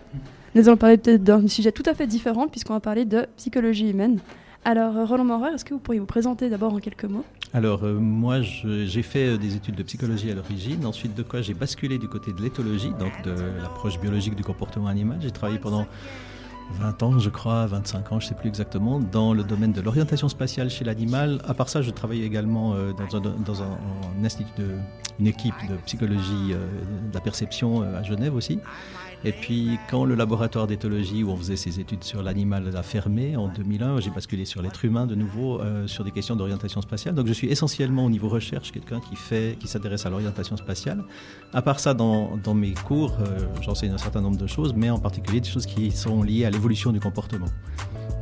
Nous allons parler peut-être d'un sujet tout à fait différent puisqu'on va parler de psychologie humaine. Alors, euh, Roland Maurer, est-ce que vous pourriez vous présenter d'abord en quelques mots? Alors, moi, j'ai fait des études de psychologie à l'origine, ensuite de quoi j'ai basculé du côté de l'éthologie, donc de l'approche biologique du comportement animal. J'ai travaillé pendant 20 ans, je crois, 25 ans, je ne sais plus exactement, dans le domaine de l'orientation spatiale chez l'animal. À part ça, je travaille également euh, dans, un, un institut de, une équipe de psychologie euh, de la perception euh, à Genève aussi. Et puis, quand le laboratoire d'éthologie où on faisait ses études sur l'animal a fermé en 2001, j'ai basculé sur l'être humain de nouveau, euh, sur des questions d'orientation spatiale. Donc, je suis essentiellement au niveau recherche, quelqu'un qui fait, qui s'intéresse à l'orientation spatiale. À part ça, dans, mes cours, euh, j'enseigne un certain nombre de choses, mais en particulier des choses qui sont liées à l'évolution du comportement.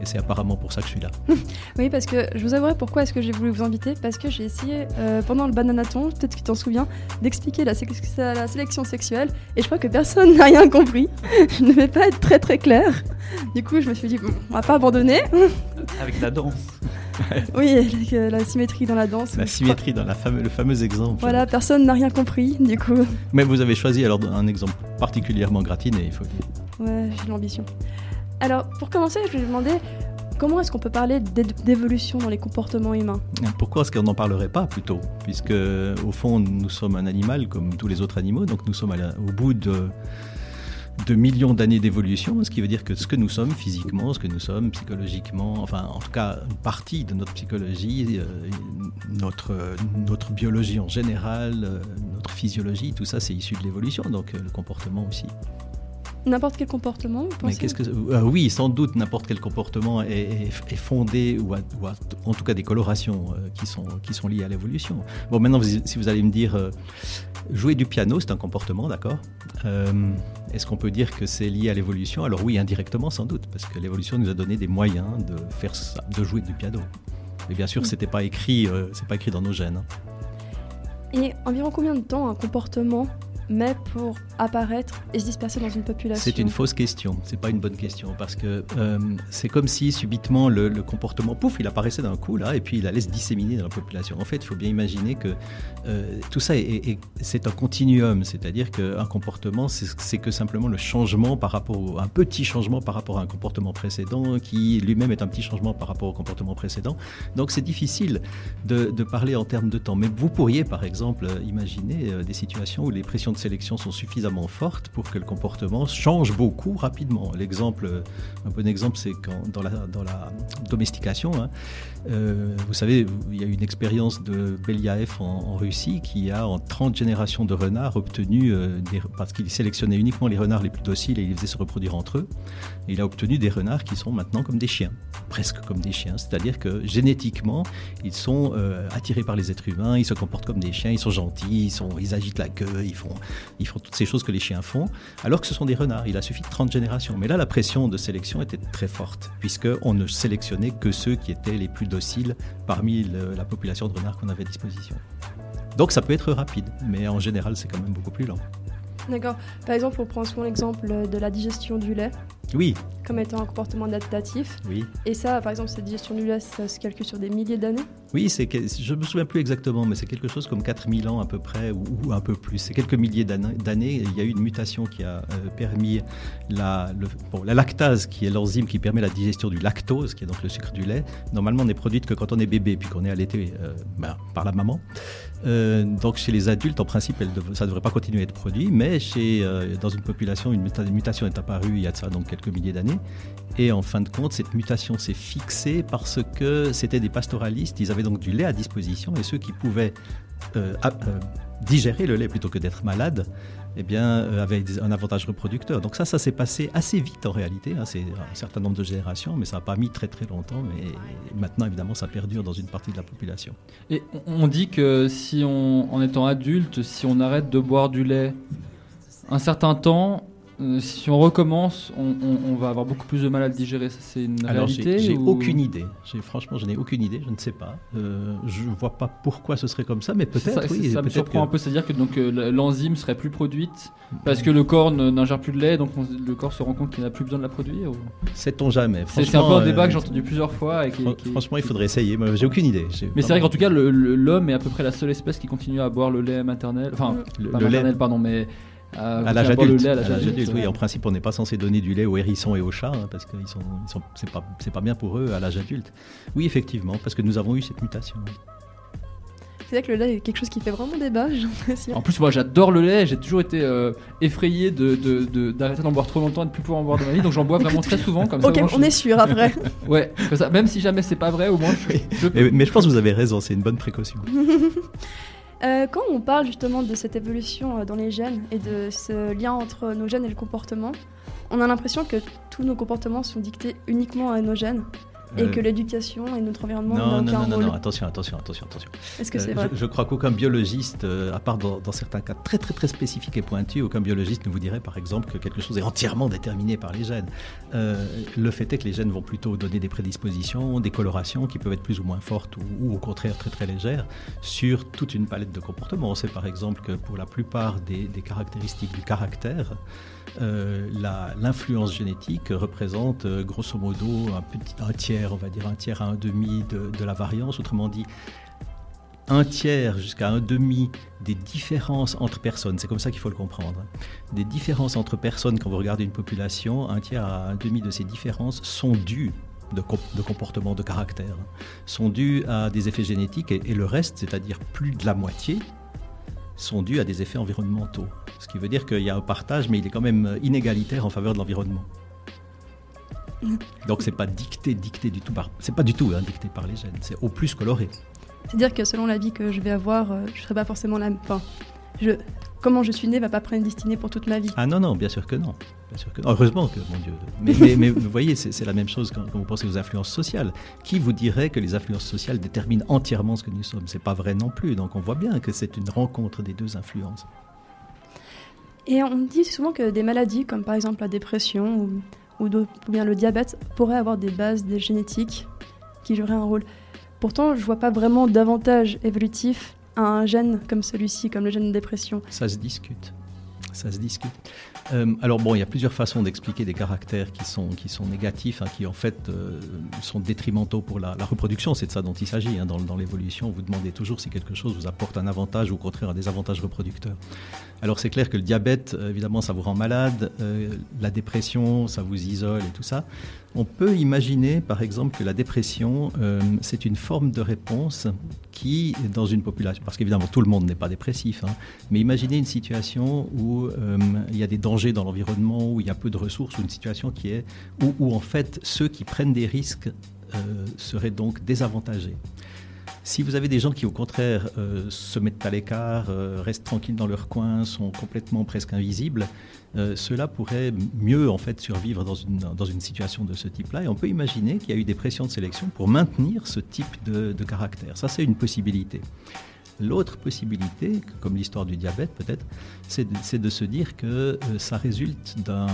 Et c'est apparemment pour ça que je suis là. Oui, parce que je vous avouerai pourquoi est-ce que j'ai voulu vous inviter Parce que j'ai essayé euh, pendant le bananaton, peut-être que tu t'en souviens, d'expliquer la, sé- la sélection sexuelle et je crois que personne n'a rien compris. je ne vais pas être très très claire. Du coup, je me suis dit, bon, on va pas abandonner. Avec la danse. oui, avec, euh, la symétrie dans la danse. La symétrie dans la fame- le fameux exemple. Voilà, personne n'a rien compris, du coup. Mais vous avez choisi alors un exemple particulièrement gratiné, il faut dire. Ouais, j'ai l'ambition. Alors, pour commencer, je vais vous demander comment est-ce qu'on peut parler d'é- d'évolution dans les comportements humains? Pourquoi est-ce qu'on n'en parlerait pas plutôt? Puisque, au fond, nous sommes un animal comme tous les autres animaux, donc nous sommes au bout de, millions d'années d'évolution, ce qui veut dire que ce que nous sommes physiquement, ce que nous sommes psychologiquement, enfin, en tout cas, une partie de notre psychologie, euh, notre, notre biologie en général, euh, notre physiologie, tout ça, c'est issu de l'évolution, donc euh, le comportement aussi. N'importe quel comportement, vous Mais pensez que euh, oui, sans doute n'importe quel comportement est, est- est fondé ou, a- ou a- en tout cas des colorations euh, qui sont qui sont liées à l'évolution. Bon, maintenant vous- si vous allez me dire euh, jouer du piano, c'est un comportement, d'accord Est-ce qu'on peut dire que c'est lié à l'évolution? Alors oui, indirectement sans doute, parce que l'évolution nous a donné des moyens de faire ça, de jouer du piano. Mais bien sûr, Mm. c'était pas écrit, c'est pas écrit dans nos gènes. hein. Et environ combien de temps un comportement met pour apparaître et se disperser dans une population C'est une fausse question, c'est pas une bonne question parce que euh, c'est comme si subitement le, comportement, pouf, il apparaissait d'un coup là et puis il allait se disséminer dans la population. En fait, il faut bien imaginer que euh, tout ça est, est- c'est un continuum, c'est-à-dire qu'un comportement, c'est que simplement le changement par rapport au, un petit changement par rapport à un comportement précédent qui lui-même est un petit changement par rapport au comportement précédent. Donc c'est difficile de, de parler en termes de temps. Mais vous pourriez par exemple imaginer euh, des situations où les pressions de sélection sont suffisamment fortes pour que le comportement change beaucoup rapidement. L'exemple, un bon exemple, c'est quand dans la, dans la domestication, hein, euh, vous savez, il y a une expérience de Beliaev en, Russie qui a en 30 générations de renards obtenu, euh, des- parce qu'il sélectionnait uniquement les renards les plus dociles et il faisait se reproduire entre eux, il a obtenu des renards qui sont maintenant comme des chiens, presque comme des chiens, c'est-à-dire que génétiquement, ils sont euh, attirés par les êtres humains, ils se comportent comme des chiens, ils sont gentils, ils agitent la queue, ils font, ils font toutes ces choses que les chiens font, alors que ce sont des renards. Il a suffi de 30 générations. Mais là, la pression de sélection était très forte, puisqu'on ne sélectionnait que ceux qui étaient les plus dociles parmi la population de renards qu'on avait à disposition. Donc ça peut être rapide, mais en général, c'est quand même beaucoup plus lent. D'accord. Par exemple, on prend souvent l'exemple de la digestion du lait Oui, comme étant un comportement adaptatif. oui. Et ça, par exemple, cette digestion du lait, ça se calcule sur des milliers d'années. Oui, c'est je ne me souviens plus exactement, mais c'est quelque chose comme 4000 ans à peu près, ou, ou un peu plus. C'est quelques milliers d'années. Il y a eu une mutation qui a euh, permis la, le- bon, la lactase, qui est l'enzyme qui permet la digestion du lactose, qui est donc le sucre du lait. Normalement, n'est produite que quand on est bébé, puis qu'on est allaité euh, ben, par la maman. Euh, donc chez les adultes, en principe, ça ne devrait pas continuer à être produit, mais euh, dans une population, une mutation est apparue il y a de ça donc quelques milliers d'années. Et en fin de compte, cette mutation s'est fixée parce que c'était des pastoralistes, ils avaient donc du lait à disposition, et ceux qui pouvaient euh, euh, digérer le lait plutôt que d'être malades, eh bien, euh, avaient des- un avantage reproducteur. Donc ça, ça s'est passé assez vite en réalité, hein, c'est un certain nombre de générations, mais ça n'a pas mis très très longtemps, mais maintenant évidemment ça perdure dans une partie de la population. Et on dit que si on, en étant adulte, si on arrête de boire du lait un certain temps, euh, si on recommence, on, on- on va avoir beaucoup plus de mal à le digérer. Ça, c'est une Alors réalité j'ai ou- aucune idée. Franchement, je n'ai aucune idée. Je ne sais pas. Euh, je ne vois pas pourquoi ce serait comme ça, mais ça, peut-être oui. ça me peut-être surprend que- un peu, c'est-à-dire que donc euh, l'enzyme serait plus produite parce que le corps n'ingère plus de lait, donc on- le corps se rend compte qu'il n'a plus besoin de la produire. ou- Sait-on jamais. C'est un peu un débat euh, que j'ai entendu plusieurs fois. Et qui- fran- qui- Franchement, il faudrait essayer. Moi, J'ai aucune idée. Mais c'est vrai qu'en tout cas, l'homme est à peu près la seule espèce qui continue à boire le lait maternel. Enfin, Mm. le, pas le lait maternel, pardon, mais à euh, continue l'âge adulte. Le lait à à l'âge l'âge adulte, adulte, oui. ouais. En principe, on n'est pas censé donner du lait aux hérissons et aux chats hein, parce que ils sont, ils sont, c'est pas, c'est pas bien pour eux à l'âge adulte. Oui, effectivement, parce que nous avons eu cette mutation. C'est vrai que le lait est quelque chose qui fait vraiment débat, j'ai l'impression. En plus, moi j'adore le lait, j'ai toujours été euh, effrayé de- de- de- d'arrêter d'en boire trop longtemps et de plus pouvoir en boire de ma vie, donc j'en bois vraiment très souvent. Comme ça, Ok, je on est sûr après. Ouais, comme ça, même si jamais c'est pas vrai, au moins je, je peux. Mais, mais je pense que vous avez raison. C'est une bonne précaution. Euh, quand on parle justement de cette évolution euh, dans les gènes et de ce lien entre nos gènes et le comportement, on a l'impression que tous nos comportements sont dictés uniquement à nos gènes et Euh, que l'éducation et notre environnement Non, n'ont non, non, non, non, attention, attention, attention, attention. Est-ce que c'est Euh, vrai je, je crois qu'aucun biologiste, euh, à part dans, dans certains cas très très très spécifiques et pointus, aucun biologiste ne vous dirait par exemple que quelque chose est entièrement déterminé par les gènes. Le fait est que les gènes vont plutôt donner des prédispositions, des colorations qui peuvent être plus ou moins fortes ou, ou au contraire très très légères sur toute une palette de comportements. On sait par exemple que pour la plupart des, des caractéristiques du caractère, euh, l'influence génétique représente euh, grosso modo un, tiers, on va dire un tiers à un demi de, de la variance. Autrement dit, un tiers jusqu'à un demi des différences entre personnes, c'est comme ça qu'il faut le comprendre, hein. des différences entre personnes quand vous regardez une population, un tiers à un demi de ces différences sont dues de, de comportement, de caractère, hein, sont dues à des effets génétiques et le reste, c'est-à-dire plus de la moitié, sont dus à des effets environnementaux. Ce qui veut dire qu'il y a un partage, mais il est quand même euh, inégalitaire en faveur de l'environnement. Donc c'est pas dicté, dicté du tout par, c'est pas du tout hein, dicté par les gènes, c'est au plus coloré. C'est-à-dire que selon la vie que je vais avoir, euh, je serai pas forcément la enfin, je comment je suis né va pas prédestiner pour toute ma vie. Ah non, non, bien sûr que non. Bien sûr que non. Heureusement que, mon Dieu. Mais, mais- mais vous voyez, c'est la même chose quand, quand vous pensez aux influences sociales. Qui vous dirait que les influences sociales déterminent entièrement ce que nous sommes? C'est pas vrai non plus. Donc on voit bien que c'est une rencontre des deux influences. Et on dit souvent que des maladies comme par exemple la dépression ou, ou, d'autres- ou bien le diabète pourraient avoir des bases des génétiques qui joueraient un rôle. Pourtant, je vois pas vraiment d'avantage évolutif un gène comme celui-ci, comme le gène de dépression. Ça se discute. Ça se discute. Euh, alors bon, il y a plusieurs façons d'expliquer des caractères qui sont, qui sont négatifs, hein, qui en fait euh, sont détrimentaux pour la, reproduction. C'est de ça dont il s'agit. hein. Dans, dans l'évolution, vous demandez toujours si quelque chose vous apporte un avantage ou au contraire un désavantage reproducteur. Alors c'est clair que le diabète, euh, évidemment, ça vous rend malade. la dépression, ça vous isole et tout ça. On peut imaginer, par exemple, que la dépression, euh, c'est une forme de réponse qui, dans une population, parce qu'évidemment tout le monde n'est pas dépressif, hein, mais imaginez une situation où euh, il y a des dangers dans l'environnement, où il y a peu de ressources, ou une situation qui est où, en fait ceux qui prennent des risques euh, seraient donc désavantagés. Si vous avez des gens qui, au contraire, euh, se mettent à l'écart, euh, restent tranquilles dans leur coin, sont complètement presque invisibles, euh, ceux-là pourraient mieux en fait survivre dans une, dans une situation de ce type-là. Et on peut imaginer qu'il y a eu des pressions de sélection pour maintenir ce type de, de caractère. Ça, c'est une possibilité. L'autre possibilité, comme l'histoire du diabète peut-être, c'est de, se dire que euh, ça résulte d'un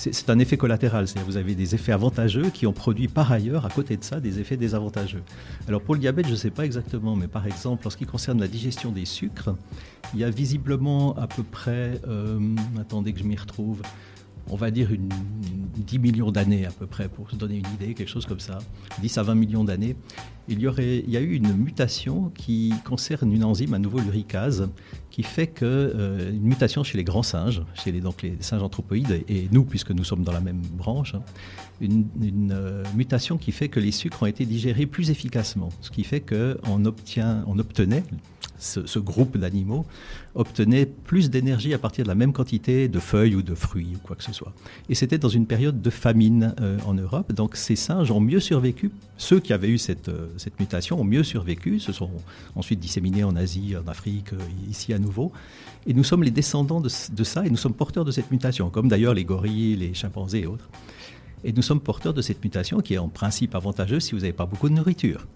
c'est un effet collatéral, c'est-à-dire vous avez des effets avantageux qui ont produit par ailleurs, à côté de ça, des effets désavantageux. Alors pour le diabète, je ne sais pas exactement, mais par exemple, en ce qui concerne la digestion des sucres, il y a visiblement à peu près, euh, attendez que je m'y retrouve, on va dire une, 10 millions d'années à peu près, pour se donner une idée, quelque chose comme ça, 10 à 20 millions d'années, il y, aurait, il y a eu une mutation qui concerne une enzyme, à nouveau l'uricase, qui fait que euh, une mutation chez les grands singes, chez les, donc les singes anthropoïdes, et nous, puisque nous sommes dans la même branche, hein, une, euh, mutation qui fait que les sucres ont été digérés plus efficacement, ce qui fait qu'on obtient, on obtenait, ce, groupe d'animaux obtenait plus d'énergie à partir de la même quantité de feuilles ou de fruits ou quoi que ce soit. Et c'était dans une période de famine euh, en Europe, donc ces singes ont mieux survécu, ceux qui avaient eu cette, cette mutation ont mieux survécu, se sont ensuite disséminés en Asie, en Afrique, ici à Et nous sommes les descendants de, ça et nous sommes porteurs de cette mutation, comme d'ailleurs les gorilles, les chimpanzés et autres. Et nous sommes porteurs de cette mutation qui est en principe avantageuse si vous n'avez pas beaucoup de nourriture.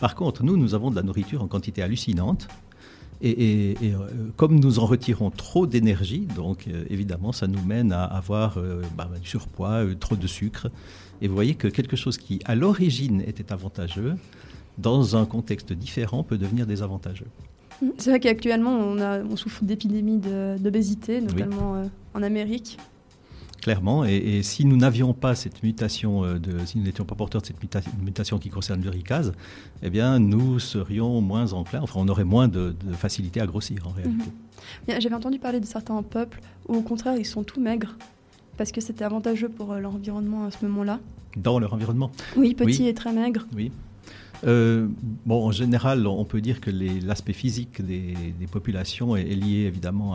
Par contre, nous, nous avons de la nourriture en quantité hallucinante Et, euh, comme nous en retirons trop d'énergie, donc euh, évidemment, ça nous mène à avoir euh, bah, du surpoids, trop de sucre. Et vous voyez que quelque chose qui, à l'origine, était avantageux, dans un contexte différent, peut devenir désavantageux. C'est vrai qu'actuellement, on, a- on souffre d'épidémies d'obésité, notamment euh, en Amérique. Clairement, et, et si nous n'avions pas cette mutation, euh, de, si nous n'étions pas porteurs de cette muta- mutation qui concerne l'uricase, eh bien, nous serions moins enclins, enfin, on aurait moins de, de facilité à grossir en réalité. Bien, J'avais entendu parler de certains peuples où, au contraire, ils sont tout maigres parce que c'était avantageux pour euh, leur environnement à ce moment-là. Dans leur environnement. Oui, petit Oui. et très maigre. Oui. Euh, bon, en général, on peut dire que l'aspect physique des, populations est, lié évidemment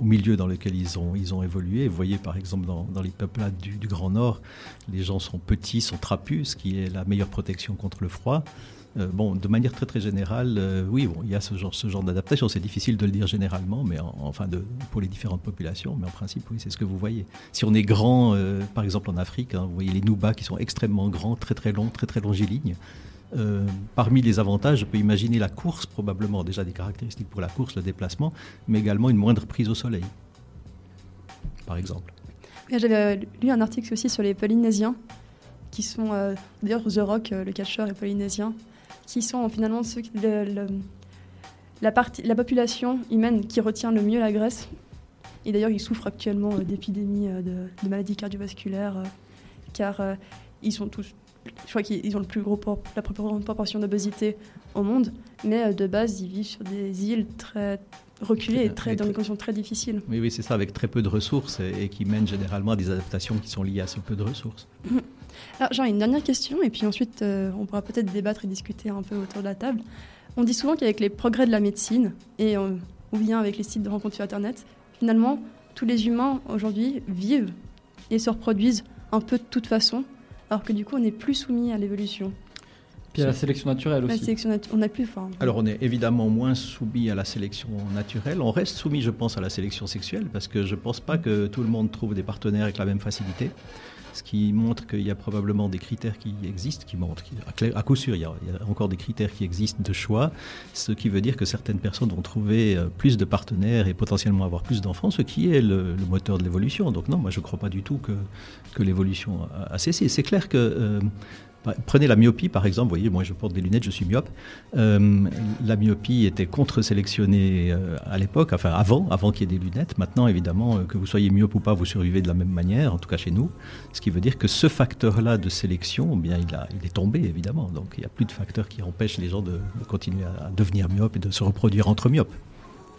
au milieu dans lequel ils ont, ils ont évolué. Vous voyez, par exemple, dans, les peuplades du, Grand Nord, les gens sont petits, sont trapus, ce qui est la meilleure protection contre le froid. Euh, bon, de manière très très générale, euh, oui, bon, il y a ce genre, ce genre d'adaptation. C'est difficile de le dire généralement, mais en- enfin pour les différentes populations. Mais en principe, oui, c'est ce que vous voyez. Si on est grand, par exemple en Afrique, hein, vous voyez les Noubas qui sont extrêmement grands, très très longs, très très longilignes. Euh, parmi les avantages, je peux imaginer la course, probablement déjà des caractéristiques pour la course, le déplacement, mais également une moindre prise au soleil, par exemple. J'avais euh, lu un article aussi sur les Polynésiens, qui sont, euh, d'ailleurs, The Rock, le catcheur, est polynésien, qui sont finalement ceux la, population humaine qui retient le mieux la graisse. Et d'ailleurs, ils souffrent actuellement d'épidémies de, maladies cardiovasculaires, car ils sont tous, je crois qu'ils ils ont le plus gros por- la plus grande proportion d'obésité au monde, mais euh, de base, ils vivent sur des îles très reculées et très, Et dans des conditions très difficiles. Oui, oui, c'est ça, avec très peu de ressources et, et qui mènent généralement à des adaptations qui sont liées à ce peu de ressources. Alors, j'ai une dernière question, et puis ensuite, euh, on pourra peut-être débattre et discuter un peu autour de la table. On dit souvent qu'avec les progrès de la médecine, et euh, ou bien avec les sites de rencontres sur Internet, finalement, tous les humains aujourd'hui vivent et se reproduisent un peu de toute façon, alors que du coup, on n'est plus soumis à l'évolution. Puis à la sélection naturelle La aussi. sélection on n'a plus. Enfin, Alors on est évidemment moins soumis à la sélection naturelle, on reste soumis je pense à la sélection sexuelle parce que je ne pense pas que tout le monde trouve des partenaires avec la même facilité. Ce qui montre qu'il y a probablement des critères qui existent, qui montrent, à coup sûr, il y, a, encore des critères qui existent de choix, ce qui veut dire que certaines personnes vont trouver euh, plus de partenaires et potentiellement avoir plus d'enfants, ce qui est le, moteur de l'évolution. Donc non, moi je ne crois pas du tout que, l'évolution a, cessé. C'est clair que... euh, Prenez la myopie par exemple, vous voyez, moi je porte des lunettes, je suis myope. Euh, la myopie était contre-sélectionnée euh, à l'époque, enfin avant, avant qu'il y ait des lunettes. Maintenant, évidemment, euh, que vous soyez myope ou pas, vous survivez de la même manière, en tout cas chez nous. Ce qui veut dire que ce facteur-là de sélection, eh bien, il, a, il est tombé, évidemment. Donc il n'y a plus de facteurs qui empêchent les gens de, continuer à, devenir myopes et de se reproduire entre myopes.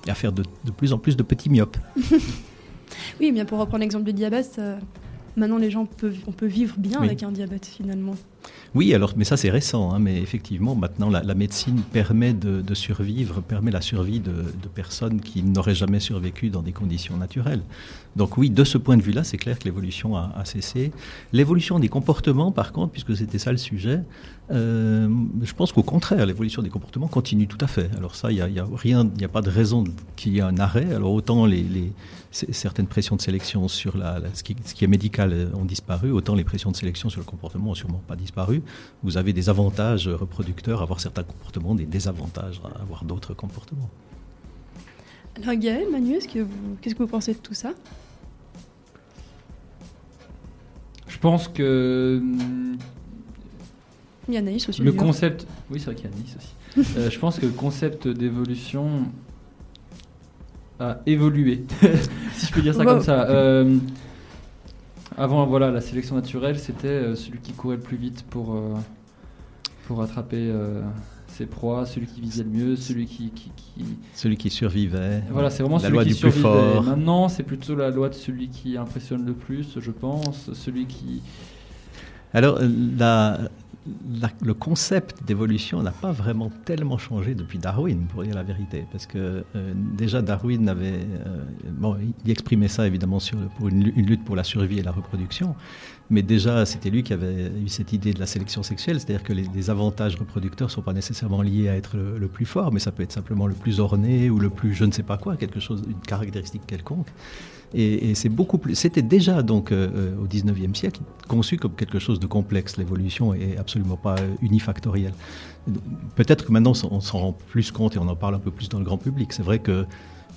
Et à faire de, plus en plus de petits myopes. oui, bien pour reprendre l'exemple du diabète, maintenant les gens peuvent, on peut vivre bien Oui. avec un diabète finalement. Oui, alors, mais ça c'est récent, hein, mais effectivement, maintenant la, la médecine permet de, de survivre, permet la survie de, de personnes qui n'auraient jamais survécu dans des conditions naturelles. Donc oui, de ce point de vue-là, c'est clair que l'évolution a, a cessé. L'évolution des comportements, par contre, puisque c'était ça le sujet, euh, je pense qu'au contraire, l'évolution des comportements continue tout à fait. Alors ça, il n'y a, y a rien, il n'y a pas de raison qu'il y ait un arrêt. Alors autant les, certaines pressions de sélection sur la, la- ce, qui, ce qui est médical euh, ont disparu, autant les pressions de sélection sur le comportement ont sûrement pas disparu. Vous avez des avantages reproducteurs à avoir certains comportements, des désavantages à avoir d'autres comportements. Alors Gaël, Manu, qu'est-ce que vous pensez de tout ça? Je pense que Il y a Anaïs aussi. le concept. Oui, c'est vrai qu'il y a Nice aussi. Euh, je pense que le concept d'évolution a évolué, si je peux dire ça Wow. comme ça. Euh, avant, voilà, la sélection naturelle, c'était euh, celui qui courait le plus vite pour, euh, pour attraper euh, ses proies, celui qui visait le mieux, celui qui. qui- qui- Celui qui survivait. Voilà, c'est vraiment la celui loi qui du plus survivait. fort. Maintenant, c'est plutôt la loi de celui qui impressionne le plus, je pense. Celui qui. Alors, la- le concept d'évolution n'a pas vraiment tellement changé depuis Darwin, pour dire la vérité. Parce que euh, déjà, Darwin avait. euh, bon, il exprimait ça évidemment pour une, lu- une lutte pour la survie et la reproduction. Mais déjà, c'était lui qui avait eu cette idée de la sélection sexuelle, c'est-à-dire que les, les avantages reproducteurs ne sont pas nécessairement liés à être le, le plus fort, mais ça peut être simplement le plus orné ou le plus je ne sais pas quoi, quelque chose, une caractéristique quelconque. Et. C'était déjà donc euh, euh, au 19e siècle conçu comme quelque chose de complexe. L'évolution est absolument pas euh, unifactorielle. Peut-être que maintenant on s'en rend plus compte et on en parle un peu plus dans le grand public. C'est vrai que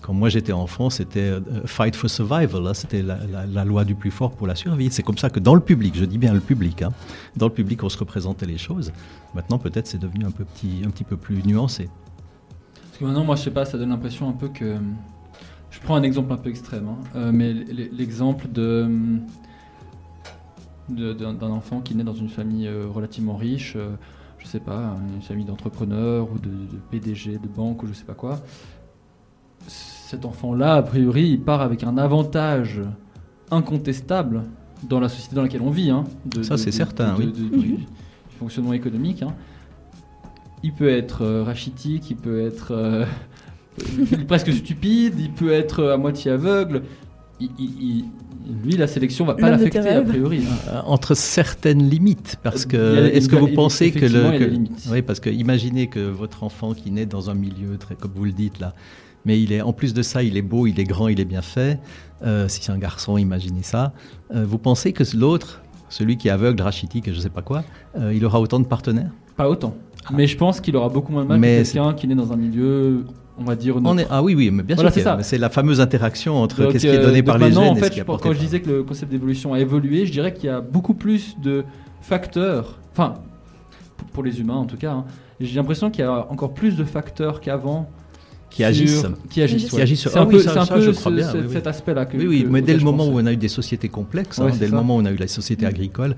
quand moi j'étais enfant, c'était fight for survival. là, C'était la, loi du plus fort pour la survie. C'est comme ça que dans le public, je dis bien le public, hein, dans le public on se représentait les choses. Maintenant peut-être c'est devenu un, petit, un petit peu plus nuancé. Parce que maintenant, moi, je sais pas, ça donne l'impression un peu que. Je prends un exemple un peu extrême, hein, euh, mais l'exemple de de- d'un enfant qui naît dans une famille euh, relativement riche, euh, je sais pas, une famille d'entrepreneurs ou de, de PDG de banque ou je sais pas quoi. Cet enfant-là, a priori, il part avec un avantage incontestable dans la société dans laquelle on vit. hein, de- Ça, c'est certain, de- oui. de- du, du fonctionnement économique. hein. Il peut être euh, rachitique, il peut être euh, presque stupide, il peut être à moitié aveugle. Il- il- il- lui, la sélection va pas l'affecter a priori. hein. Euh, entre certaines limites, parce Il que est-ce que il vous pensez que le il oui parce que imaginez que votre enfant qui naît dans un milieu très comme vous le dites là, mais il est en plus de ça il est beau, il est grand, il est bien fait. euh, si c'est un garçon, imaginez ça. euh, vous pensez que l'autre, celui qui est aveugle, rachitique, et je sais pas quoi, euh, il aura autant de partenaires? Pas autant. Mais je pense qu'il aura beaucoup moins de mal Mais que quelqu'un qui naît dans un milieu, on va dire, On neutre. est- ah oui oui, mais bien Voilà, sûr, c'est c'est la fameuse interaction entre Donc, qu'est-ce qui est euh, donné par les gènes en et fait, ce qui est je quand je disais que le concept d'évolution a évolué, je dirais qu'il y a beaucoup plus de facteurs, enfin, pour- pour les humains en tout cas, hein, j'ai l'impression qu'il y a encore plus de facteurs qu'avant. Qui agissent. Qui agissent. Qui ouais. agissent sur- C'est Ah un oui, peu, ça- c'est un ça, peu je ce- crois bien, ce- oui, oui. cet aspect-là que. Oui, oui, que- mais dès le moment pensais. où on a eu des sociétés complexes, hein, dès le ça. moment où on a eu la société agricole,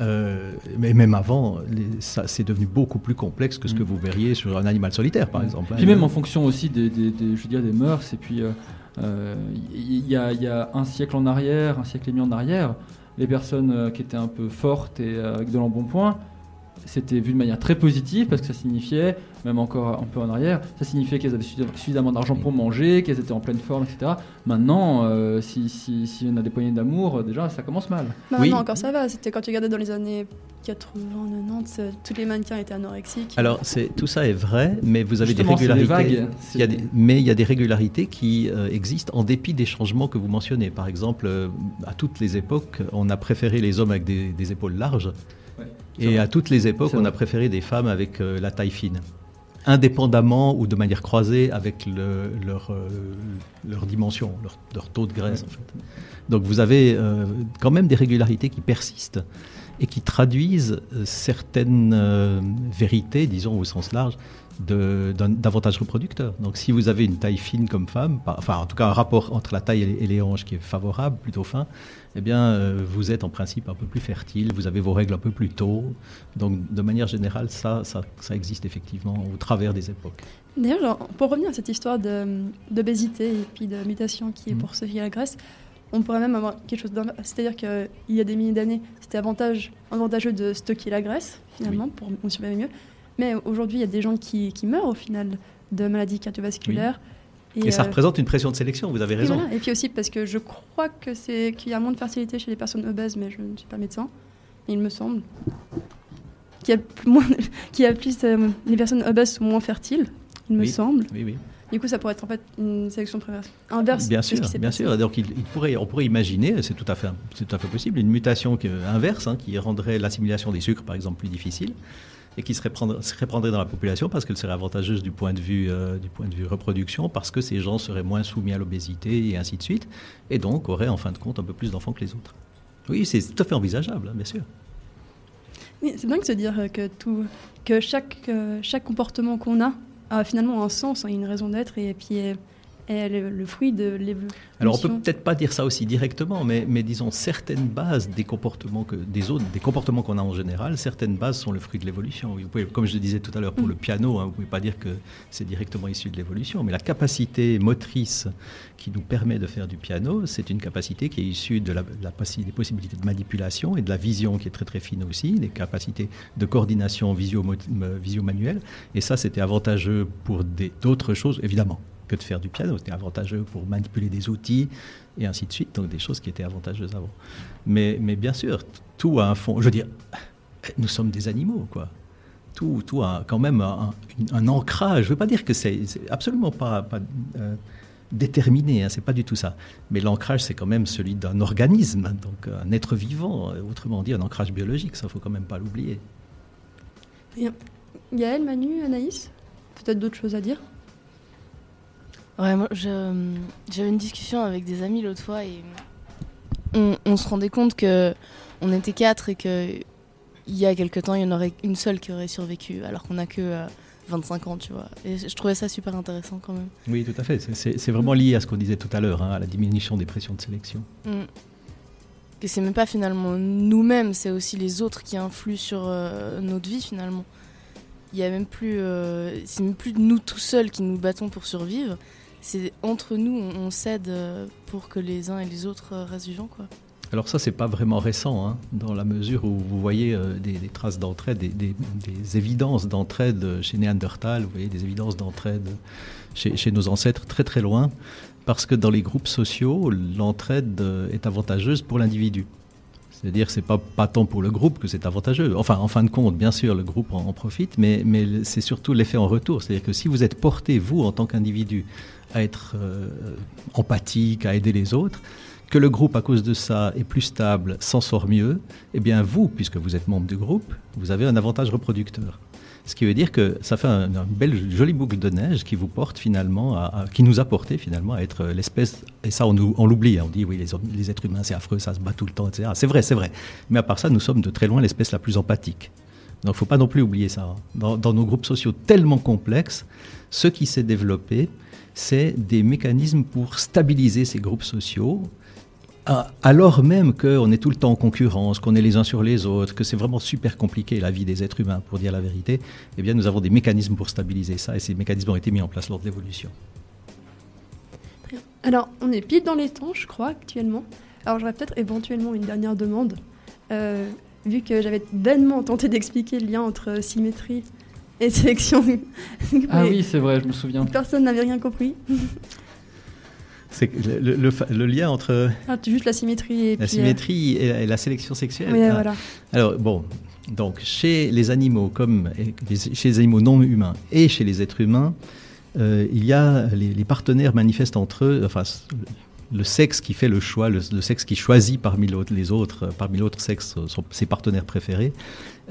euh, mais même avant, les- ça c'est devenu beaucoup plus complexe que ce que Mm. vous verriez sur un animal solitaire, par exemple. hein. Puis même en fonction aussi des, des- des- je veux dire, des mœurs, et puis euh, euh, il y, a, il y a un siècle en arrière, un siècle et demi en arrière, les personnes euh, qui étaient un peu fortes et euh, avec de l'embonpoint, c'était vu de manière très positive parce que ça signifiait, même encore un peu en arrière, ça signifiait qu'elles avaient suffi- suffisamment d'argent pour manger, qu'elles étaient en pleine forme, etc. Maintenant, euh, si, si, si on a des poignées d'amour, euh, déjà ça commence mal. Bah, Oui. Non, encore ça va. C'était quand tu regardais dans les années 80, 90, euh, tous les mannequins étaient anorexiques. Alors c'est tout ça est vrai, mais vous avez Justement, des c'est des régularités. vagues. Il y a des- mais il y a des régularités qui euh, existent en dépit des changements que vous mentionnez. Par exemple, euh, à toutes les époques, on a préféré les hommes avec des, des épaules larges, et à toutes les époques, on a préféré des femmes avec euh, la taille fine, indépendamment ou de manière croisée avec le- leur, euh, leur dimension, leur, leur taux de graisse. En fait. Donc vous avez euh, quand même des régularités qui persistent et qui traduisent certaines euh, vérités, disons au sens large, d'avantages reproducteurs. Donc si vous avez une taille fine comme femme, par- enfin en tout cas un rapport entre la taille et les, et les hanches qui est favorable, plutôt fin, eh bien euh, vous êtes en principe un peu plus fertile, vous avez vos règles un peu plus tôt. Donc de manière générale, ça, ça, ça existe effectivement au travers des époques. D'ailleurs, pour revenir à cette histoire d'obésité et puis de mutation qui est Mhm. pour qui la graisse, on pourrait même avoir quelque chose. C'est-à-dire qu'il y a des milliers d'années, c'était avantage, avantageux de stocker la graisse, finalement, pour on survivre mieux. Mais aujourd'hui, il y a des gens qui, qui meurent au final de maladies cardiovasculaires. Et, ça euh, représente une pression de sélection, vous avez et, raison. voilà. Et puis aussi parce que je crois que c'est qu'il y a moins de fertilité chez les personnes obèses, mais je ne suis pas médecin. Il me semble qu'il y a plus, moins, qu'il y a plus euh, les personnes obèses sont moins fertiles, il me Oui. semble. Oui, oui. Du coup, ça pourrait être en fait une sélection préverse- inverse. Bien sûr, bien passé. sûr. Donc il, il pourrait, on pourrait imaginer, c'est tout à fait, c'est tout à fait possible, une mutation qui- inverse hein, qui rendrait l'assimilation des sucres, par exemple, plus difficile et qui se répandrait, dans la population parce qu'elle serait avantageuse du point de vue euh, du point de vue reproduction, parce que ces gens seraient moins soumis à l'obésité et ainsi de suite, et donc auraient en fin de compte un peu plus d'enfants que les autres. Oui, c'est tout à fait envisageable, hein, bien sûr. Oui, c'est dingue de se dire euh, que, tout, que chaque, euh, chaque comportement qu'on a a finalement un sens, hein, une raison d'être, et puis est, le, fruit de l'évolution. Alors on peut peut-être pas dire ça aussi directement, mais, disons certaines bases des comportements que des autres, des comportements qu'on a en général, certaines bases sont le fruit de l'évolution. Comme je le disais tout à l'heure pour le piano, hein, vous pouvez pas dire que c'est directement issu de l'évolution, mais la capacité motrice qui nous permet de faire du piano, c'est une capacité qui est issue de la, des possibilités de manipulation et de la vision qui est très très fine aussi, des capacités de coordination visio- visio-manuelle. Et ça, c'était avantageux pour d'autres choses, évidemment, que de faire du piano. C'était avantageux pour manipuler des outils et ainsi de suite, donc des choses qui étaient avantageuses avant. Mais, mais bien sûr, tout a un fond. Je veux dire, nous sommes des animaux, quoi. Tout, tout a quand même un, ancrage. Je ne veux pas dire que c'est absolument pas, euh, déterminé, hein, c'est pas du tout ça. Mais l'ancrage, c'est quand même celui d'un organisme, donc un être vivant, autrement dit un ancrage biologique, ça faut quand même pas l'oublier. Gaël, Manu, Anaïs? Peut-être d'autres choses à dire? Ouais, moi, je- j'avais une discussion avec des amis l'autre fois et on, on se rendait compte que on était quatre et que il y a quelque temps, il y en aurait une seule qui aurait survécu, alors qu'on a que euh, 25 ans, tu vois. Et je trouvais ça super intéressant quand même. Oui, tout à fait. C'est- vraiment lié à ce qu'on disait tout à l'heure, hein, à la diminution des pressions de sélection. Mm. Que c'est même pas finalement nous-mêmes, c'est aussi les autres qui influent sur euh, notre vie finalement. Il y a même plus, euh, c'est même plus nous tout seuls qui nous battons pour survivre. C'est entre nous, on, s'aide euh, pour que les uns et les autres euh, restent vivants, quoi. Alors ça, c'est pas vraiment récent, hein, dans la mesure où vous voyez euh, des, traces d'entraide, des, évidences d'entraide chez Néandertal, vous voyez des évidences d'entraide chez, nos ancêtres très très loin, parce que dans les groupes sociaux, l'entraide est avantageuse pour l'individu. C'est-à-dire, c'est pas, pas tant pour le groupe que c'est avantageux. Enfin, en fin de compte, bien sûr, le groupe en, en profite, mais, mais c'est surtout l'effet en retour. C'est-à-dire que si vous êtes porté, vous, en tant qu'individu, à être euh, empathique, à aider les autres, que le groupe, à cause de ça, est plus stable, s'en sort mieux, eh bien, vous, puisque vous êtes membre du groupe, vous avez un avantage reproducteur. Ce qui veut dire que ça fait un, un belle, jolie boucle de neige qui vous porte finalement, qui nous a porté finalement à être l'espèce, et ça on, l'oublie, hein, on dit oui les êtres humains c'est affreux, ça se bat tout le temps, etc. C'est vrai, c'est vrai. Mais à part ça, nous sommes de très loin l'espèce la plus empathique. Donc il ne faut pas non plus oublier ça. hein. Dans, dans nos groupes sociaux tellement complexes, ce qui s'est développé, c'est des mécanismes pour stabiliser ces groupes sociaux, alors même qu'on est tout le temps en concurrence, qu'on est les uns sur les autres, que c'est vraiment super compliqué la vie des êtres humains, pour dire la vérité, eh bien nous avons des mécanismes pour stabiliser ça, et ces mécanismes ont été mis en place lors de l'évolution. Alors, on est pile dans les temps, je crois, actuellement. Alors, j'aurais peut-être éventuellement une dernière demande. Euh, vu que j'avais vainement tenté d'expliquer le lien entre symétrie et sélection. Ah oui, c'est vrai, je me souviens. Personne n'avait rien compris. C'est le, le- le fa- le lien entre Ah, juste la symétrie et la puis, euh, symétrie et, la, et la sélection sexuelle. oui, Ah. voilà. Alors, bon, donc chez les animaux comme chez les animaux non humains et chez les êtres humains, euh, il y a les, les partenaires manifestent entre eux, enfin, le sexe qui fait le choix, le, le sexe qui choisit parmi l'autre- les autres, parmi l'autre sexe, son- ses partenaires préférés,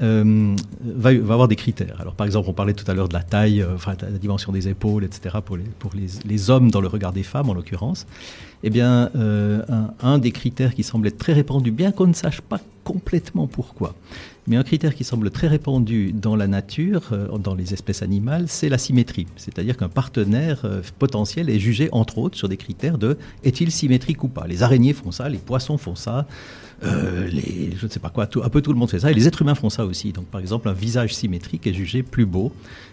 euh, va, avoir des critères. Alors, par exemple, on parlait tout à l'heure de la taille, euh, enfin, la dimension des épaules, etc., pour les hommes dans le regard des femmes, en l'occurrence. Eh bien, euh, un, un des critères qui semble être très répandu, bien qu'on ne sache pas complètement pourquoi, mais un critère qui semble très répandu dans la nature, euh, dans les espèces animales, c'est la symétrie. C'est-à-dire qu'un partenaire euh, potentiel est jugé, entre autres, sur des critères de est-il symétrique ou pas? Les araignées font ça, les poissons font ça, euh, je ne sais pas quoi, un peu tout le monde fait ça, et les êtres humains font ça aussi. Donc, par exemple, un visage symétrique est jugé plus beau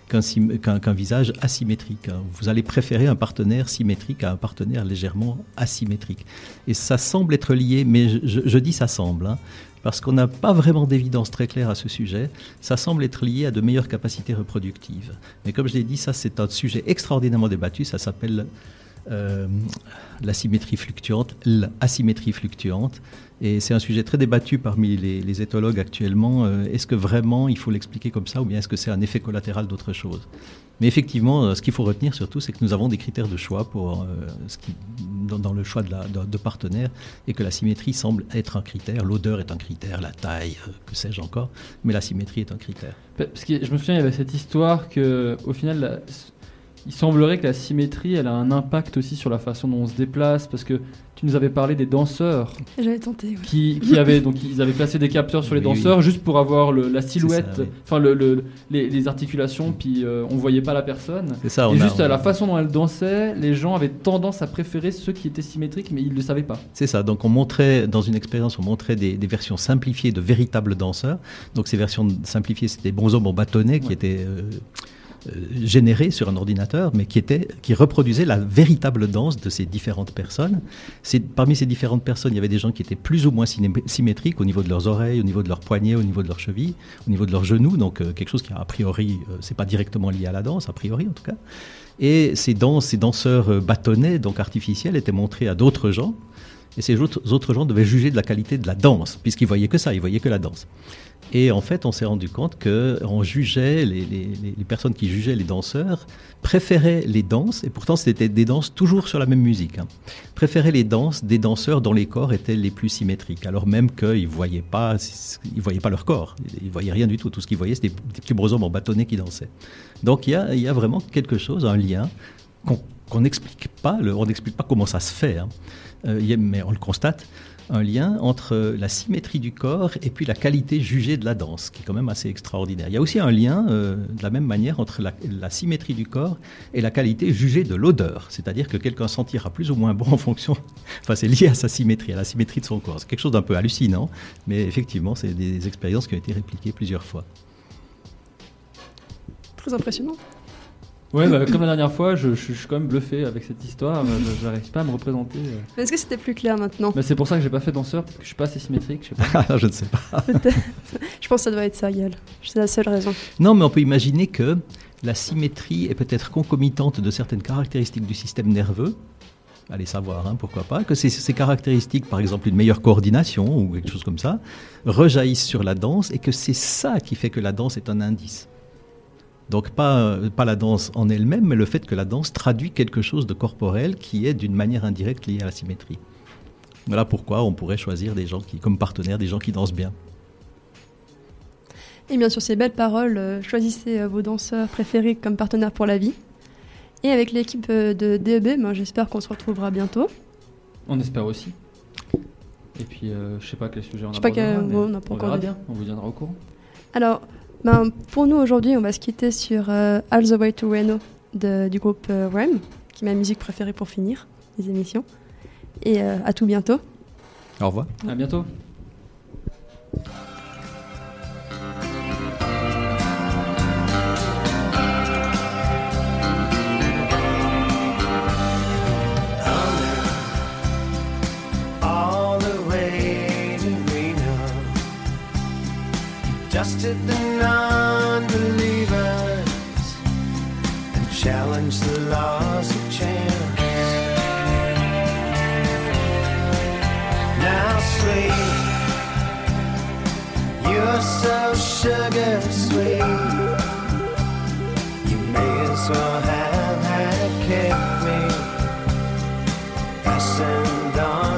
qu'un visage asymétrique. hein. Vous allez préférer un partenaire symétrique à un partenaire légèrement asymétrique. Et ça semble être lié, mais je dis ça semble, hein, parce qu'on n'a pas vraiment d'évidence très claire à ce sujet. Ça semble être lié à de meilleures capacités reproductives. Mais comme je l'ai dit, ça c'est un sujet extraordinairement débattu. Ça s'appelle euh, la symétrie fluctuante, l'asymétrie fluctuante. Et c'est un sujet très débattu parmi les, les éthologues actuellement. Euh, est-ce que vraiment il faut l'expliquer comme ça ou bien est-ce que c'est un effet collatéral d'autre chose? Mais effectivement, euh, ce qu'il faut retenir surtout, c'est que nous avons des critères de choix pour, euh, ce qui, dans, le choix de, la, partenaires et que la symétrie semble être un critère. L'odeur est un critère, la taille, euh, que sais-je encore, mais la symétrie est un critère. Je me souviens, il y avait cette histoire que, au final, il semblerait que la symétrie, elle a un impact aussi sur la façon dont on se déplace, parce que tu nous avais parlé des danseurs J'avais tenté, oui. qui, qui avaient donc ils avaient placé des capteurs sur les Oui, oui. danseurs juste pour avoir le- la silhouette, oui. enfin le, le- les, les articulations, puis euh, on voyait pas la personne. C'est ça, on Et a- juste à on la façon dont elle dansait, les gens avaient tendance à préférer ceux qui étaient symétriques, mais ils ne le savaient pas. C'est ça. Donc, on montrait, dans une expérience, on montrait des, des versions simplifiées de véritables danseurs. Donc, ces versions simplifiées, c'était des bonshommes en bâtonnet qui Ouais. étaient euh, euh, générés sur un ordinateur, mais qui, étaient, qui reproduisaient la véritable danse de ces différentes personnes. Parmi ces différentes personnes, il y avait des gens qui étaient plus ou moins symétriques au niveau de leurs oreilles, au niveau de leurs poignets, au niveau de leurs chevilles, au niveau de leurs genoux. Donc, euh, quelque chose qui, a priori, euh, c'est pas directement lié à la danse, a priori en tout cas. Et ces, danses, ces danseurs euh, bâtonnets, donc artificiels, étaient montrés à d'autres gens. Et ces autres gens devaient juger de la qualité de la danse, puisqu'ils voyaient que ça, ils voyaient que la danse. Et en fait, on s'est rendu compte que on jugeait les, les- les- personnes qui jugeaient les danseurs préféraient les danses, et pourtant c'était des danses toujours sur la même musique. hein, préféraient les danses des danseurs dont les corps étaient les plus symétriques, alors même qu'ils voyaient pas, voyaient pas leur corps, ils voyaient rien du tout. Tout ce qu'ils voyaient, c'était des petits bonshommes en bâtonnet qui dansaient. Donc il y a, y a vraiment quelque chose, un lien qu'on n'explique pas, le- on n'explique pas comment ça se fait, hein. Euh, mais on le constate, un lien entre la symétrie du corps et puis la qualité jugée de la danse, qui est quand même assez extraordinaire. Il y a aussi un lien, euh, de la même manière, entre la, la symétrie du corps et la qualité jugée de l'odeur. C'est-à-dire que quelqu'un sentira plus ou moins bon en fonction, enfin c'est lié à sa symétrie, à la symétrie de son corps. C'est quelque chose d'un peu hallucinant, mais effectivement, c'est des expériences qui ont été répliquées plusieurs fois. Très impressionnant. Ouais, bah, comme la dernière fois, je, je- je suis quand même bluffé avec cette histoire. euh, je- J'arrive pas à me représenter. euh. Est-ce que c'était plus clair maintenant? Bah, c'est pour ça que j'ai pas fait danseur, parce que je suis pas assez symétrique. Je sais pas. Je ne sais pas. Peut-être. Je pense que ça doit être ça, Yael. C'est la seule raison. Non, mais on peut imaginer que la symétrie est peut-être concomitante de certaines caractéristiques du système nerveux. Allez savoir, hein, pourquoi pas. Que ces, ces caractéristiques, par exemple une meilleure coordination ou quelque chose comme ça, rejaillissent sur la danse et que c'est ça qui fait que la danse est un indice. Donc pas, pas la danse en elle-même, mais le fait que la danse traduit quelque chose de corporel qui est d'une manière indirecte lié à la symétrie. Voilà pourquoi on pourrait choisir des gens qui, comme partenaires des gens qui dansent bien. Et bien sur ces belles paroles, euh, choisissez euh, vos danseurs préférés comme partenaires pour la vie. Et avec l'équipe euh, de DEB, ben, j'espère qu'on se retrouvera bientôt. On espère aussi. Et puis, euh, je sais pas quel sujet on Je sais pas abordera, quel- mais bon, on n'a pas on encore verra bien. On vous tiendra au courant. Alors, ben, pour nous aujourd'hui, on va se quitter sur euh, All the Way to Reno de- du groupe euh, Rem, qui est ma musique préférée pour finir les émissions. Et euh, à tout bientôt. Au revoir. À bientôt. Dusted the non-believers and challenged the laws of chance. Now, sweet, you're so sugar sweet. You may as well have had kept me fastened on